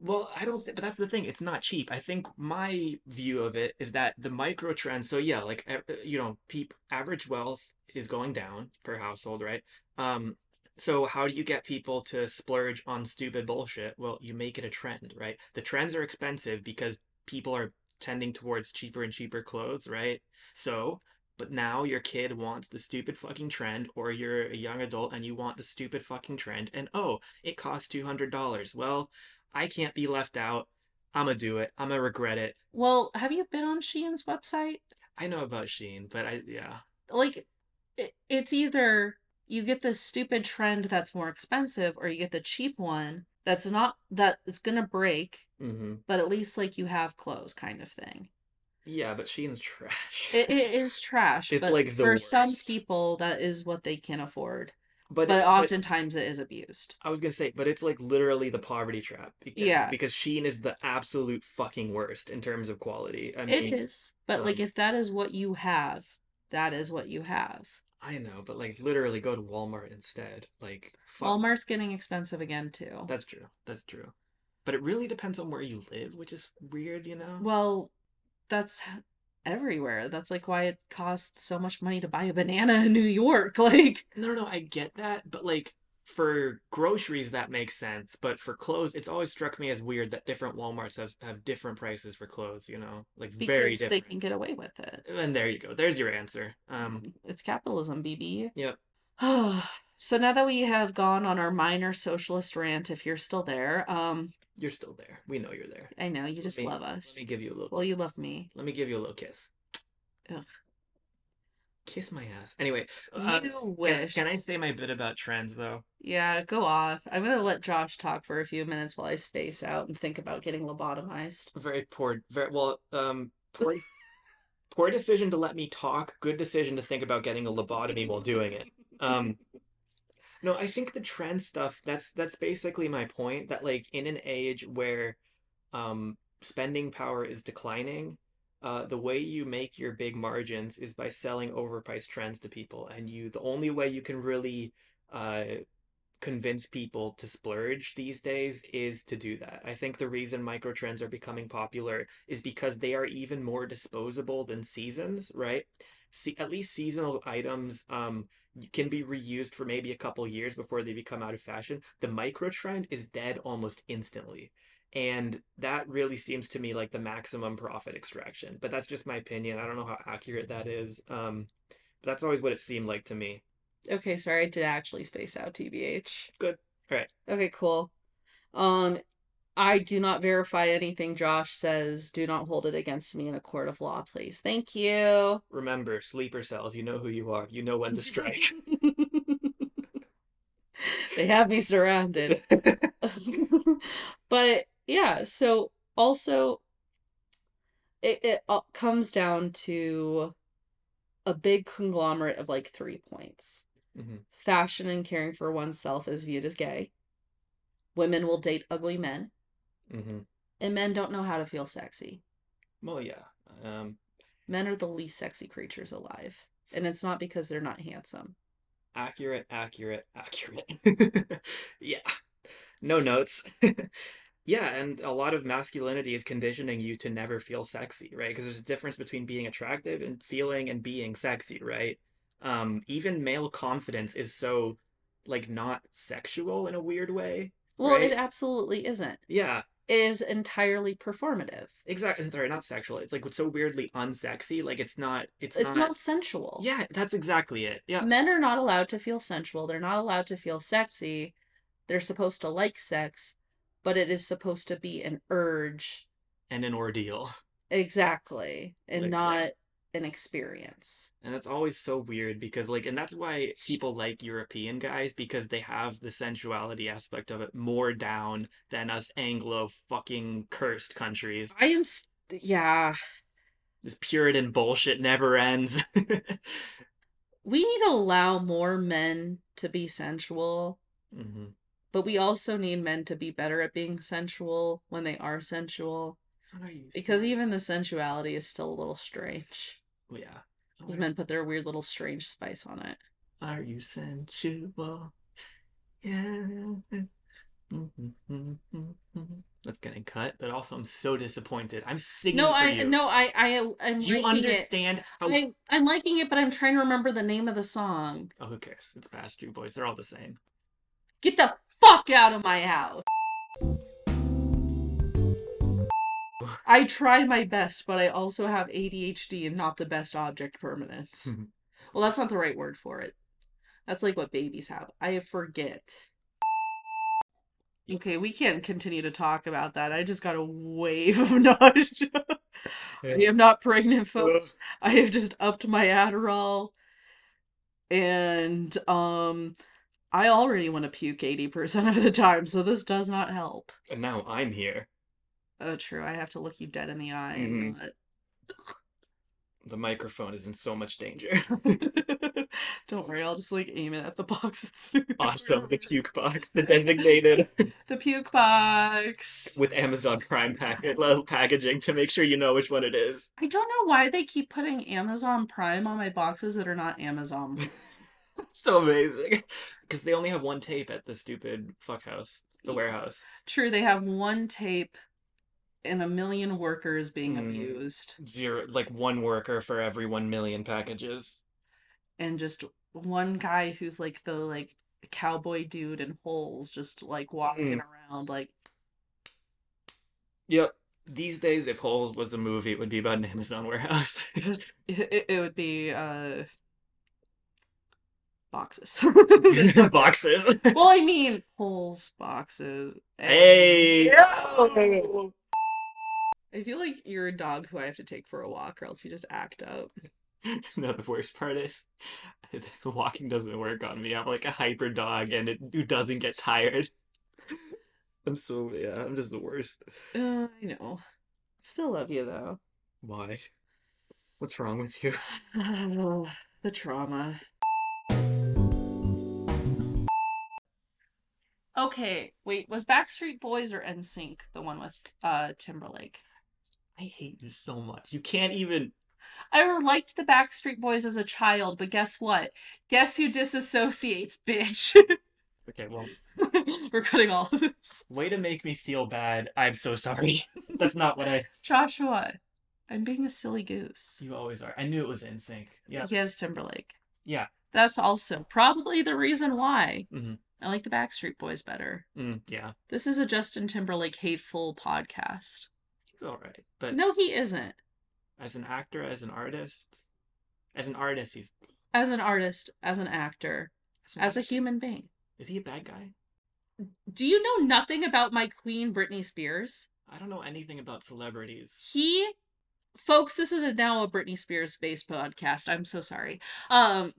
well, I don't, but that's the thing. It's not cheap. I think my view of it is that the micro trends, so yeah, like, you know, peep, average wealth is going down per household, right? Um, so how do you get people to splurge on stupid bullshit? Well, you make it a trend, right? The trends are expensive because people are tending towards cheaper and cheaper clothes, right? So, but now your kid wants the stupid fucking trend, or you're a young adult and you want the stupid fucking trend, and oh, it costs $200. Well, I can't be left out. I'm gonna do it. I'm gonna regret it. Well, have you been on Shein's website? I know about Shein, but I, yeah. Like, it, it's either you get the stupid trend that's more expensive, or you get the cheap one that's not that it's gonna break, Mm-hmm. but at least like you have clothes, kind of thing. Yeah, but Shein's trash. It, it is trash, It's but like the for some people, that is what they can afford. But, But it- oftentimes it is abused. I was gonna say, but it's like literally the poverty trap. Because, Yeah. Because Shein is the absolute fucking worst in terms of quality. I mean, is. But like um, if that is what you have, that is what you have. I know, but like literally go to Walmart instead. Like, fuck. Walmart's getting expensive again too. That's true. That's true. But it really depends on where you live, which is weird, you know? Well, that's everywhere. That's like why it costs so much money to buy a banana in New York. Like No, no, I get that, but like for groceries that makes sense, but for clothes, it's always struck me as weird that different Walmarts have have different prices for clothes, you know? Like very different. because they can get away with it. And there you go. There's your answer. Um, It's capitalism, BB. yep. so now that we have gone on our minor socialist rant, if you're still there, um, You're still there. We know you're there. I know you just me- love us. Let me give you a little Well, you love me. let me give you a little kiss. Ugh. Kiss my ass. Anyway, uh, you can, wish. can I say my bit about trends though? Yeah, go off. I'm gonna let Josh talk for a few minutes while I space out and think about getting lobotomized. Very poor very well, um poor poor decision to let me talk, good decision to think about getting a lobotomy while doing it. Um No, I think the trend stuff, that's that's basically my point that like in an age where um spending power is declining, uh the way you make your big margins is by selling overpriced trends to people and you the only way you can really uh convince people to splurge these days is to do that. I think the reason microtrends are becoming popular is because they are even more disposable than seasons, right? See, at least seasonal items um can be reused for maybe a couple years before they become out of fashion. The micro trend is dead almost instantly. And that really seems to me like the maximum profit extraction. But that's just my opinion. I don't know how accurate that is. Um, but that's always what it seemed like to me. Okay, sorry, I did actually space out, TBH. Good. Alright. Okay, cool. Um, I do not verify anything Josh says. Do not hold it against me in a court of law, please. Thank you. Remember, sleeper cells, you know who you are. You know when to strike. they have me surrounded. but yeah, so also it, it all comes down to a big conglomerate of like three points. Mhm. Fashion and caring for oneself is viewed as gay. Women will date ugly men, hmm and men don't know how to feel sexy. Well, yeah. Um, Men are the least sexy creatures alive. And it's not because they're not handsome. accurate, accurate, accurate. yeah. No notes. yeah, and a lot of masculinity is conditioning you to never feel sexy, right? Because there's a difference between being attractive and feeling and being sexy, right? Um, even male confidence is so like not sexual in a weird way. Well, Right. it absolutely isn't. Yeah, is entirely performative. exactly. Sorry, not sexual. It's like so weirdly unsexy. Like it's not. It's, It's not. not sensual. Yeah, that's exactly it. Yeah. Men are not allowed to feel sensual. They're not allowed to feel sexy. They're supposed to like sex, but it is supposed to be an urge. And an ordeal. Exactly. And Like, not. An experience. And that's always so weird because like and that's why people like European guys because they have the sensuality aspect of it more down than us Anglo fucking cursed countries. I am, st- yeah. This Puritan bullshit never ends. We need to allow more men to be sensual hmm but we also need men to be better at being sensual when they are sensual. Are you? Because even the sensuality is still a little strange. Well, yeah. Because men put their weird little strange spice on it. Are you sensual? Yeah. That's getting cut, but also I'm so disappointed. I'm singing No, I you. no, I I I'm Do you liking it. understand how? I, I'm liking it, but I'm trying to remember the name of the song. Oh, who cares? It's Backstreet Boys. They're all the same. Get the fuck out of my house. I try my best, but I also have ADHD and not the best object permanence. Mhm. well, that's not the right word for it. That's like what babies have. I forget. Okay, we can't continue to talk about that. I just got a wave of nausea. I am not pregnant, folks. I have just upped my Adderall. And um I already want to puke 80% of the time, so this does not help. And now I'm here. Oh, true. I have to look you dead in the eye Mhm. and. The microphone is in so much danger. Don't worry, I'll just like aim it at the box. It's awesome. The puke box, the designated the puke box. with Amazon Prime packet packaging to make sure you know which one it is. I don't know why they keep putting Amazon Prime on my boxes that are not Amazon. so amazing. Because they only have one tape at the stupid fuck house, the Ye- warehouse. True, they have one tape and a million workers being Mm. abused, Zero, like one worker for every one million packages. and just one guy who's like the like cowboy dude in holes, just like walking around like Yep. These days, if Holes was a movie, it would be about an Amazon warehouse. it, it, it would be uh boxes. It's okay. Boxes. well, I mean holes, boxes. and- Hey! Yo! I feel like you're a dog who I have to take for a walk, or else you just act up. no, the worst part is walking doesn't work on me. I'm like a hyper dog and it who doesn't get tired. I'm so yeah, I'm just the worst. Uh, I know. Still love you though. Why? What's wrong with you? Oh, the trauma. Okay, wait, was Backstreet Boys or NSYNC the one with uh Timberlake? I hate you so much. You can't even I liked the Backstreet Boys as a child, but guess what? Guess who disassociates, bitch? Okay, well, We're cutting all of this. way to make me feel bad. I'm so sorry. That's not what I Joshua, I'm being a silly goose. you always are. I knew it was NSYNC. Yeah. He has Timberlake. Yeah. That's also probably the reason why Mhm. I like the Backstreet Boys better. Mm, yeah. This is a Justin Timberlake hateful podcast. He's alright. But No, he isn't. as an actor, as an artist, as an artist, he's As an artist, as an actor, as, an as a human being. Is he a bad guy? Do you know nothing about my queen, Britney Spears? I don't know anything about celebrities. He, folks, this is a, now a Britney Spears based podcast. I'm so sorry. Um,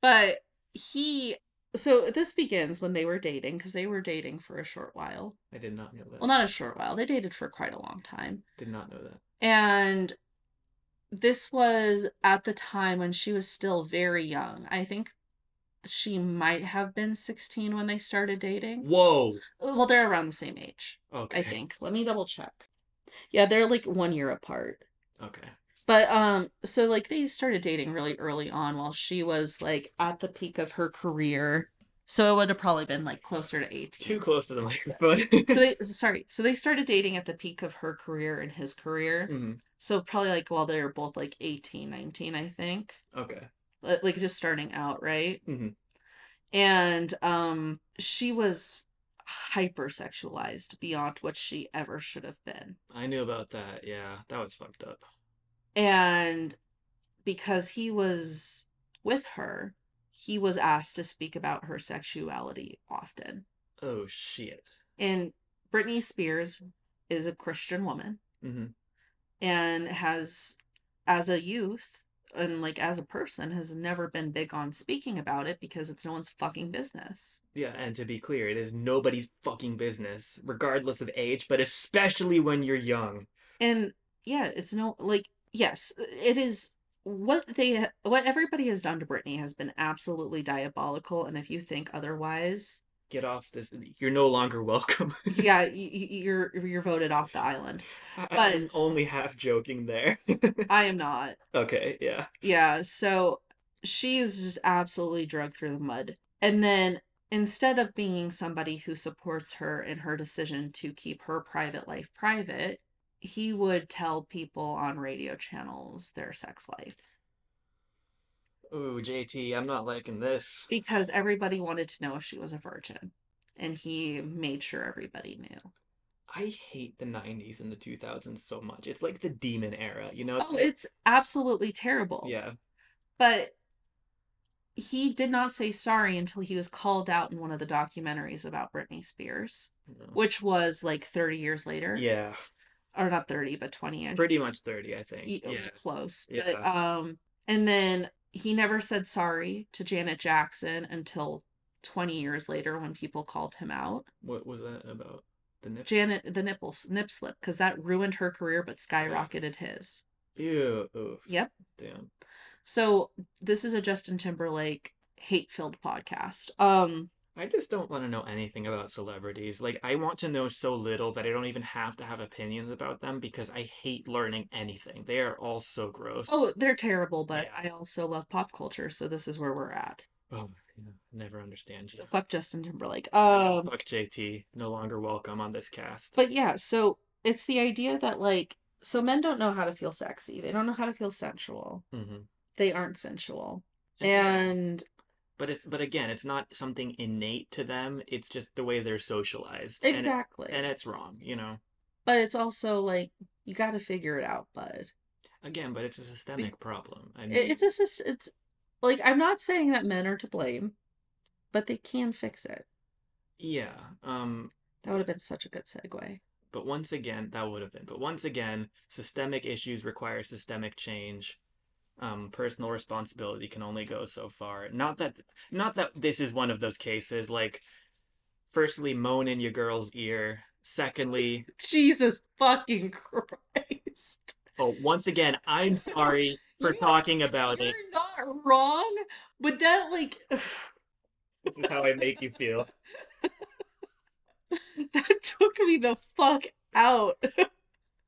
but he, so this begins when they were dating because they were dating for a short while. I did not know that. Well, not a short while. They dated for quite a long time. Did not know that. And this was at the time when she was still very young. I think she might have been 16 when they started dating. Whoa. Well, they're around the same age, Okay. I think. Let me double check. Yeah, they're like one year apart. Okay. But um so like they started dating really early on while she was like at the peak of her career. So it would have probably been like closer to 18. Too close to the microphone. So they sorry. So they started dating at the peak of her career and his career. hmm So probably like while they were both like 18, 19, I think. Okay. Like just starting out, right? Mhm. And um she was hypersexualized beyond what she ever should have been. I knew about that. Yeah, that was fucked up. And because he was with her, he was asked to speak about her sexuality often. Oh shit. And Britney Spears is a Christian woman hmm and has, as a youth and like as a person, has never been big on speaking about it because it's no one's fucking business. Yeah, and to be clear, it is nobody's fucking business, regardless of age, but especially when you're young. And yeah, it's no like yes, it is what they what everybody has done to Britney has been absolutely diabolical and if you think otherwise, get off this. You're no longer welcome. yeah, you're you're voted off the island. But- I'm only half joking there. I am not. okay, yeah. Yeah, so she is just absolutely drugged through the mud. And then instead of being somebody who supports her in her decision to keep her private life private, he would tell people on radio channels their sex life Ooh, JT, I'm not liking this. because everybody wanted to know if she was a virgin. And he made sure everybody knew. I hate the 90s and the 2000s so much. It's like the demon era, you know? Oh, it's absolutely terrible. Yeah. But he did not say sorry until he was called out in one of the documentaries about Britney Spears, no. which was like 30 years later. Yeah. Or not 30, but 20 years. Pretty much 30, I think. Yeah. close. Yeah. But um and then he never said sorry to Janet Jackson until 20 years later when people called him out. What was that about? The nip? Janet the nipples nip slip because that ruined her career but skyrocketed his. Ew. Oof. Yep. Damn. So this is a Justin Timberlake hate-filled podcast. Um I just don't want to know anything about celebrities. Like, I want to know so little that I don't even have to have opinions about them because I hate learning anything. They are all so gross. oh, they're terrible, but Yeah. I also love pop culture, so this is where we're at. Oh, yeah, never understand you. So fuck Justin Timberlake. Um fuck JT. No longer welcome on this cast. But yeah, so it's the idea that like so men don't know how to feel sexy. They don't know how to feel sensual. hmm They aren't sensual. And but it's but again, it's not something innate to them. It's just the way they're socialized. And it- exactly. and it's wrong, you know. but it's also like you got to figure it out, bud. Again, but it's a systemic problem. I mean, it's a it's like I'm not saying that men are to blame, but they can fix it. yeah. Um, That would have been such a good segue. but once again, that would have been. But once again, systemic issues require systemic change. Um, personal responsibility can only go so far. Not that, not that this is one of those cases. Like, firstly, moan in your girl's ear. Secondly, Jesus fucking Christ. oh, once again, I'm sorry for You- talking about it. You're not wrong, but that like This is how I make you feel. that took me the fuck out.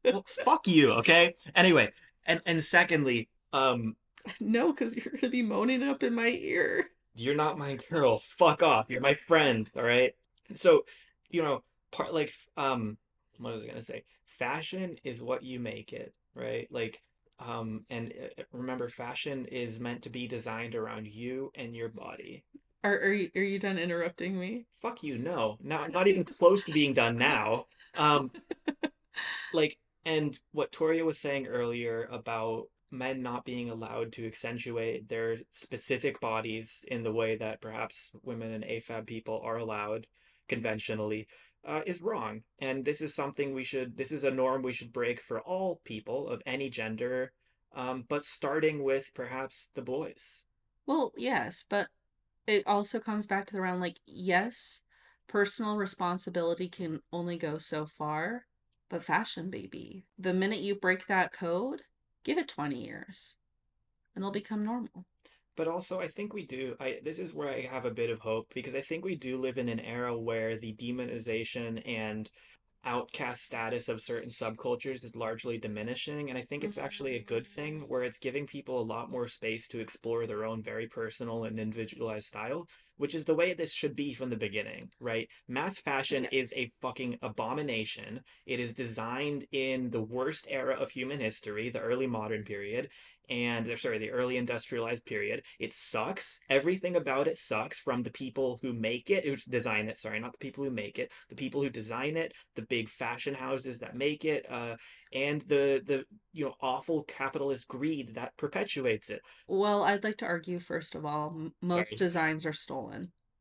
Well, fuck you, okay? Anyway, and and secondly, um, No, because you're gonna be moaning up in my ear. you're not my girl. Fuck off. You're my friend, all right? So, you know, part like um what was I going to say? Fashion is what you make it, right? Like um and uh, remember fashion is meant to be designed around you and your body. Are are you, are you done interrupting me? Fuck you, no. Not not even close to being done now. Um like and what Torria was saying earlier about men not being allowed to accentuate their specific bodies in the way that perhaps women and AFAB people are allowed conventionally uh, is wrong. And this is something we should, this is a norm we should break for all people of any gender, um, but starting with perhaps the boys. Well, yes, but it also comes back to the round like yes, personal responsibility can only go so far, but fashion, baby, the minute you break that code, give it 20 years and it'll become normal. But also, I think we do. I this is where I have a bit of hope because I think we do live in an era where the demonization and outcast status of certain subcultures is largely diminishing, and I think it's actually a good thing mm. where it's giving people a lot more space to explore their own very personal and individualized style, which is the way this should be from the beginning, right? Mass fashion is a fucking abomination. It is designed in the worst era of human history, the early modern period, and or sorry, the early industrialized period. It sucks. Everything about it sucks from the people who make it, who design it, sorry, not the people who make it, the people who design it, the big fashion houses that make it, uh, and the the you know awful capitalist greed that perpetuates it. Well, I'd like to argue, first of all, m- most Sorry. designs are stolen.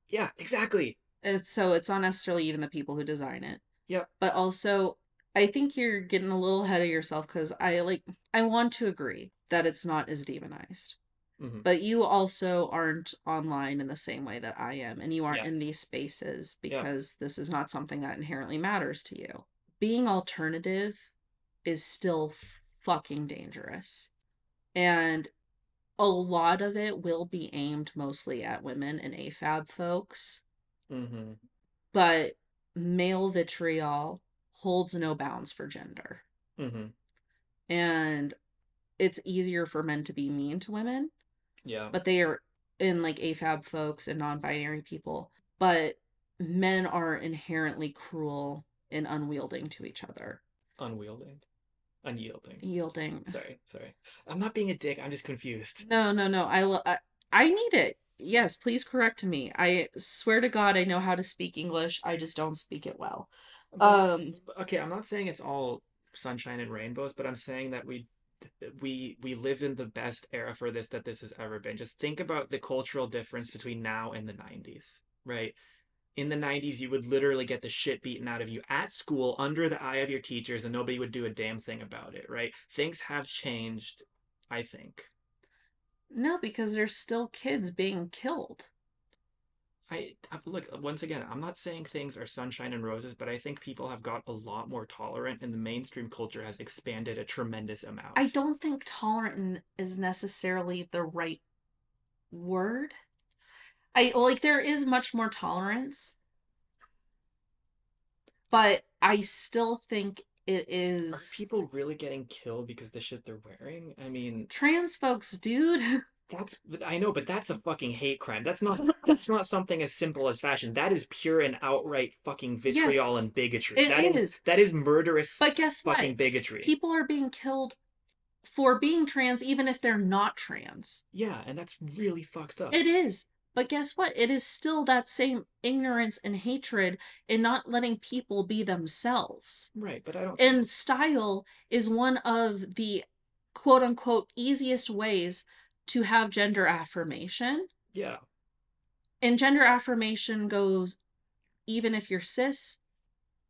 Yeah, exactly. It's, so it's not necessarily even the people who design it. Yep. But also, I think you're getting a little ahead of yourself because I like, I want to agree that it's not as demonized. hmm But you also aren't online in the same way that I am, and you aren't Yeah. in these spaces Yeah. because this is not something that inherently matters to you. Being alternative is still fucking dangerous. And a lot of it will be aimed mostly at women and AFAB folks. hmm but male vitriol holds no bounds for gender. Mm-hmm. And it's easier for men to be mean to women, Yeah. but they are in like AFAB folks and non binary people. But men are inherently cruel and unwielding to each other. Unwielding. Unyielding. Yielding. Sorry, sorry. I'm not being a dick. I'm just confused. No, no, no. I, lo- I I need it. Yes, please correct me. I swear to God, I know how to speak English. I just don't speak it well. Um, okay, I'm not saying it's all sunshine and rainbows, but I'm saying that we we we live in the best era for this that this has ever been. Just think about the cultural difference between now and the 90s, right? In the 90s, you would literally get the shit beaten out of you at school under the eye of your teachers, and nobody would do a damn thing about it, right? Things have changed, I think. no, because there's still kids being killed. I, I look uh, once again. I'm not saying things are sunshine and roses, but I think people have got a lot more tolerant, and the mainstream culture has expanded a tremendous amount. I don't think tolerant is necessarily the right word. I like there is much more tolerance, but I still think it is. Are people really getting killed because the shit they're wearing? I mean, trans folks, dude. that's I know, but that's a fucking hate crime. That's not that's not something as simple as fashion. That is pure and outright fucking Yes, vitriol and bigotry. it That is is. that is murderous But guess what? fucking bigotry. People are being killed for being trans, even if they're not trans. Yeah, and that's really fucked up. It is. But guess what? It is still that same ignorance and hatred in not letting people be themselves. Right, but I don't And style is one of the quote unquote easiest ways to have gender affirmation. Yeah. And gender affirmation goes even if you're cis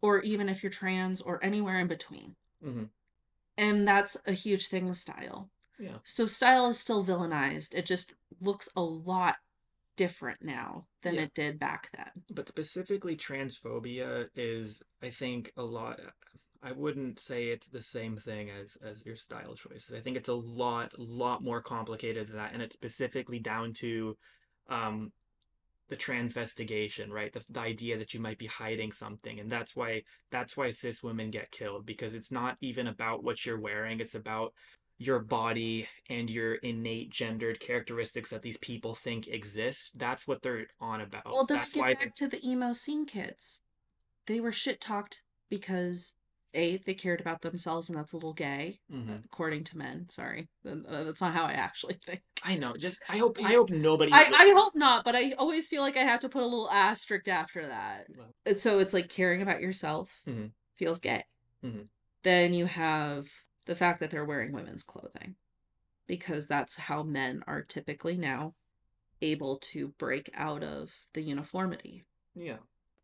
or even if you're trans or anywhere in between. Mm-hmm. And that's a huge thing with style. Yeah. So style is still villainized. It just looks a lot different now than Yeah. it did back then. But specifically, transphobia is, I think, a lot. I wouldn't say it's the same thing as as your style choices. I think it's a lot, lot more complicated than that, and it's specifically down to, um, the transvestigation, right? The the idea that you might be hiding something, and that's why that's why cis women get killed because it's not even about what you're wearing. It's about your body and your innate gendered characteristics that these people think exist. That's what they're on about. Well, then That's we why get back to the emo scene kids. They were shit talked because a they cared about themselves and that's a little gay, Mhm. according to men. Sorry, that's not how I actually think. I know. Just I hope I hope nobody. I, I hope not, but I always feel like I have to put a little asterisk after that. So it's like caring about yourself Mhm. feels gay. Mhm. Then you have the fact that they're wearing women's clothing because that's how men are typically now able to break out of the uniformity Yeah.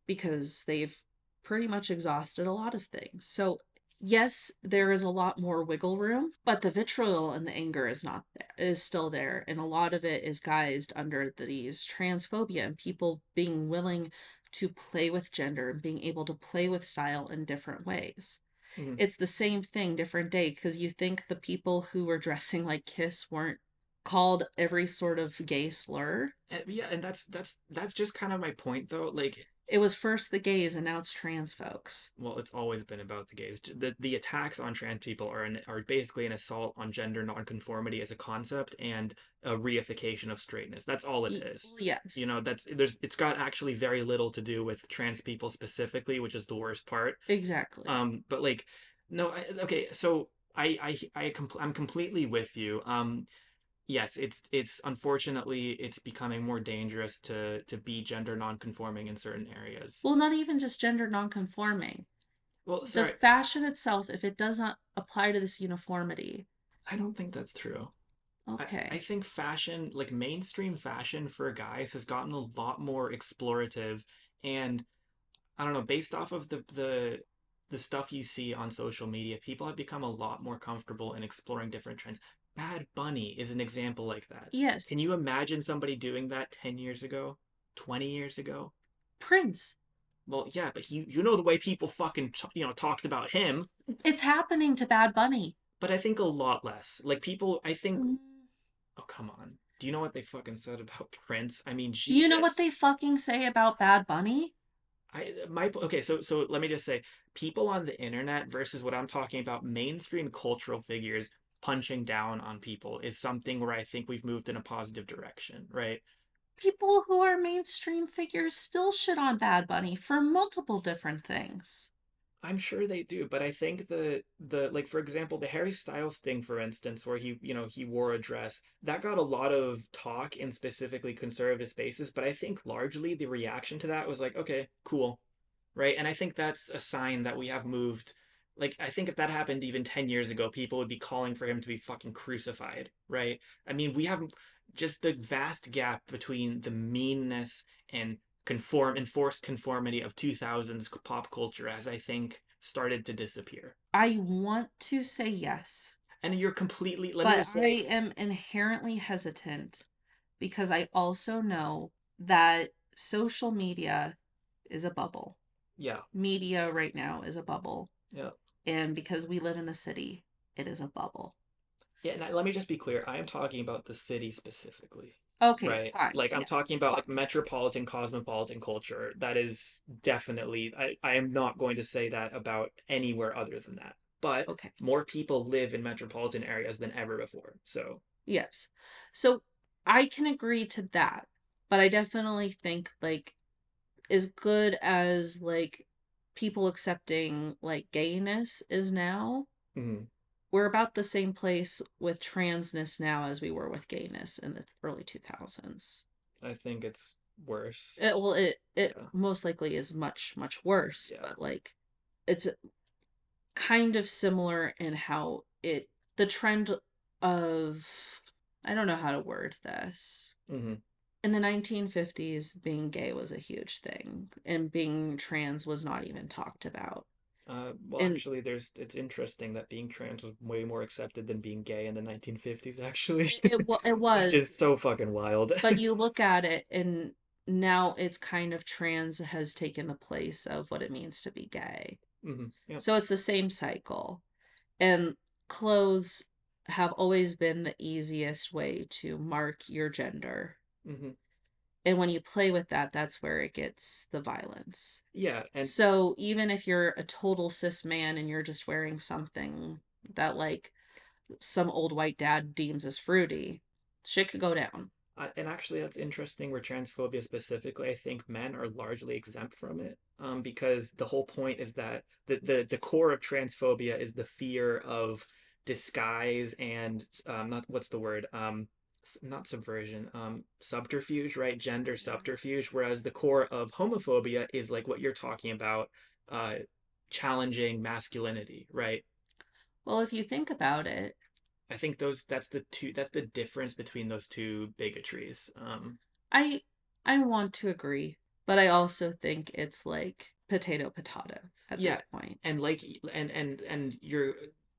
because they've pretty much exhausted a lot of things. So yes, there is a lot more wiggle room, but the vitriol and the anger is not there, is still there. And a lot of it is guised under these transphobia and people being willing to play with gender and being able to play with style in different ways. Mhm. It's the same thing, different day, because you think the people who were dressing like Kiss weren't called every sort of gay slur. And, yeah, and that's that's that's just kind of my point though. Like, It was first the gays and now it's trans folks. well, it's always been about the gays. The the attacks on trans people are an, are basically an assault on gender nonconformity as a concept and a reification of straightness. That's all it is. Yes. You know, that's there's it's got actually very little to do with trans people specifically, which is the worst part. Exactly. Um, but like, no, I, okay, so I I I I'm completely with you. Um, yes, it's it's unfortunately it's becoming more dangerous to to be gender nonconforming in certain areas. well, not even just gender nonconforming. Well, The fashion itself, if it does not apply to this uniformity, I don't think that's true. I- okay. I, think fashion, like mainstream fashion for guys, has gotten a lot more explorative, and I don't know, based off of the the the stuff you see on social media, people have become a lot more comfortable in exploring different trends. Bad Bunny is an example like that. yes. Can you imagine somebody doing that 10 years ago? 20 years ago? Prince. Well, yeah, but he, you know the way people fucking, you know, talked about him, It's happening to Bad Bunny. but I think a lot less. Like people, I think, Mm. oh, come on. Do you know what they fucking said about Prince? I mean, Do you know what they fucking say about Bad Bunny? I my okay, so so let me just say, people on the internet versus what I'm talking about, mainstream cultural figures punching down on people is something where I think we've moved in a positive direction, right? People who are mainstream figures still shit on Bad Bunny for multiple different things. I'm sure they do, but I think the the like for example, the Harry Styles thing, for instance, where he you know he wore a dress, that got a lot of talk in specifically conservative spaces, but I think largely the reaction to that was like, okay, cool, right? And I think that's a sign that we have moved. Like I think if that happened even 10 years ago, people would be calling for him to be fucking crucified, right? I mean, we have just the vast gap between the meanness and conform enforced conformity of 2000s pop culture as I think started to disappear. I want to say yes. And you're completely let But say I am inherently hesitant because I also know that social media is a bubble. yeah, Media right now is a bubble. yeah. And because we live in the city, it is a bubble. Yeah, and let me just be clear. I am talking about the city specifically, Okay, right? fine. Like I'm yes, talking about like metropolitan, cosmopolitan culture. That is definitely I, I am not going to say that about anywhere other than that. But Okay. more people live in metropolitan areas than ever before. So, Yes. So I can agree to that, but I definitely think like as good as like people accepting like gayness is now, mhm, we're about the same place with transness now as we were with gayness in the early 2000s. I think it's worse. It, well, it it Yeah. most likely is much much worse, Yeah. but like it's kind of similar in how it the trend of I don't know how to word this. hmm In the 1950s, being gay was a huge thing, and being trans was not even talked about. Uh, well, And actually, there's it's interesting that being trans was way more accepted than being gay in the 1950s, actually, it, it, it which was, is so fucking wild. but you look at it, and now it's kind of trans has taken the place of what it means to be gay. hmm Yep. So it's the same cycle. And clothes have always been the easiest way to mark your gender. Hmm And when you play with that, that's where it gets the violence. Yeah, and So even if you're a total cis man and you're just wearing something that like some old white dad deems as fruity, shit could go down. Uh, and actually, that's interesting where transphobia specifically, I think men are largely exempt from it. Um, because the whole point is that the, the, the core of transphobia is the fear of disguise and um, not what's the word? Um, not subversion, um, subterfuge, right? Gender subterfuge. Whereas the core of homophobia is like what you're talking about, uh, challenging masculinity, right? Well, if you think about it, I think those that's the two that's the difference between those two bigotries. Um, I I want to agree, but I also think it's like potato potato at Yeah, this point. and like and and and you're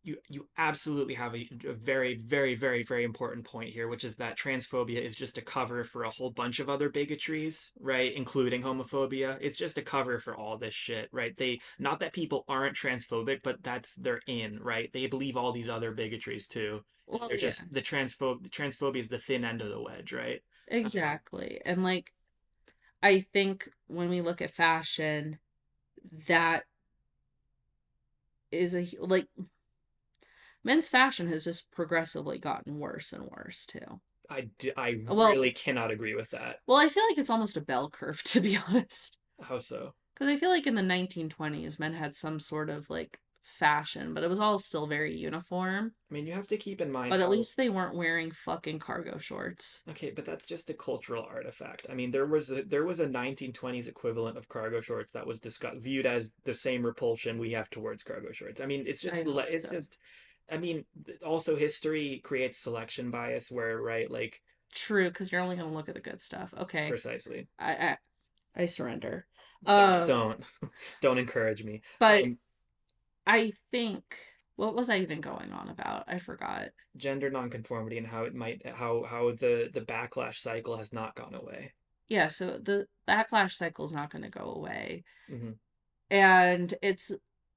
you you absolutely have a, a very very very very important point here which is that transphobia is just a cover for a whole bunch of other bigotries right including homophobia. It's just a cover for all this shit right? They not that people aren't transphobic but that's they're in right? They believe all these other bigotries too. Well, they're yeah, just the transphobe the transphobia is the thin end of the wedge right? Exactly. And like I think when we look at fashion, that is a like men's fashion has just progressively gotten worse and worse too. I, d- I Well, really cannot agree with that well, I feel like it's almost a bell curve to be honest. how so Because I feel like in the 1920s, men had some sort of like fashion, but it was all still very uniform. I mean you have to keep in mind But at how least they weren't wearing fucking cargo shorts. Okay, but that's just a cultural artifact. I mean, there was a there was a 1920s equivalent of cargo shorts that was discussed, viewed as the same repulsion we have towards cargo shorts. I mean, it's just I it's so. just I mean, also history creates selection bias where, right, like True, because you're only gonna look at the good stuff. Okay, precisely. I I, I surrender. Don't Um, don't don't encourage me. but Um, I think what was I even going on about? I forgot. gender nonconformity and how it might how how the the backlash cycle has not gone away. Yeah, so the backlash cycle is not going to go away, hmm and it's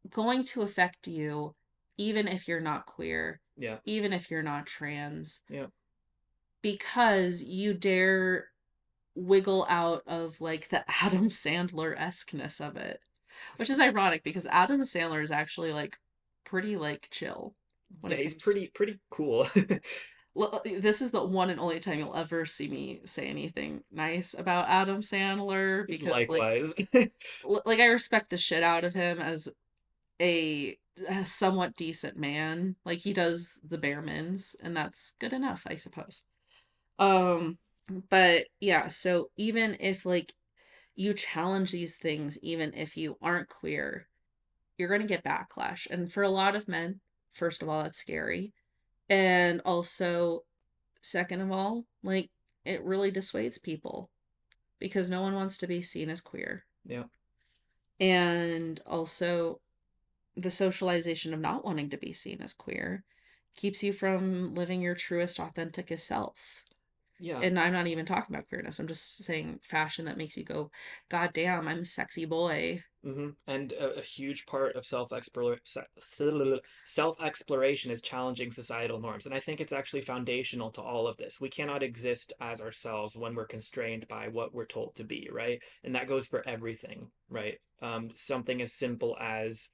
going to affect you even if you're not queer, Yeah, even if you're not trans, yeah, because you dare wiggle out of like the Adam Sandler esqueness of it, which is ironic because Adam Sandler is actually like pretty like chill. Yeah, he's pretty to... pretty cool. Uh, this is the one and only time you'll ever see me say anything nice about Adam Sandler because likewise like, like I respect the shit out of him as a, a somewhat decent man like he does the bare mins and that's good enough I suppose. Um but yeah so even if like you challenge these things even if you aren't queer you're to get backlash and for a lot of men first of all that's scary and also second of all like it really dissuades people because no one wants to be seen as queer. Yeah. And also the socialization of not wanting to be seen as queer keeps you from living your truest authentic self yeah. And I'm not even talking about queerness. I'm just saying fashion that makes you go, God damn, I'm a sexy boy. Mm-hmm. And a, a, huge part of self self exploration is challenging societal norms, and I think it's actually foundational to all of this. We cannot exist as ourselves when we're constrained by what we're told to be, right? And that goes for everything, right? Um, something as simple as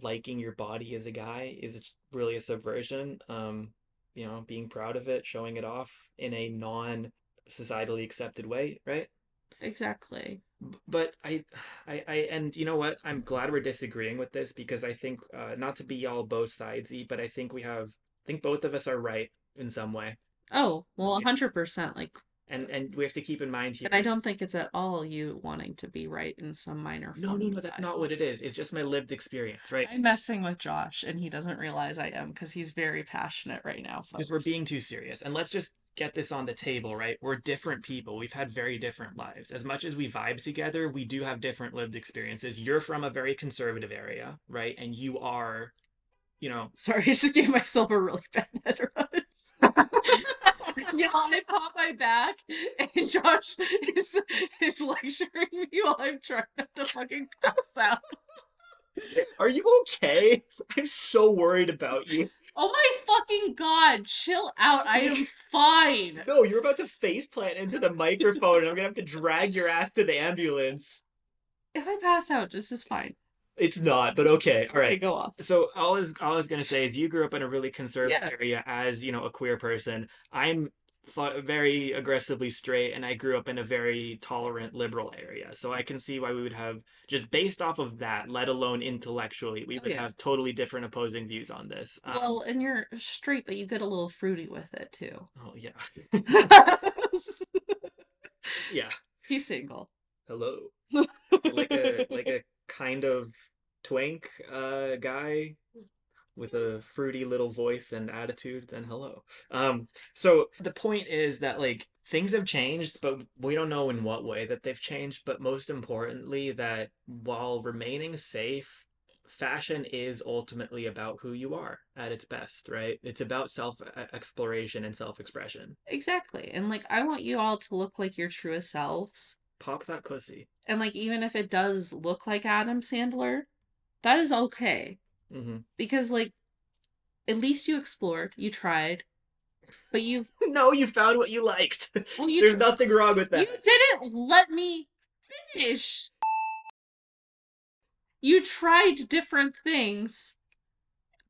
liking your body as a guy is really a subversion. Um, you know, being proud of it, showing it off in a non societally accepted way, right? Exactly. But I, I, I, and you know what? I'm glad we're disagreeing with this because I think, uh, not to be all both sidesy, but I think we have, I think both of us are right in some way. Oh well, hundred percent. Like and and we have to keep in mind here. And I don't think it's at all you wanting to be right in some minor. No, no, no. That's not what it is. It's just my lived experience, right? I'm messing with Josh, and he doesn't realize I am because he's very passionate right now. Because we're being too serious, and let's just get this on the table, right? We're different people. We've had very different lives. As much as we vibe together, we do have different lived experiences. You're from a very conservative area, right? And you are, you know. Sorry, I just gave myself a really bad head run. yeah, I pop my back, and Josh is is lecturing me while I'm trying not to fucking pass out. Are you okay? I'm so worried about you. Oh my fucking god, chill out. I am fine. No, you're about to faceplant into the microphone and I'm gonna have to drag your ass to the ambulance. If I pass out, this is fine. It's not, but okay. All right. Okay, go off. So all is all I was gonna say is you grew up in a really conservative yeah. area as you know a queer person. I'm very aggressively straight and I grew up in a very tolerant liberal area. So I can see why we would have just based off of that, let alone intellectually, we oh, would yeah. have totally different opposing views on this. Um, well, and you're straight, but you get a little fruity with it too. Oh yeah. yeah. He's single. Hello. like a like a kind of twink uh guy with a fruity little voice and attitude, then hello. Um, so the point is that like things have changed, but we don't know in what way that they've changed. But most importantly, that while remaining safe, fashion is ultimately about who you are at its best, right? It's about self exploration and self expression. Exactly. And like, I want you all to look like your truest selves. Pop that pussy. And like, even if it does look like Adam Sandler, that is okay. Mm-hmm. Because like, at least you explored, you tried, but you no, you found what you liked. Well, you, There's nothing wrong with that. You didn't let me finish. You tried different things,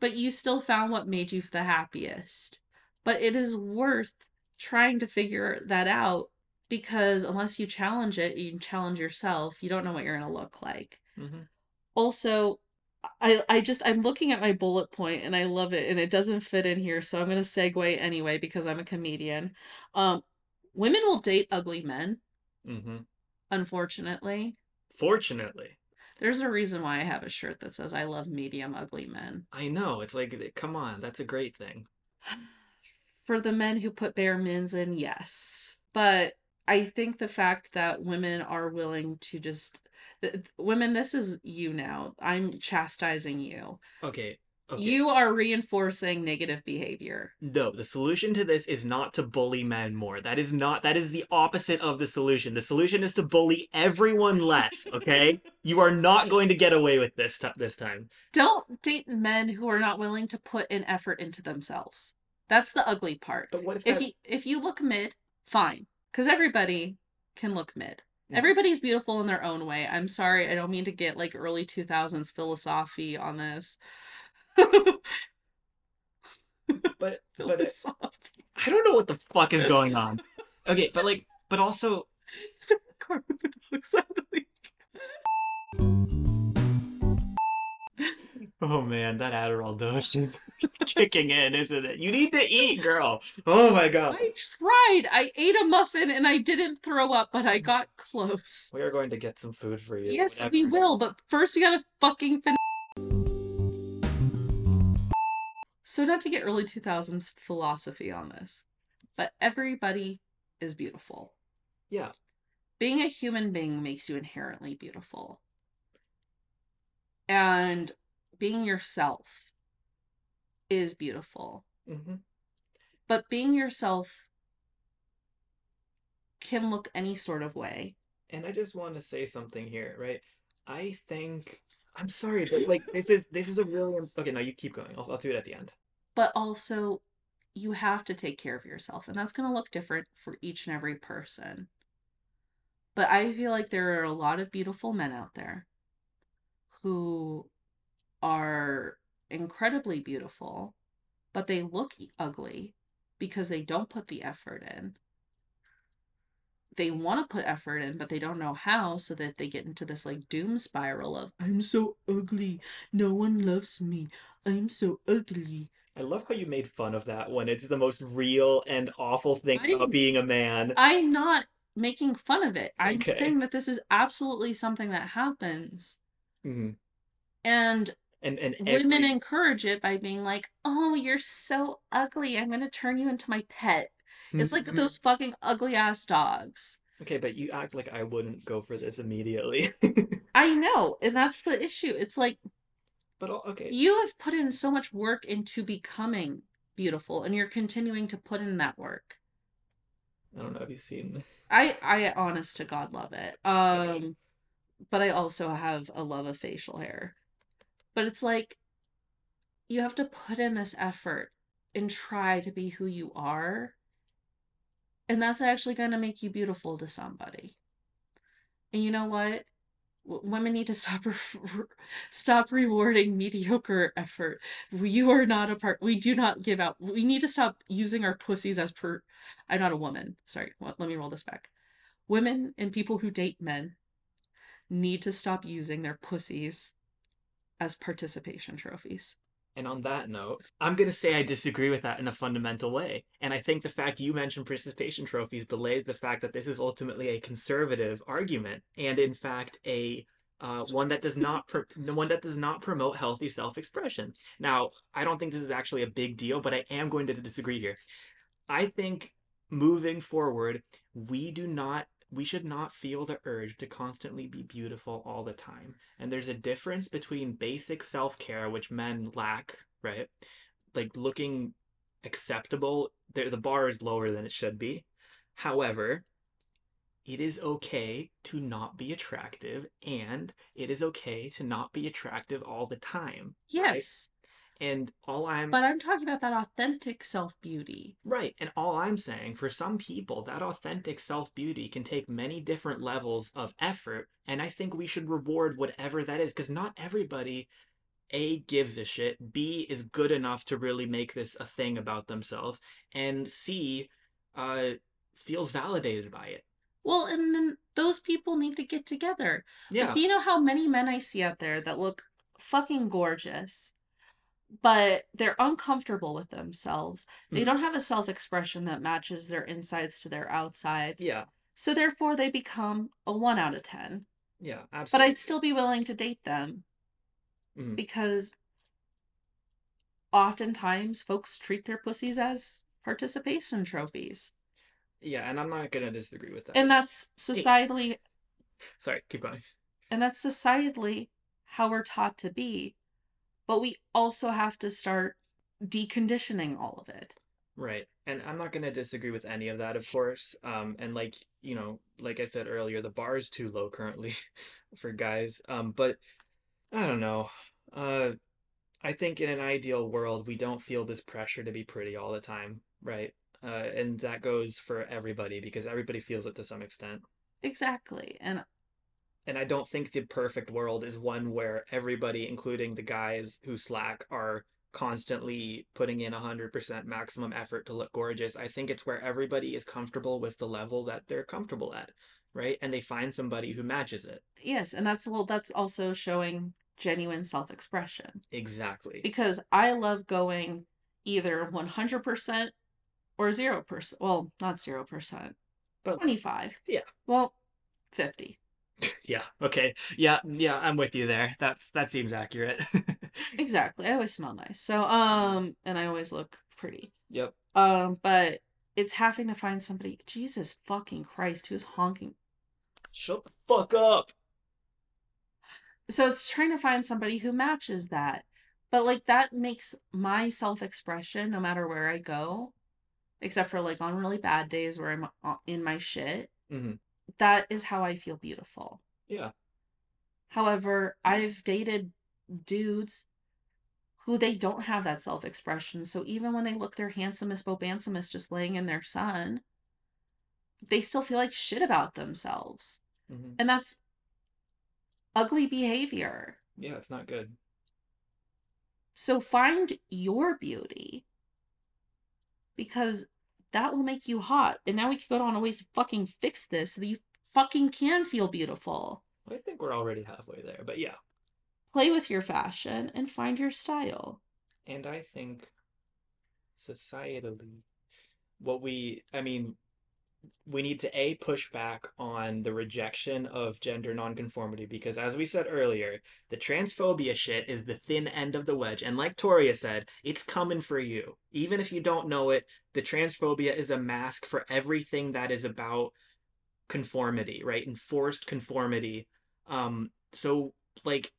but you still found what made you the happiest. But it is worth trying to figure that out because unless you challenge it, you challenge yourself, you don't know what you're going to look like. Mm-hmm. Also, I I just I'm looking at my bullet point and I love it and it doesn't fit in here so I'm going to segue anyway because I'm a comedian. Um women will date ugly men. hmm Unfortunately. Fortunately. There's a reason why I have a shirt that says I love medium ugly men. I know. It's like come on, that's a great thing. For the men who put bare mins in, yes. But I think the fact that women are willing to just the, women, this is you now. I'm chastising you. Okay. Okay. You are reinforcing negative behavior. No, the solution to this is not to bully men more. That is not that is the opposite of the solution. The solution is to bully everyone less, okay? you are not going to get away with this t- this time. Don't date men who are not willing to put an effort into themselves. That's the ugly part. But what if if you if you look mid, fine. Cuz everybody can look mid. Everybody's beautiful in their own way. I'm sorry, I don't mean to get like early 2000s philosophy on this. But but it-. I don't know what the fuck is going on. Okay, but like, but also, So carbon monoxide. Oh man, that Adderall dose is kicking in, isn't it? You need to eat, girl. Oh my god. I tried. I ate a muffin and I didn't throw up, but I got close. We are going to get some food for you. Yes, we will, but first we gotta fucking fin- So not to get early 2000s philosophy on this, but everybody is beautiful. yeah, Being a human being makes you inherently beautiful. And being yourself is beautiful. hmm But being yourself can look any sort of way. and I just want to say something here, right? I think I'm sorry, but like this is this is a really okay. No, you keep going. I'll I'll do it at the end. but also you have to take care of yourself and that's going to look different for each and every person but i feel like there are a lot of beautiful men out there who are incredibly beautiful but they look ugly because they don't put the effort in they want to put effort in but they don't know how so that they get into this like doom spiral of i'm so ugly no one loves me i'm so ugly I love how you made fun of that one. it's the most real and awful thing I- about being a man. I'm not making fun of it. I'm Okay. saying that this is absolutely something that happens. Mhm. And And and women every- encourage it by being like, oh, you're so ugly. I'm going to turn you into my pet. It's like those fucking ugly ass dogs. Okay, but you act like I wouldn't go for this immediately. I know. And that's the issue. It's like but okay. you have put in so much work into becoming beautiful and you're continuing to put in that work. I don't know. Have you seen? I I honest to God love it. Um but I also have a love of facial hair. But it's like you have to put in this effort and try to be who you are. And that's actually going to make you beautiful to somebody. And you know what? Women need to stop re- stop rewarding mediocre effort. You are not a part. We do not give out. We need to stop using our pussies as per. I'm not a woman. Sorry. Let me roll this back. Women and people who date men need to stop using their pussies as participation trophies. And on that note, I'm going to say I disagree with that in a fundamental way. And I think the fact you mentioned participation trophies belays the fact that this is ultimately a conservative argument, and in fact a uh, one that does not pr- one that does not promote healthy self-expression. Now, I don't think this is actually a big deal, but I am going to disagree here. I think moving forward, we do not we should not feel the urge to constantly be beautiful all the time. And there's a difference between basic self care, which men lack, right? Like looking acceptable, the, bar is lower than it should be. However, it is okay to not be attractive, and it is okay to not be attractive all the time. right? And all I'm but I'm talking about that authentic self beauty. Right, and all I'm saying, for some people, that authentic self beauty can take many different levels of effort, and I think we should reward whatever that is, because not everybody, A, gives a shit, B, is good enough to really make this a thing about themselves, and C, uh, feels validated by it. Well, and then those people need to get together. Yeah, Like, do you know how many men I see out there that look fucking gorgeous, but they're uncomfortable with themselves? They Mhm. don't have a self expression that matches their insides to their outsides. yeah, So therefore, they become a 1 out of 10. yeah, absolutely. But. I'd still be willing to date them Mhm. because oftentimes folks treat their pussies as participation trophies. Yeah, and I'm not gonna disagree with that. And that's societally Sorry, keep going. and that's societally how we're taught to be. But we also have to start deconditioning all of it. Right. And I'm not going to disagree with any of that, of course. Um, and like, you know, like I said earlier, the bar is too low currently for guys. Um, but I don't know. Uh, I think in an ideal world, we don't feel this pressure to be pretty all the time, right? Uh, and that goes for everybody because everybody feels it to some extent. Exactly. And And I don't think the perfect world is one where everybody, including the guys who slack, are constantly putting in 100% maximum effort to look gorgeous. I think it's where everybody is comfortable with the level that they're comfortable at, right? And they find somebody who matches it. yes, and that's well that's also showing genuine self-expression. Exactly. Because I love going either 100% or 0%. Well, not 0%. But- 25. Yeah. Well, 50. Yeah. Okay. Yeah. Yeah. I'm with you there. That's that seems accurate. Exactly. I always smell nice. So, um, and I always look pretty. yep. Um, but it's having to find somebody. Jesus fucking Christ, who's honking? Shut the fuck up. So it's trying to find somebody who matches that. But like that makes my self-expression no matter where I go, except for like on really bad days where I'm uh, in my shit, hmm that is how I feel beautiful. Yeah. However, I've dated dudes who they don't have that self-expression. So even when they look their handsomest, bobansomest just laying in their sun, they still feel like shit about themselves. hmm And that's ugly behavior. Yeah. It's not good. So find your beauty because that will make you hot. And now we can go on a ways to fucking fix this so that you fucking can feel beautiful. I think we're already halfway there, but yeah. Play with your fashion and find your style. And I think societally, what we, I mean, we need to A, push back on the rejection of gender nonconformity because, as we said earlier, the transphobia shit is the thin end of the wedge. And like Torria said, it's coming for you. Even if you don't know it, the transphobia is a mask for everything that is about conformity, right? Enforced conformity. Um, so, like,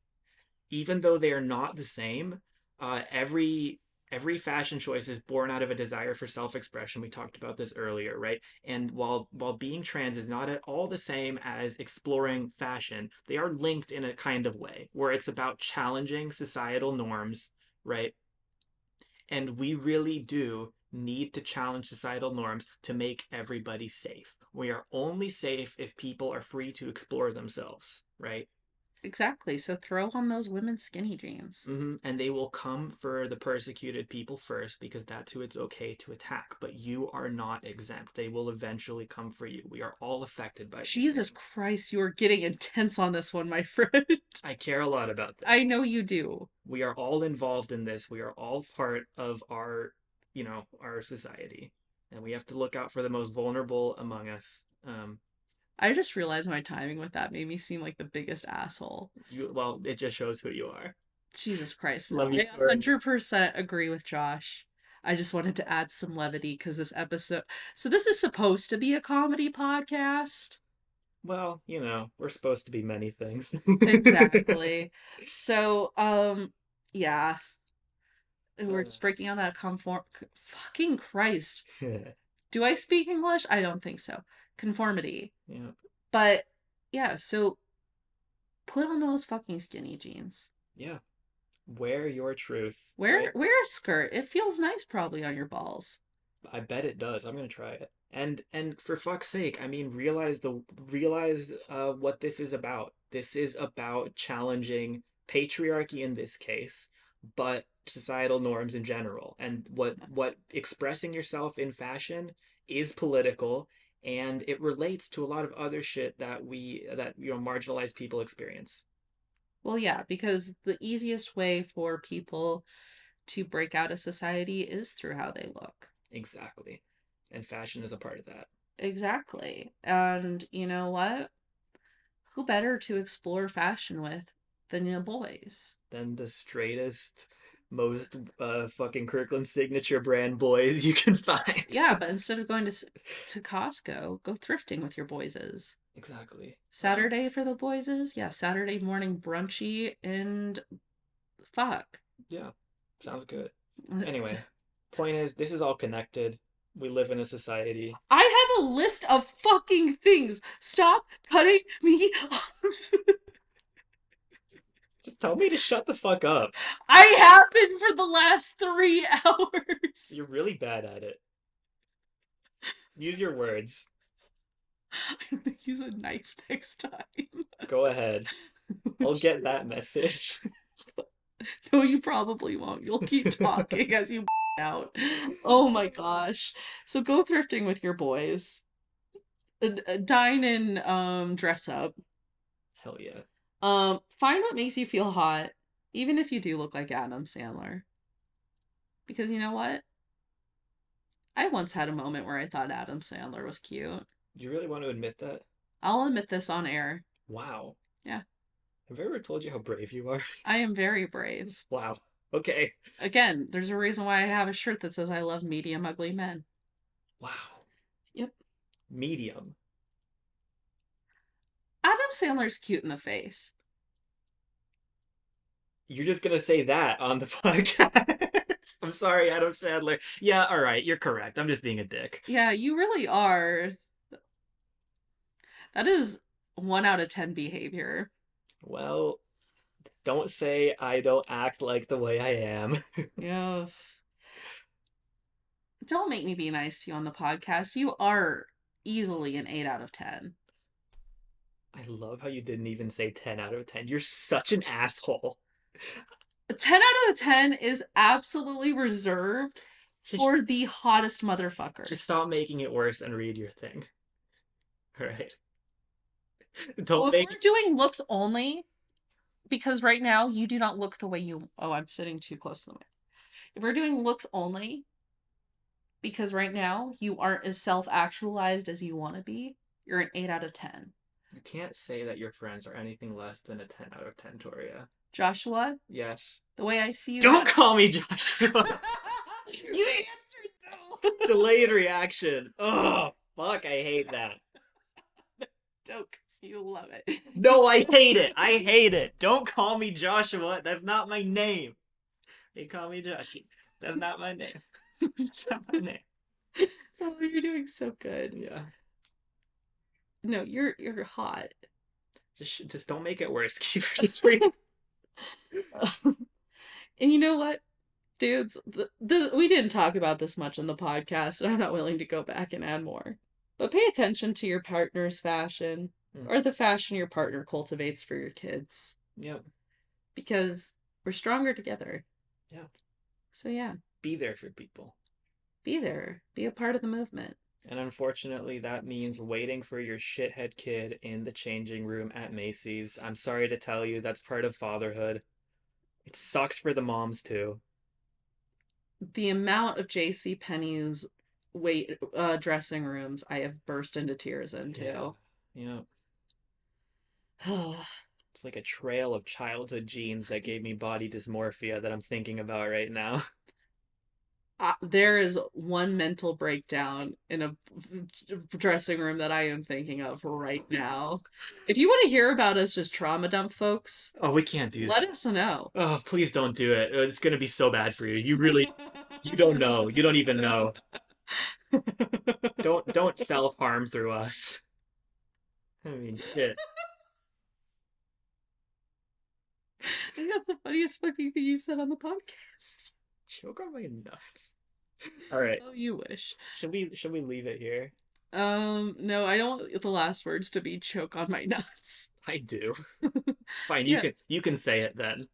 even though they are not the same, uh, every every fashion choice is born out of a desire for self-expression. We talked about this earlier, right? And while while being trans is not at all the same as exploring fashion, they are linked in a kind of way where it's about challenging societal norms, right? And we really do need to challenge societal norms to make everybody safe. We are only safe if people are free to explore themselves, right? Exactly. So throw on those women's skinny jeans. hmm And they will come for the persecuted people first because that's who it's okay to attack. But you are not exempt. They will eventually come for you. We are all affected by Jesus. Christ, you are getting intense on this one, my friend. I care a lot about this. I know you do. We are all involved in this. We are all part of our, you know, our society. And we have to look out for the most vulnerable among us. Um, I just realized my timing with that made me seem like the biggest asshole. you, well, it just shows who you are. Jesus Christ. Love no, you I 100% agree with Josh. I just wanted to add some levity because this episode. So, this is supposed to be a comedy podcast. Well, you know, we're supposed to be many things. Exactly. so, um, yeah. We're just breaking on that conform. Fucking Christ. Do I speak English? I don't think so. Conformity. Yeah. But, yeah, so put on those fucking skinny jeans. Yeah. Wear your truth. Wear right? wear a skirt. It feels nice probably on your balls. I bet it does. I'm gonna try it. And and for fuck's sake, I mean, realize the realize uh, what this is about. This is about challenging patriarchy in this case, but societal norms in general. And what what expressing yourself in fashion is political, and it relates to a lot of other shit that we that you know marginalized people experience. Well, yeah, because the easiest way for people to break out of society is through how they look. Exactly. And fashion is a part of that. Exactly. And you know what? Who better to explore fashion with than the boys? than the straightest, most uh fucking Kirkland signature brand boys you can find. Yeah, but instead of going to s- to Costco, go thrifting with your boyses. exactly. Saturday for the boyses? Yeah, Saturday morning brunchy and fuck. Yeah, sounds good. Anyway, point is, this is all connected. We live in a society. I have a list of fucking things. Stop cutting me off. Just tell me to shut the fuck up. I have been for the last three hours. You're really bad at it. Use your words. I'm gonna use a knife next time. Go ahead. I'll get that message. No, you probably won't. You'll keep talking as you out. Oh my gosh. So go thrifting with your boys. Uh, Dine and um dress up. Hell yeah. Um find what makes you feel hot, even if you do look like Adam Sandler. Because you know what? I once had a moment where I thought Adam Sandler was cute. Do You really want to admit that? I'll admit this on air. Wow. Yeah. Have I ever told you how brave you are? I am very brave. Wow. Okay. Again, there's a reason why I have a shirt that says I love medium ugly men. Wow. Yep. Medium. Adam Sandler's cute in the face. You're just gonna say that on the podcast. I'm sorry, Adam Sandler. Yeah, all right, you're correct. I'm just being a dick. Yeah, you really are. That is one out of ten behavior. Well, don't say I don't act like the way I am. Yeah. Don't make me be nice to you on the podcast. You are easily an 8 out of 10. I love how you didn't even say 10 out of 10. You're such an asshole. 10 out of the 10 is absolutely reserved for the hottest motherfuckers. Just stop making it worse and read your thing. All right. Don't well, if we're doing looks only, because right now you do not look the way you. Oh, I'm sitting too close to the mic. If we're doing looks only, because right now you aren't as self actualized as you want to be, you're an 8 out of 10. You can't say that your friends are anything less than a 10 out of 10, Torria. Joshua, Yes. the way I see you. Don't call me Joshua. you answered though. Delayed reaction. Oh, fuck, I hate that. Don't, 'cause you love it. No, I hate it. I hate it. Don't call me Joshua. That's not my name. They call me Joshua. That's not my name. That's not my name. Oh, you're doing so good. Yeah. No, you're you're hot. Just just don't make it worse. Keep it read. and you know what, dudes? The, the we didn't talk about this much on the podcast, and I'm not willing to go back and add more. But pay attention to your partner's fashion Mm. or the fashion your partner cultivates for your kids, Yep. because we're stronger together. Yeah. So yeah, Be there for people. be there, be a part of the movement. And unfortunately, that means waiting for your shithead kid in the changing room at Macy's. I'm sorry to tell you, that's part of fatherhood. It sucks for the moms too. the amount of J.C. Penney's wait uh, dressing rooms I have burst into tears into. Yeah. It's like a trail of childhood genes that gave me body dysmorphia that I'm thinking about right now. uh, there is one mental breakdown in a dressing room that I am thinking of right now. If you want to hear about us just trauma dump folks, Oh, we can't do let that. Let us know. Oh, please don't do it. It's gonna be so bad for you. You really, you don't know. You don't even know. Don't don't self harm through us. I mean, shit. I think that's the funniest fucking thing you've said on the podcast. Choke on my nuts. All right. Oh, you wish. Should we should we leave it here? Um, no, I don't want the last words to be choke on my nuts. I do. Fine, you Yeah. can you can say it then.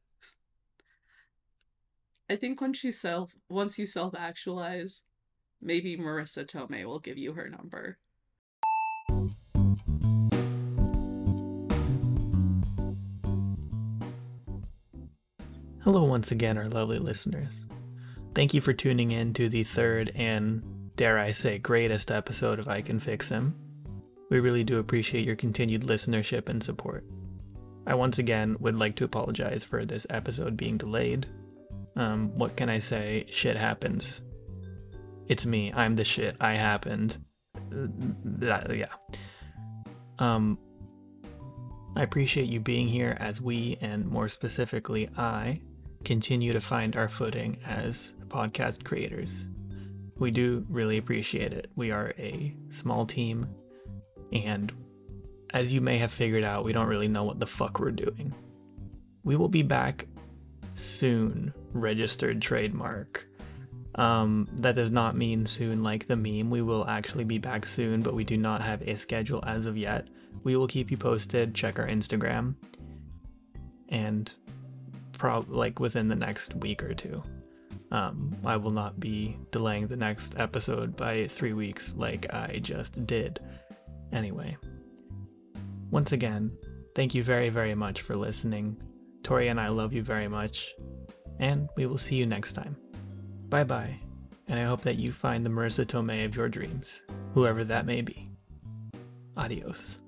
I think once you self once you self actualize, maybe Marisa Tomei will give you her number. Hello once again, our lovely listeners. Thank you for tuning in to the third and, dare I say, greatest episode of I Can Fix Him. We really do appreciate your continued listenership and support. I once again would like to apologize for this episode being delayed. Um, what can I say? Shit happens. It's me. I'm the shit. I happened. Uh, that- yeah. Um, I appreciate you being here as we, and more specifically, I, continue to find our footing as podcast creators. We do really appreciate it. We are a small team, and as you may have figured out, we don't really know what the fuck we're doing. We will be back soon, registered trademark. Um, that does not mean soon like the meme. We will actually be back soon, but we do not have a schedule as of yet. We will keep you posted. Check our Instagram. And probably like within the next week or two. Um, I will not be delaying the next episode by three weeks like I just did. Anyway, once again, thank you very, very much for listening. Tori and I love you very much, and we will see you next time. Bye bye, and I hope that you find the Marisa Tomei of your dreams, whoever that may be. Adios.